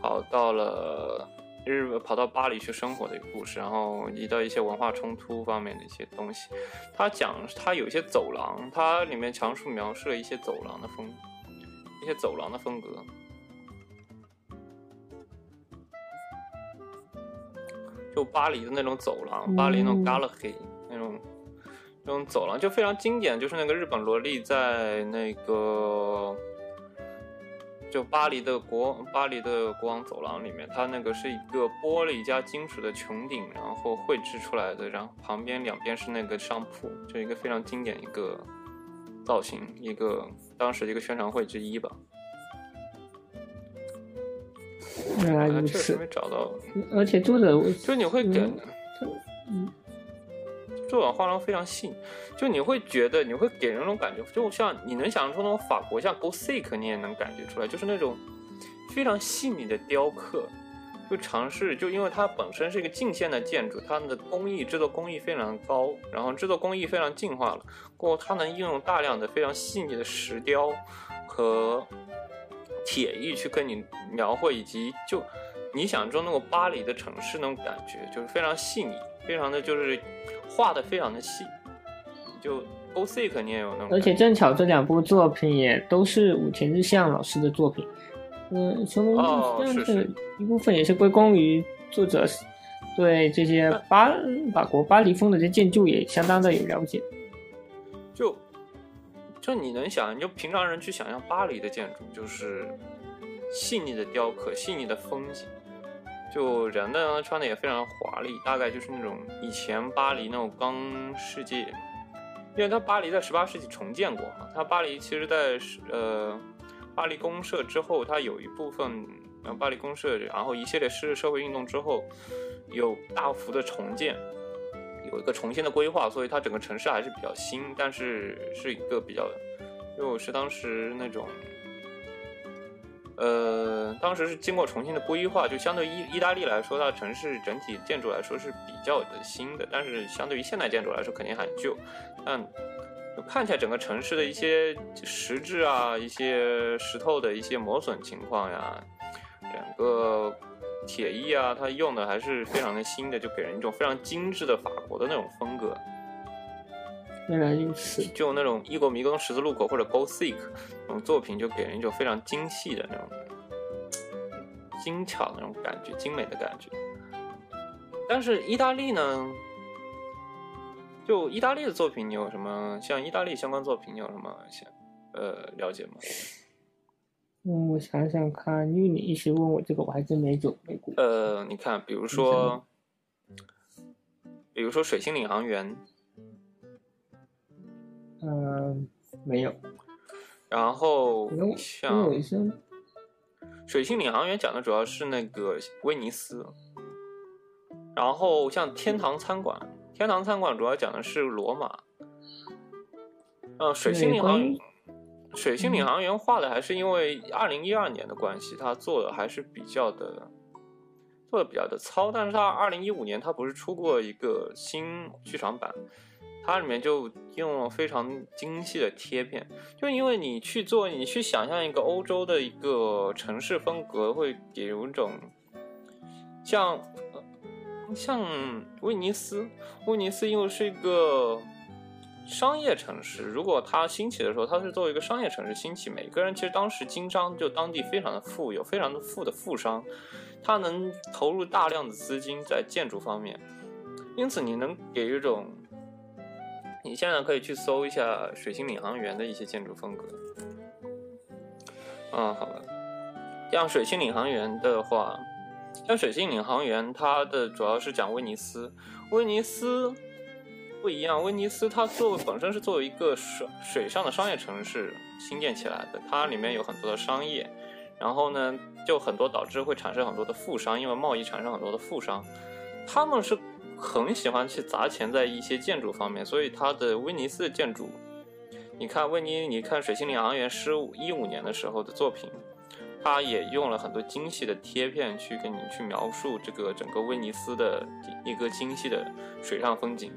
跑到了。日本跑到巴黎去生活的一个故事，然后遇到一些文化冲突方面的一些东西。它讲它有一些走廊，它里面详述描述了一些走廊的风，一些走廊的风格。就巴黎的那种走廊，巴黎那种嗯 gallery 那种那种走廊就非常经典，就是那个日本萝莉在那个就巴黎的国巴黎的国王走廊里面，它那个是一个玻璃加金属的穹顶，然后绘制出来的，然后旁边两边是那个商铺，就一个非常经典一个造型，一个当时的一个宣传会之一吧。原来如此。没找到，而且作者就你会感嗯这版画廊非常细，就你会觉得你会给人那种感觉，就像你能想象出那种法国，像 Go Sick，你也能感觉出来，就是那种非常细腻的雕刻，就尝试，就因为它本身是一个近现代建筑，它的工艺制作工艺非常高，然后制作工艺非常进化了，过后它能应用大量的非常细腻的石雕和铁艺去跟你描绘，以及就你想中那种巴黎的城市那种感觉，就是非常细腻，非常的就是画的非常的细，就 O C 肯定也有那种，而且正巧这两部作品也都是武田日向老师的作品，嗯，成龙哦这样是是子一部分也是归功于作者对这些巴法国巴黎风的这建筑也相当的有了解。就就你能想，你就平常人去想象巴黎的建筑，就是细腻的雕刻、细腻的风景，就人呢穿的也非常华丽，大概就是那种以前巴黎那种刚世纪，因为它巴黎在十八世纪重建过嘛，它巴黎其实在是呃巴黎公社之后，它有一部分，呃巴黎公社，然后一系列社社会运动之后，有大幅的重建。有一个重新的规划，所以它整个城市还是比较新，但是是一个比较，就是当时那种，呃，当时是经过重新的规划，就相对意意大利来说，它城市整体建筑来说是比较的新的，但是相对于现代建筑来说肯定很旧，但就看起来整个城市的一些石质啊、一些石头的一些磨损情况呀，整个铁艺啊，它用的还是非常的新的，就给人一种非常精致的法国的那种风格，原来如此，就那种异国迷宫十字路口或者 Go Seek 那种作品，就给人一种非常精细的那种精巧的那种感觉，精美的感觉。但是意大利呢，就意大利的作品，你有什么像意大利相关作品，你有什么想呃了解吗？嗯，我想想看，因为你一直问我这个，我还真没准备过。呃，你看，比如说，比如说水星领航员，嗯，没有，然后像水星领航员讲的主要是那个威尼斯，然后像天堂餐馆，天堂餐馆主要讲的是罗马。嗯，水星领航水星领航员画的还是因为二零一二年的关系，他做的还是比较的做的比较的糙，但是他二零一五年他不是出过一个新剧场版，它里面就用了非常精细的贴片，就因为你去做，你去想象一个欧洲的一个城市风格，会给人一种像像威尼斯，威尼斯因为是一个商业城市，如果它兴起的时候，它是作为一个商业城市兴起，每个人其实当时经商就当地非常的富有，非常的富的富商，他能投入大量的资金在建筑方面，因此你能给一种。你现在可以去搜一下水星领航员的一些建筑风格。嗯，好了。像水星领航员的话，像水星领航员，它的主要是讲威尼斯。威尼斯不一样，威尼斯它作为本身是作为一个水水上的商业城市兴建起来的，它里面有很多的商业，然后呢，就很多导致会产生很多的富商，因为贸易产生很多的富商，他们是很喜欢去砸钱在一些建筑方面，所以它的威尼斯的建筑，你看威尼，你看水星领航员十五一五年的时候的作品，它也用了很多精细的贴片去跟你去描述这个整个威尼斯的一个精细的水上风景。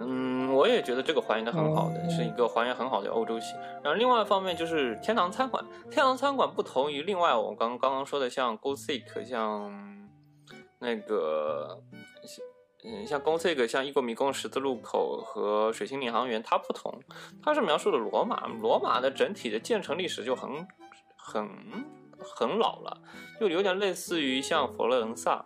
嗯，我也觉得这个还原的很好的，哦是一个还原很好的欧洲系。然后另外一方面就是天堂餐馆，天堂餐馆不同于另外我刚刚刚说的像 Go Seek，像那个，嗯，像 Go Seek，像异国迷宫十字路口和水星领航员，它不同，它是描述的罗马，罗马的整体的建成历史就很很很老了，就有点类似于像佛罗伦萨。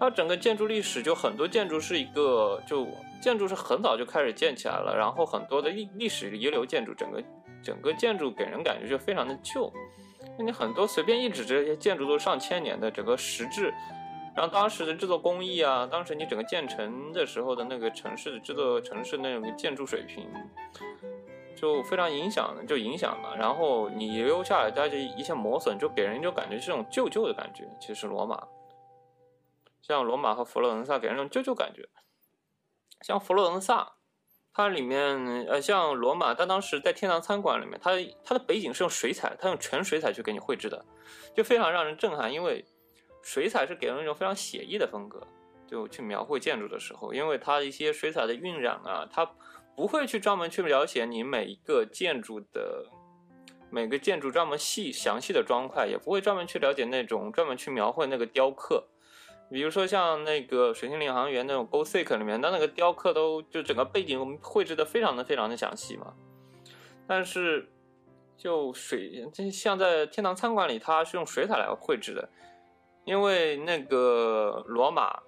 它整个建筑历史就很多建筑是一个，就建筑是很早就开始建起来了，然后很多的历历史遗留建筑，整个整个建筑给人感觉就非常的旧。那你很多随便一指这些建筑都上千年的整个实质，然后当时的制作工艺啊，当时你整个建成的时候的那个城市的制作城市那种建筑水平，就非常影响，就影响了。然后你留下来的这一些磨损，就给人一种感觉是这种旧旧的感觉。其实罗马。像罗马和佛罗伦萨给人一种旧旧感觉，像佛罗伦萨，它里面呃，像罗马，它当时在天堂餐馆里面，它它的背景是用水彩，它用全水彩去给你绘制的，就非常让人震撼，因为水彩是给人一种非常写意的风格，就去描绘建筑的时候，因为它一些水彩的晕染啊，它不会去专门去描写你每一个建筑的。每个建筑专门细详细的砖块，也不会专门去了解那种专门去描绘那个雕刻，比如说像那个水星领航员那种 Go Seek 里面，它那个雕刻都就整个背景我们绘制的非常的非常的详细嘛。但是就水，这像在天堂餐馆里，它是用水彩来绘制的，因为那个罗马，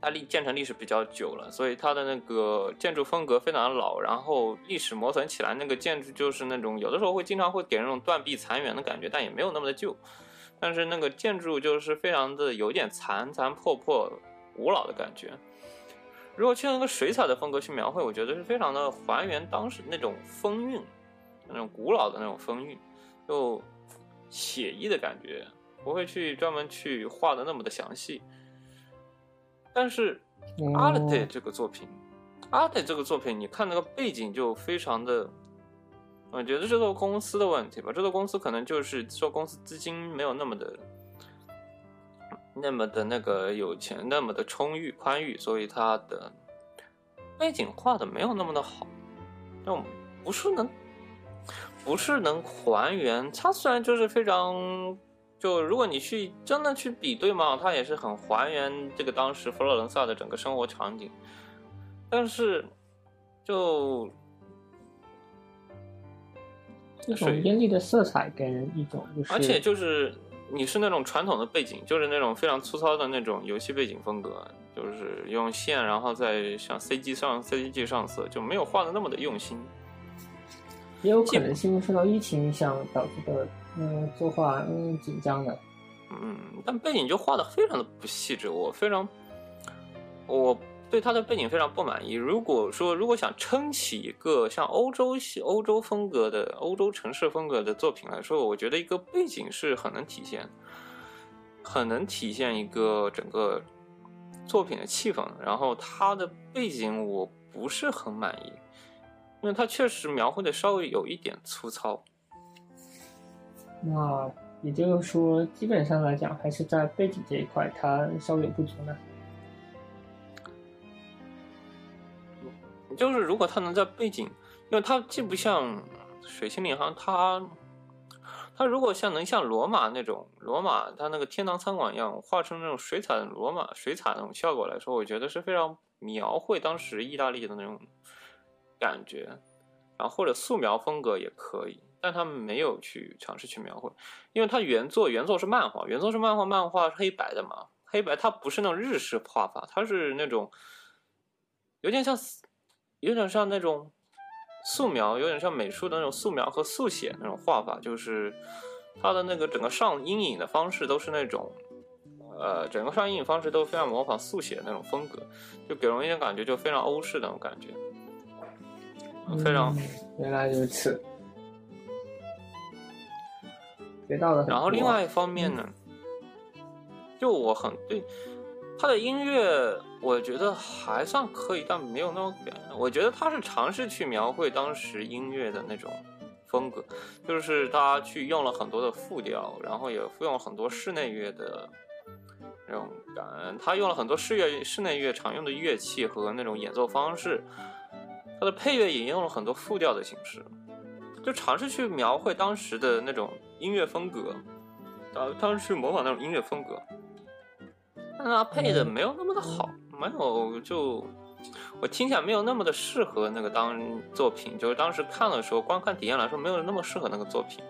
它历建成历史比较久了，所以它的那个建筑风格非常老，然后历史磨损起来，那个建筑就是那种有的时候会经常会给人那种断壁残垣的感觉，但也没有那么的旧，但是那个建筑就是非常的有点残残破破、古老的感觉。如果去用一个水彩的风格去描绘，我觉得是非常的还原当时那种风韵，那种古老的那种风韵，又写意的感觉，不会去专门去画的那么的详细。但是哦 Arte 这个作品，Arte 这个作品，你看那个背景就非常的，我觉得这个公司的问题吧，这个公司可能就是说公司资金没有那么的。那么的那个有钱，那么的充裕宽裕，所以它的背景画的没有那么的好，就不是能不是能还原。它虽然就是非常，就如果你去真的去比对嘛，它也是很还原这个当时佛罗伦萨的整个生活场景，但是就这种艳丽的色彩给人一种就是，而且就是你是那种传统的背景，就是那种非常粗糙的那种游戏背景风格，就是用线，然后再像 CG 上 CG 上色，就没有画的那么的用心。也有可能是因为受到疫情影响导致的，嗯，作画嗯紧张的。嗯，但背景就画的非常的不细致，我非常，我对他的背景非常不满意。如果说如果想撑起一个像欧洲系欧洲风格的欧洲城市风格的作品来说，我觉得一个背景是很能体现，很能体现一个整个作品的气氛。然后它的背景我不是很满意，因为它确实描绘的稍微有一点粗糙。那也就是说，基本上来讲，还是在背景这一块，它稍微有不足呢。就是如果他能在背景，因为它既不像水星领航，它它如果像能像罗马那种罗马它那个天堂餐馆一样画成那种水彩的罗马水彩那种效果来说，我觉得是非常描绘当时意大利的那种感觉，然后或者素描风格也可以，但他们没有去尝试去描绘，因为它原作原作是漫画，原作是漫画，漫画是黑白的嘛，黑白它不是那种日式画法，它是那种有点像。有点像那种素描，有点像美术的那种素描和速写那种画法，就是它的那个整个上阴影的方式都是那种，呃，整个上阴影方式都非常模仿速写那种风格，就给人一种感觉就非常欧式那种感觉，非常。嗯、原来如此，学到了。然后另外一方面呢，就我很对。他的音乐，我觉得还算可以，但没有那么感。我觉得他是尝试去描绘当时音乐的那种风格，就是他去用了很多的复调，然后也复用了很多室内乐的那种感。他用了很多室乐、室内乐常用的乐器和那种演奏方式。他的配乐也用了很多复调的形式，就尝试去描绘当时的那种音乐风格，呃，当时去模仿那种音乐风格。但他配的没有那么的好，没有就我听起来没有那么的适合那个当作品，就是当时看的时候观看体验来说没有那么适合那个作品。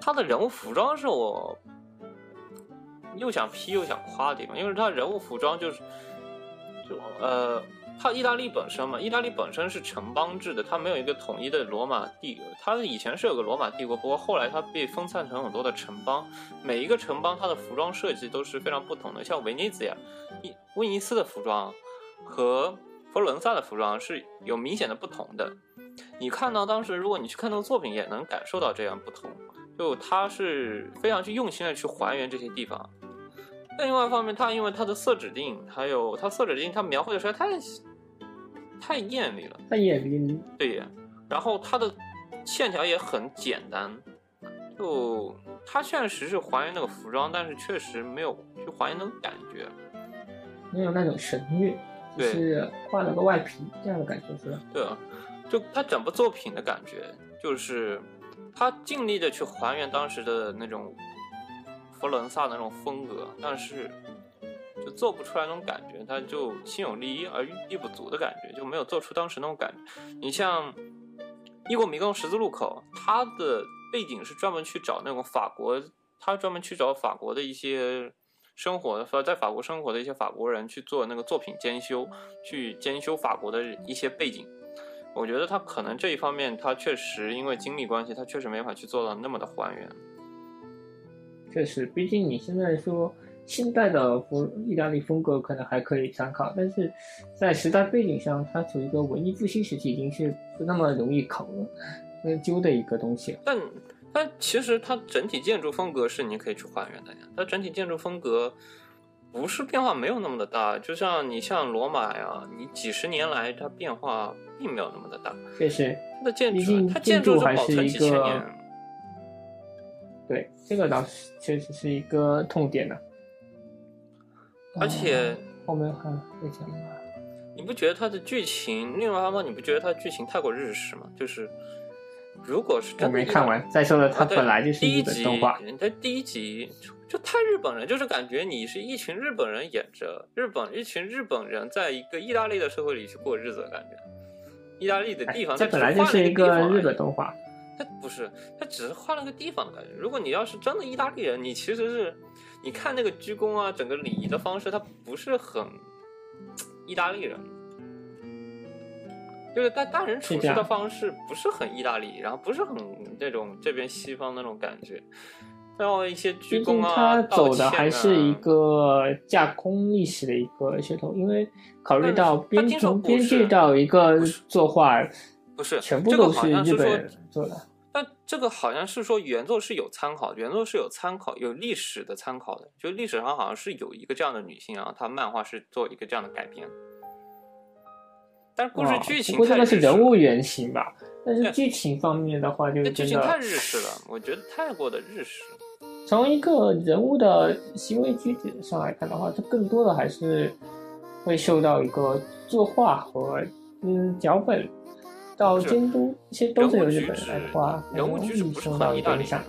他的人物服装是我又想批又想夸的地方，因为他人物服装就是就呃。它意大利本身嘛，意大利本身是城邦制的，它没有一个统一的罗马帝。它以前是有个罗马帝国，不过后来它被分散成很多的城邦，每一个城邦它的服装设计都是非常不同的。像维尼兹呀、威尼斯的服装和佛罗伦萨的服装是有明显的不同的。你看到当时，如果你去看那个作品，也能感受到这样不同。就它是非常去用心的去还原这些地方。另外一方面，它因为它的色指定，还有它色指定，它描绘的实在太。太艳丽了，太艳丽。对呀，然后它的线条也很简单，就它确实是还原那个服装，但是确实没有去还原那种感觉，没有那种神韵，就是画了个外皮这样的感觉是吧？对啊，就它整部作品的感觉，就是他尽力的去还原当时的那种佛罗伦萨那种风格，但是。就做不出来那种感觉，他就心有力而力不足的感觉，就没有做出当时那种感觉。你像异国迷宫十字路口，它的背景是专门去找那种法国，他专门去找法国的一些生活的，在法国生活的一些法国人去做那个作品兼修，去兼修法国的一些背景。我觉得他可能这一方面，他确实因为精力关系，他确实没法去做到那么的还原。确实，毕竟你现在说现代的风意大利风格可能还可以参考，但是在时代背景上，它处于一个文艺复兴时期，已经是不那么容易考研究的一个东西。但但其实它整体建筑风格是你可以去还原的呀，它整体建筑风格不是变化没有那么的大，就像你像罗马呀，你几十年来它变化并没有那么的大，确实，它的建筑它建筑建筑还保存是一个几千年。对这个倒是确实是一个痛点呢。而且啊后面还为什么？你不觉得它的剧情，另外一方面，你不觉得它剧情太过日式吗？就是如果是我没看完。再说了，它本来就是第一集，动画，它第一集就就太日本人，就是感觉你是一群日本人演着日本一群日本人在一个意大利的社会里去过日子的感觉。意大利的地方，哎这它本来就是一个日本动画。它 (laughs) 不是，他只是换了个地方的感觉。如果你要是真的意大利人，你其实是，你看那个鞠躬啊，整个礼仪的方式，他不是很意大利人，就是大大人处事的方式不是很意大利，然后不是很那种这边西方那种感觉，然后一些鞠躬啊，它道走的还是一啊个架空历史的一个噱头，因为考虑到编从编剧到一个作画，不是全部都是日本人做的。但这个好像是说原作是有参考，原作是有参考，有历史的参考的。就历史上好像是有一个这样的女性啊，她漫画是做一个这样的改编。但是故事哦剧情不过这个是太日式了人物原型吧，但是剧情方面的话，就那是剧情太日式了，我觉得太过的日式。从一个人物的行为举止上来看的话，它更多的还是会受到一个作画和嗯脚本到是监督，这些都是由日本人来画，人物举止不是很意大利人一个影响。，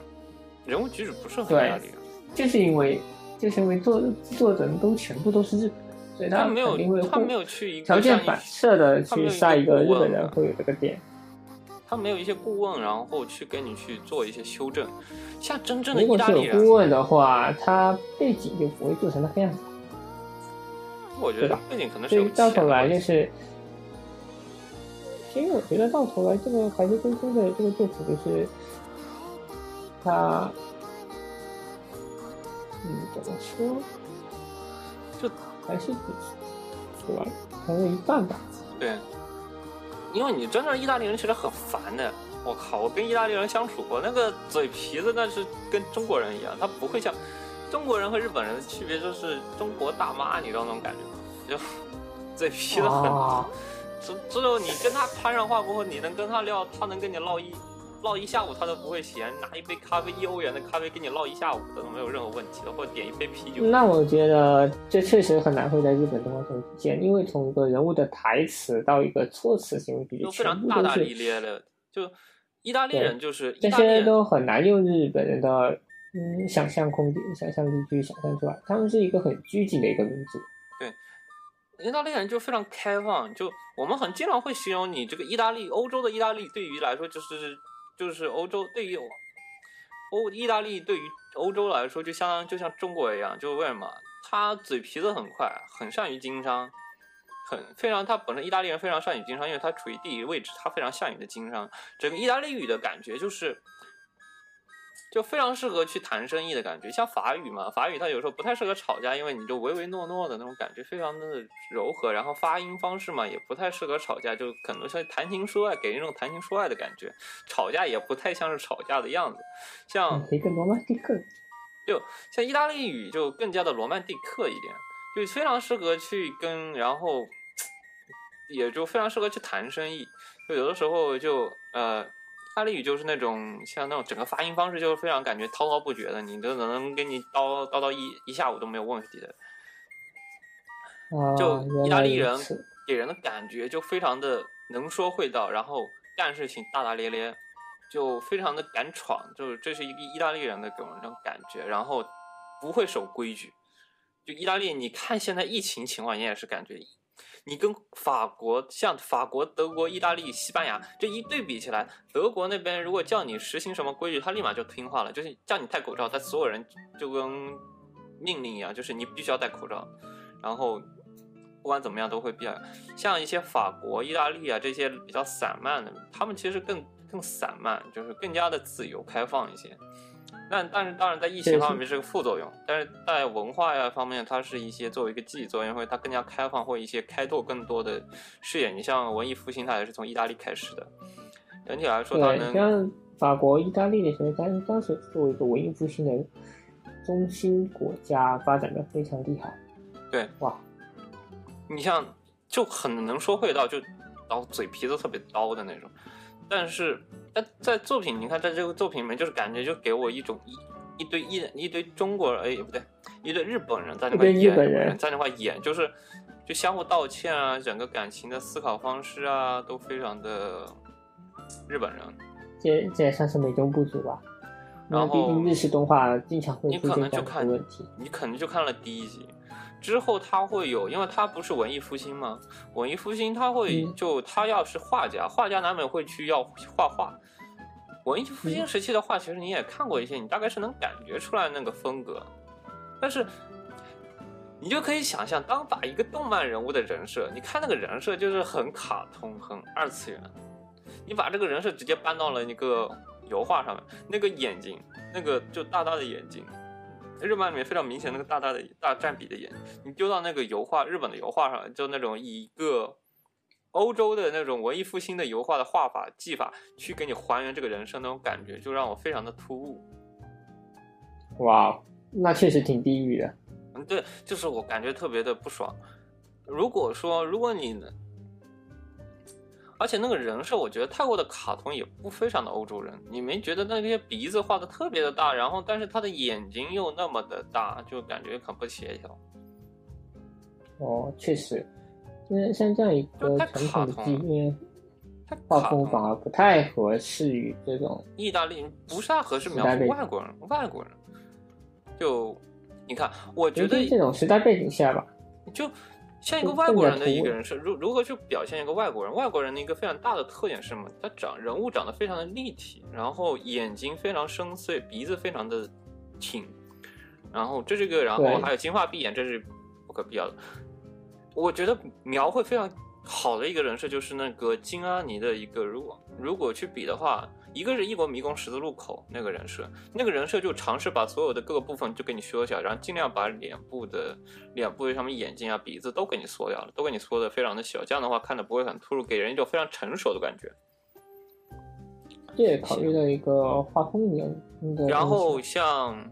人物举止不是很对意大利人。就是因为就是因为作作者都全部都是日本人，所以他没有肯定会，他没有去条件反射的去杀一个日本人会有这个点。他没有一些顾问，然后去给你去做一些修正。像真正的意如果是大利人，有顾问的话，他背景就不会做成那个样子。我觉得背景可能是有到头来就是，其实我觉得到头来这个还是跟真的这个作品就是，他，嗯，怎么说，就还是对吧？还有一半吧。对，因为你真正意大利人其实很烦的。我靠，我跟意大利人相处过，那个嘴皮子那是跟中国人一样，他不会像中国人和日本人的区别就是中国大妈，你知道那种感觉吗？就嘴皮子很啊，只只有你跟他攀上话过后，你能跟他聊，他能跟你唠一唠一下午，他都不会嫌。拿一杯咖啡一欧元的咖啡跟你唠一下午的都没有任何问题的，或者点一杯啤酒。那我觉得这确实很难会在日本动画中体现，因为从一个人物的台词到一个措辞行为比例，都非常大大咧咧的。就意大利人就是这些都很难用日本人的嗯想象空间、想象力去想象出来。他们是一个很拘谨的一个民族。对意大利人就非常开放，就我们很经常会形容你这个意大利，欧洲的意大利对于来说就是就是欧洲对于欧意大利对于欧洲来说就相当就像中国一样，就是为什么他嘴皮子很快，很善于经商，很非常他本身意大利人非常善于经商，因为他处于地理位置，他非常善于的经商，整个意大利语的感觉就是。就非常适合去谈生意的感觉，像法语嘛，法语它有时候不太适合吵架，因为你就唯唯诺诺的那种感觉，非常的柔和，然后发音方式嘛也不太适合吵架，就可能像谈情说爱，给人一种谈情说爱的感觉，吵架也不太像是吵架的样子，像嗯，一个罗曼蒂克。就像意大利语就更加的罗曼蒂克一点，就非常适合去跟，然后 (tsk) 也就非常适合去谈生意，就有的时候就呃。意大利语就是那种像那种整个发音方式就是非常感觉滔滔不绝的，你都能给你叨叨叨一一下午都没有问题的。啊，就意大利人给人的感觉就非常的能说会道，然后干事情大大咧咧，就非常的敢闯，就是这是一个意大利人的给我那种感觉，然后不会守规矩。就意大利，你看现在疫情情况，你也是感觉，你跟法国像法国、德国、意大利、西班牙这一对比起来，德国那边如果叫你实行什么规矩，他立马就听话了，就是叫你戴口罩，他所有人就跟命令一样，就是你必须要戴口罩，然后不管怎么样都会比较像一些法国、意大利啊这些比较散漫的，他们其实更更散漫，就是更加的自由开放一些。但但是当然在疫情方面是个副作用，但是在文化呀方面，它是一些作为一个积极作用，会它更加开放，或一些开拓更多的视野。你像文艺复兴，它也是从意大利开始的，整体来说它对，能像法国、意大利那些，当当时作为一个文艺复兴的中心国家，发展的非常厉害。对哇，你像就很能说会道，就刀嘴皮子特别刀的那种。但是但在作品，你看在这个作品里面，就是感觉就给我一种一一堆一一堆中国人，哎不对，一堆日本人在那块演，在那块演，就是就相互道歉啊，整个感情的思考方式啊，都非常的日本人。这这也算是美中不足吧。然后毕竟日式动画经常会你可出现这样能就看的问题。你可能就看了第一集，之后他会有，因为他不是文艺复兴吗？文艺复兴他会嗯就他要是画家，画家难免会去要画画。文艺复兴时期的画，其实你也看过一些，你大概是能感觉出来那个风格，但是你就可以想象，当把一个动漫人物的人设，你看那个人设就是很卡通、很二次元，你把这个人设直接搬到了一个油画上面，那个眼睛，那个就大大的眼睛，日漫里面非常明显那个大大的大占比的眼，你丢到那个油画日本的油画上，就那种以一个欧洲的那种文艺复兴的油画的画法技法去给你还原这个人生那种感觉，就让我非常的突兀。哇，那确实挺地狱的。嗯，对，就是我感觉特别的不爽。如果说，如果你能，而且那个人设，我觉得泰国的卡通，也不非常的欧洲人。你没觉得那些鼻子画的特别的大，然后但是他的眼睛又那么的大，就感觉很不协调。哦，确实，因为像这样一个传统的卡通了基因太画卡通反而不太合适于这种。意大利不是太合适描述外国人，外国人就你看，我觉得这种时代背景下吧，就像一个外国人的一个人设，如如何去表现一个外国人？外国人的一个非常大的特点是什么？他长人物长得非常的立体，然后眼睛非常深邃，鼻子非常的挺，然后这是个，然后还有金发碧眼，这是不可必要的。我觉得描绘非常好的一个人设就是那个金阿尼的一个，如果如果去比的话，一个是异国迷宫十字路口那个人设，那个人设就尝试把所有的各个部分就给你缩小，然后尽量把脸部的脸部上面眼睛啊、鼻子都给你缩掉了，都给你缩的非常的小，这样的话看的不会很突兀，给人一种非常成熟的感觉。这也考虑到一个画风里面的。然后像，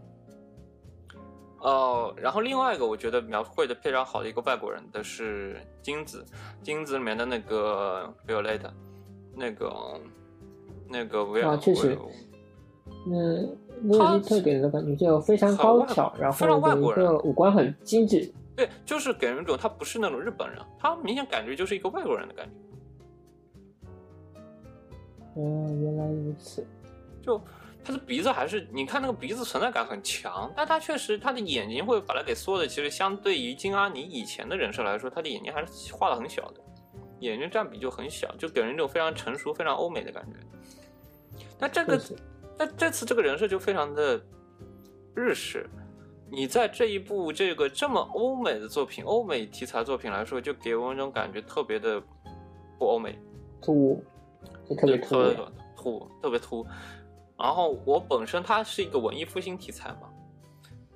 呃，然后另外一个我觉得描绘的非常好的一个外国人的是金子，金子里面的那个 Violeta，那个那个维尔啊确实嗯，维尔利特给人的感觉就非常高挑，然后非常外有一国人个五官很精致。对，就是给人一种他不是那种日本人，他明显感觉就是一个外国人的感觉。嗯，原来如此。就他的鼻子还是，你看那个鼻子存在感很强，但他确实他的眼睛会把它给缩的，其实相对于金阿尼以前的人设来说，他的眼睛还是画的很小的，眼睛占比就很小，就给人一种非常成熟、非常欧美的感觉。但这个确实，但这次这个人设就非常的日式。你在这一部这个这么欧美的作品、欧美题材作品来说，就给我一种感觉特别的不欧美。突特别突兀特别。突，特别突。然后我本身它是一个文艺复兴题材嘛，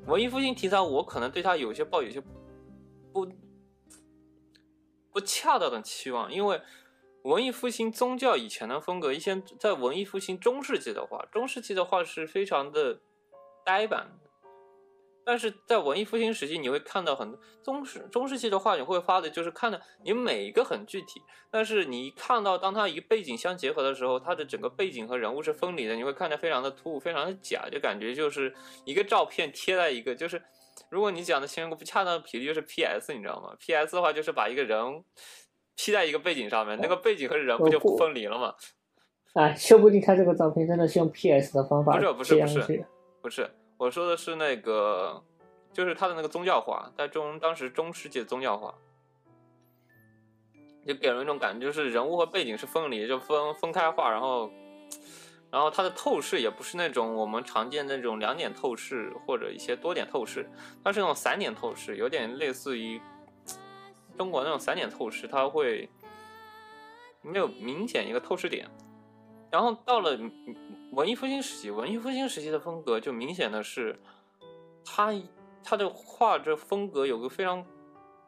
文艺复兴题材我可能对它有些抱有些不不恰当的期望，因为文艺复兴宗教以前的风格，一些在文艺复兴中世纪的话，中世纪的话是非常的呆板。但是在文艺复兴时期，你会看到很多中世中世纪的话，你会发的就是看到你每一个很具体，但是你一看到当它一个背景相结合的时候，它的整个背景和人物是分离的，你会看着非常的突兀，非常的假，就感觉就是一个照片贴在一个，就是如果你讲的形容不恰当的比例，就是 P.S. 你知道吗？P.S. 的话就是把一个人 P 在一个背景上面，那个背景和人不就我分离了吗？哎，说不定他这个照片真的是用 PS 的方法不是不是不是。不是，我说的是那个，就是他的那个宗教画，在中当时中世纪的宗教画。就给人一种感觉，就是人物和背景是分离，就分分开画，然后，然后它的透视也不是那种我们常见那种两点透视或者一些多点透视，它是那种散点透视，有点类似于中国那种散点透视，它会没有明显一个透视点。然后到了文艺复兴时期，文艺复兴时期的风格就明显的是，它它的画这风格有个非常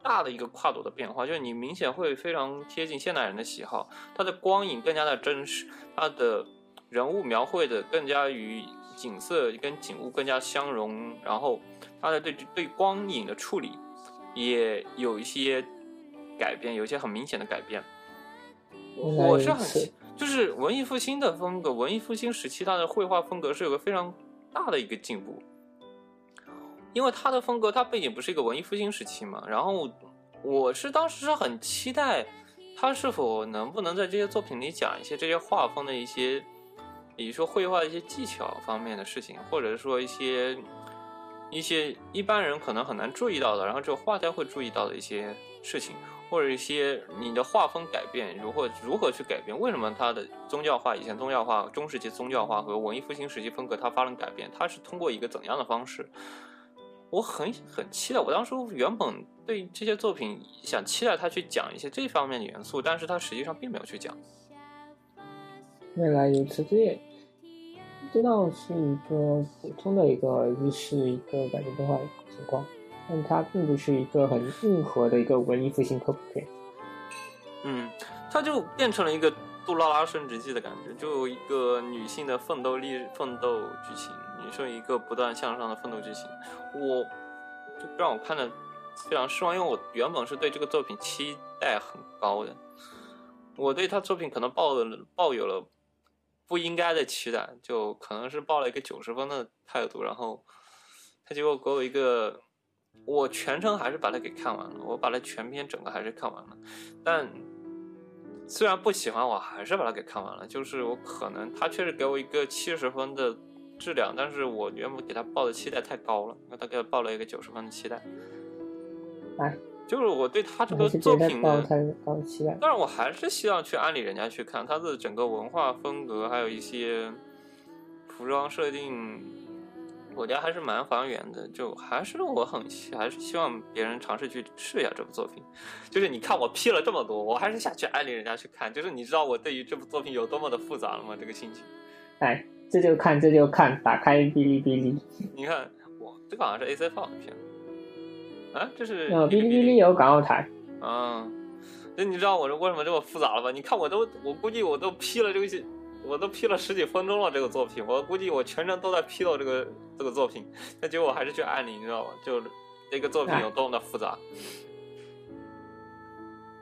大的一个跨度的变化，就是你明显会非常贴近现代人的喜好，它的光影更加的真实，它的人物描绘的更加与景色跟景物更加相融，然后它的对对光影的处理也有一些改变，有一些很明显的改变。我是很是就是文艺复兴的风格，文艺复兴时期它的绘画风格是有个非常大的一个进步，因为他的风格他背景不是一个文艺复兴时期嘛，然后我是当时是很期待他是否能不能在这些作品里讲一些这些画风的一些，比如说绘画的一些技巧方面的事情，或者说一些一些一般人可能很难注意到的，然后只有画家会注意到的一些事情。或者一些你的画风改变，如何如何去改变？为什么他的宗教画以前宗教画、中世纪宗教画和文艺复兴时期风格它发生改变？它是通过一个怎样的方式？我很很期待。我当初原本对这些作品想期待他去讲一些这方面的元素，但是他实际上并没有去讲。未来如此，这也知道是一个普通的一个日式一个改编动画情况，但它并不是一个很硬核的一个文艺复兴科普片。嗯，它就变成了一个杜拉拉升职记的感觉，就一个女性的奋斗力、奋斗剧情，女生一个不断向上的奋斗剧情，我就让我看的非常失望，因为我原本是对这个作品期待很高的，我对他作品可能抱了抱有了不应该的期待，就可能是抱了一个九十分的态度，然后他结果给我一个。我全程还是把它给看完了，我把它全篇整个还是看完了，但虽然不喜欢，我还是把它给看完了。就是我可能他确实给我一个七十分的质量，但是我原本给他报的期待太高了，我大概报了一个九十分的期待。哎，就是我对他这个作品。但是我还是希望去安利人家去看他的整个文化风格，还有一些服装设定，我觉得还是蛮还原的。就还是我很还是希望别人尝试去试一下这部作品。就是你看我批了这么多，我还是想去安利人家去看。就是你知道我对于这部作品有多么的复杂了吗？这个心情。哎，这就看，这就看，打开哔哩哔哩，你看我这个好像是 AC 放的片，啊，这是呃，哔哩哔哩有港澳台，啊，那你知道我这为什么这么复杂了吧？你看我都，我估计我都批了这个，我都批了十几分钟了这个作品，我估计我全程都在批到这个这个作品，但结果我还是去按你，你知道吗？就这个作品有多么的复杂。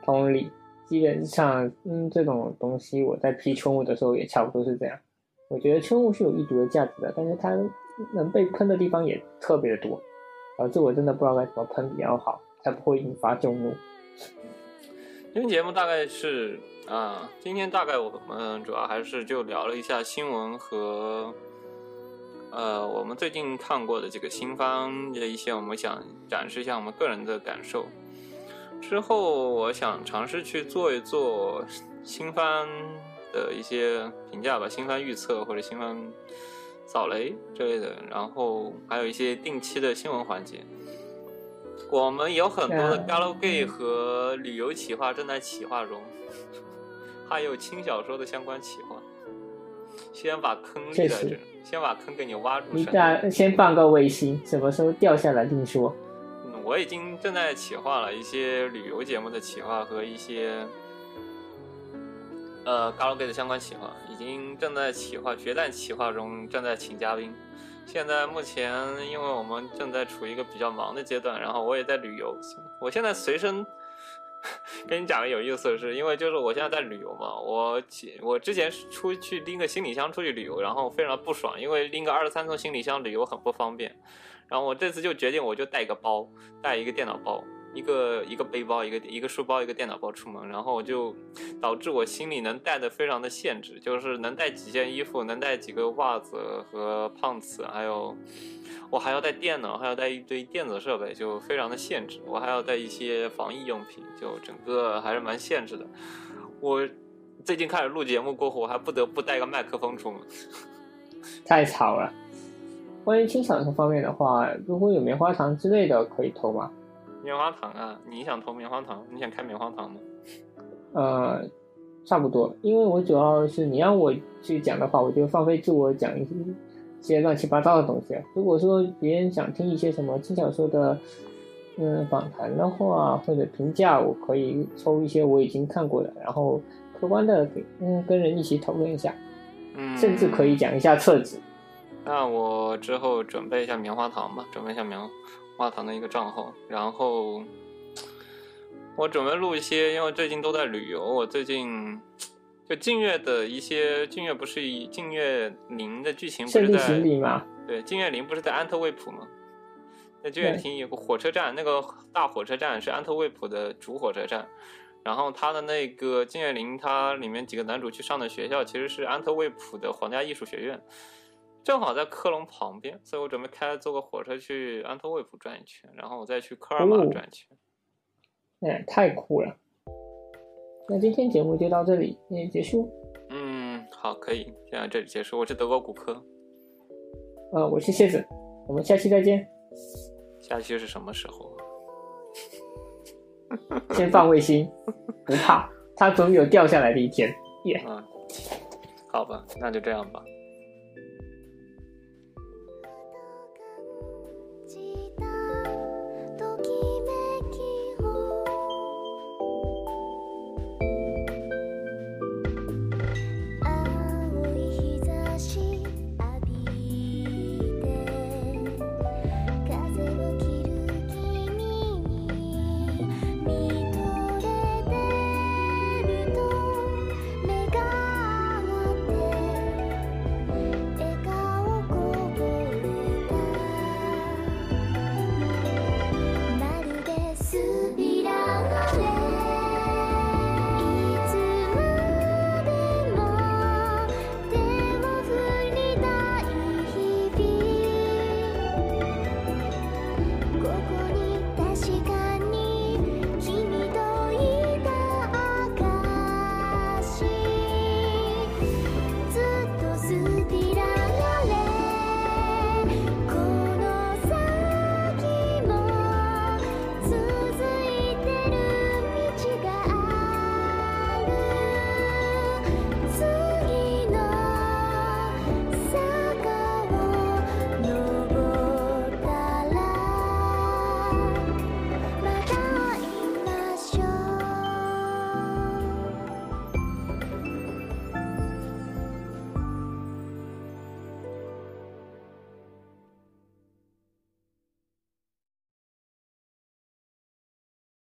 同理，基本上，嗯，这种东西我在批春雾的时候也差不多是这样。我觉得春雾是有一读的价值的，但是它能被喷的地方也特别的多，导致我真的不知道该怎么喷比较好，才不会引发众怒。今天节目大概是啊，今天大概我们主要还是就聊了一下新闻和呃我们最近看过的这个新番的一些，我们想展示一下我们个人的感受。之后我想尝试去做一做新番的一些评价吧，新番预测或者新番扫雷之类的，然后还有一些定期的新闻环节。我们有很多的嗯 galgame 和旅游企划正在企划中，还有轻小说的相关企划。先把坑立在这，先把坑给你挖住你身。大先放个卫星，什么时候掉下来另说。嗯我已经正在企划了一些旅游节目的企划和一些呃 galgame 的相关企划，已经正在企划决战企划中，正在请嘉宾。现在目前，因为我们正在处于一个比较忙的阶段，然后我也在旅游。我现在随身 (laughs) 跟你讲个有意思的事，因为就是我现在在旅游嘛，我我之前出去拎个行李箱出去旅游，然后非常不爽，因为拎个二十三寸行李箱旅游很不方便。然后我这次就决定，我就带个包，带一个电脑包，一个一个背包，一个一个书包，一个电脑包出门，然后就导致我心里能带的非常的限制，就是能带几件衣服，能带几个袜子和胖子，还有我还要带电脑，还要带一堆电子设备，就非常的限制。我还要带一些防疫用品，就整个还是蛮限制的。我最近开始录节目过后，我还不得不带个麦克风出门。太吵了。关于轻小说方面的话，如果有棉花糖之类的，可以偷吗？棉花糖啊，你想投棉花糖？你想开棉花糖吗？呃，差不多，因为我主要是你让我去讲的话，我就放飞自我讲一些乱七八糟的东西。如果说别人想听一些什么轻小说的，嗯，访谈的话或者评价，我可以抽一些我已经看过的，然后客观的给嗯跟人一起讨论一下，嗯，甚至可以讲一下册子。那我之后准备一下棉花糖吧，准备一下棉花堂的一个账号，然后我准备录一些，因为最近都在旅游，我最近就静月的一些静月不是以静月林的剧情不是在对静月林不是在安特卫普吗？在静月亭有个火车站，那个大火车站是安特卫普的主火车站。然后他的那个静月林，他里面几个男主去上的学校其实是安特卫普的皇家艺术学院，正好在科隆旁边，所以我准备开坐个火车去安特卫普转一圈，然后我再去科尔玛哦转一圈。哎，太酷了。那今天节目就到这里，也结束。嗯，好，可以，现在这里结束。我是德国骨科，呃，我是谢子，我们下期再见。下期是什么时候？(laughs) 先放卫星，不怕，它总有掉下来的一天。耶、嗯，好吧，那就这样吧。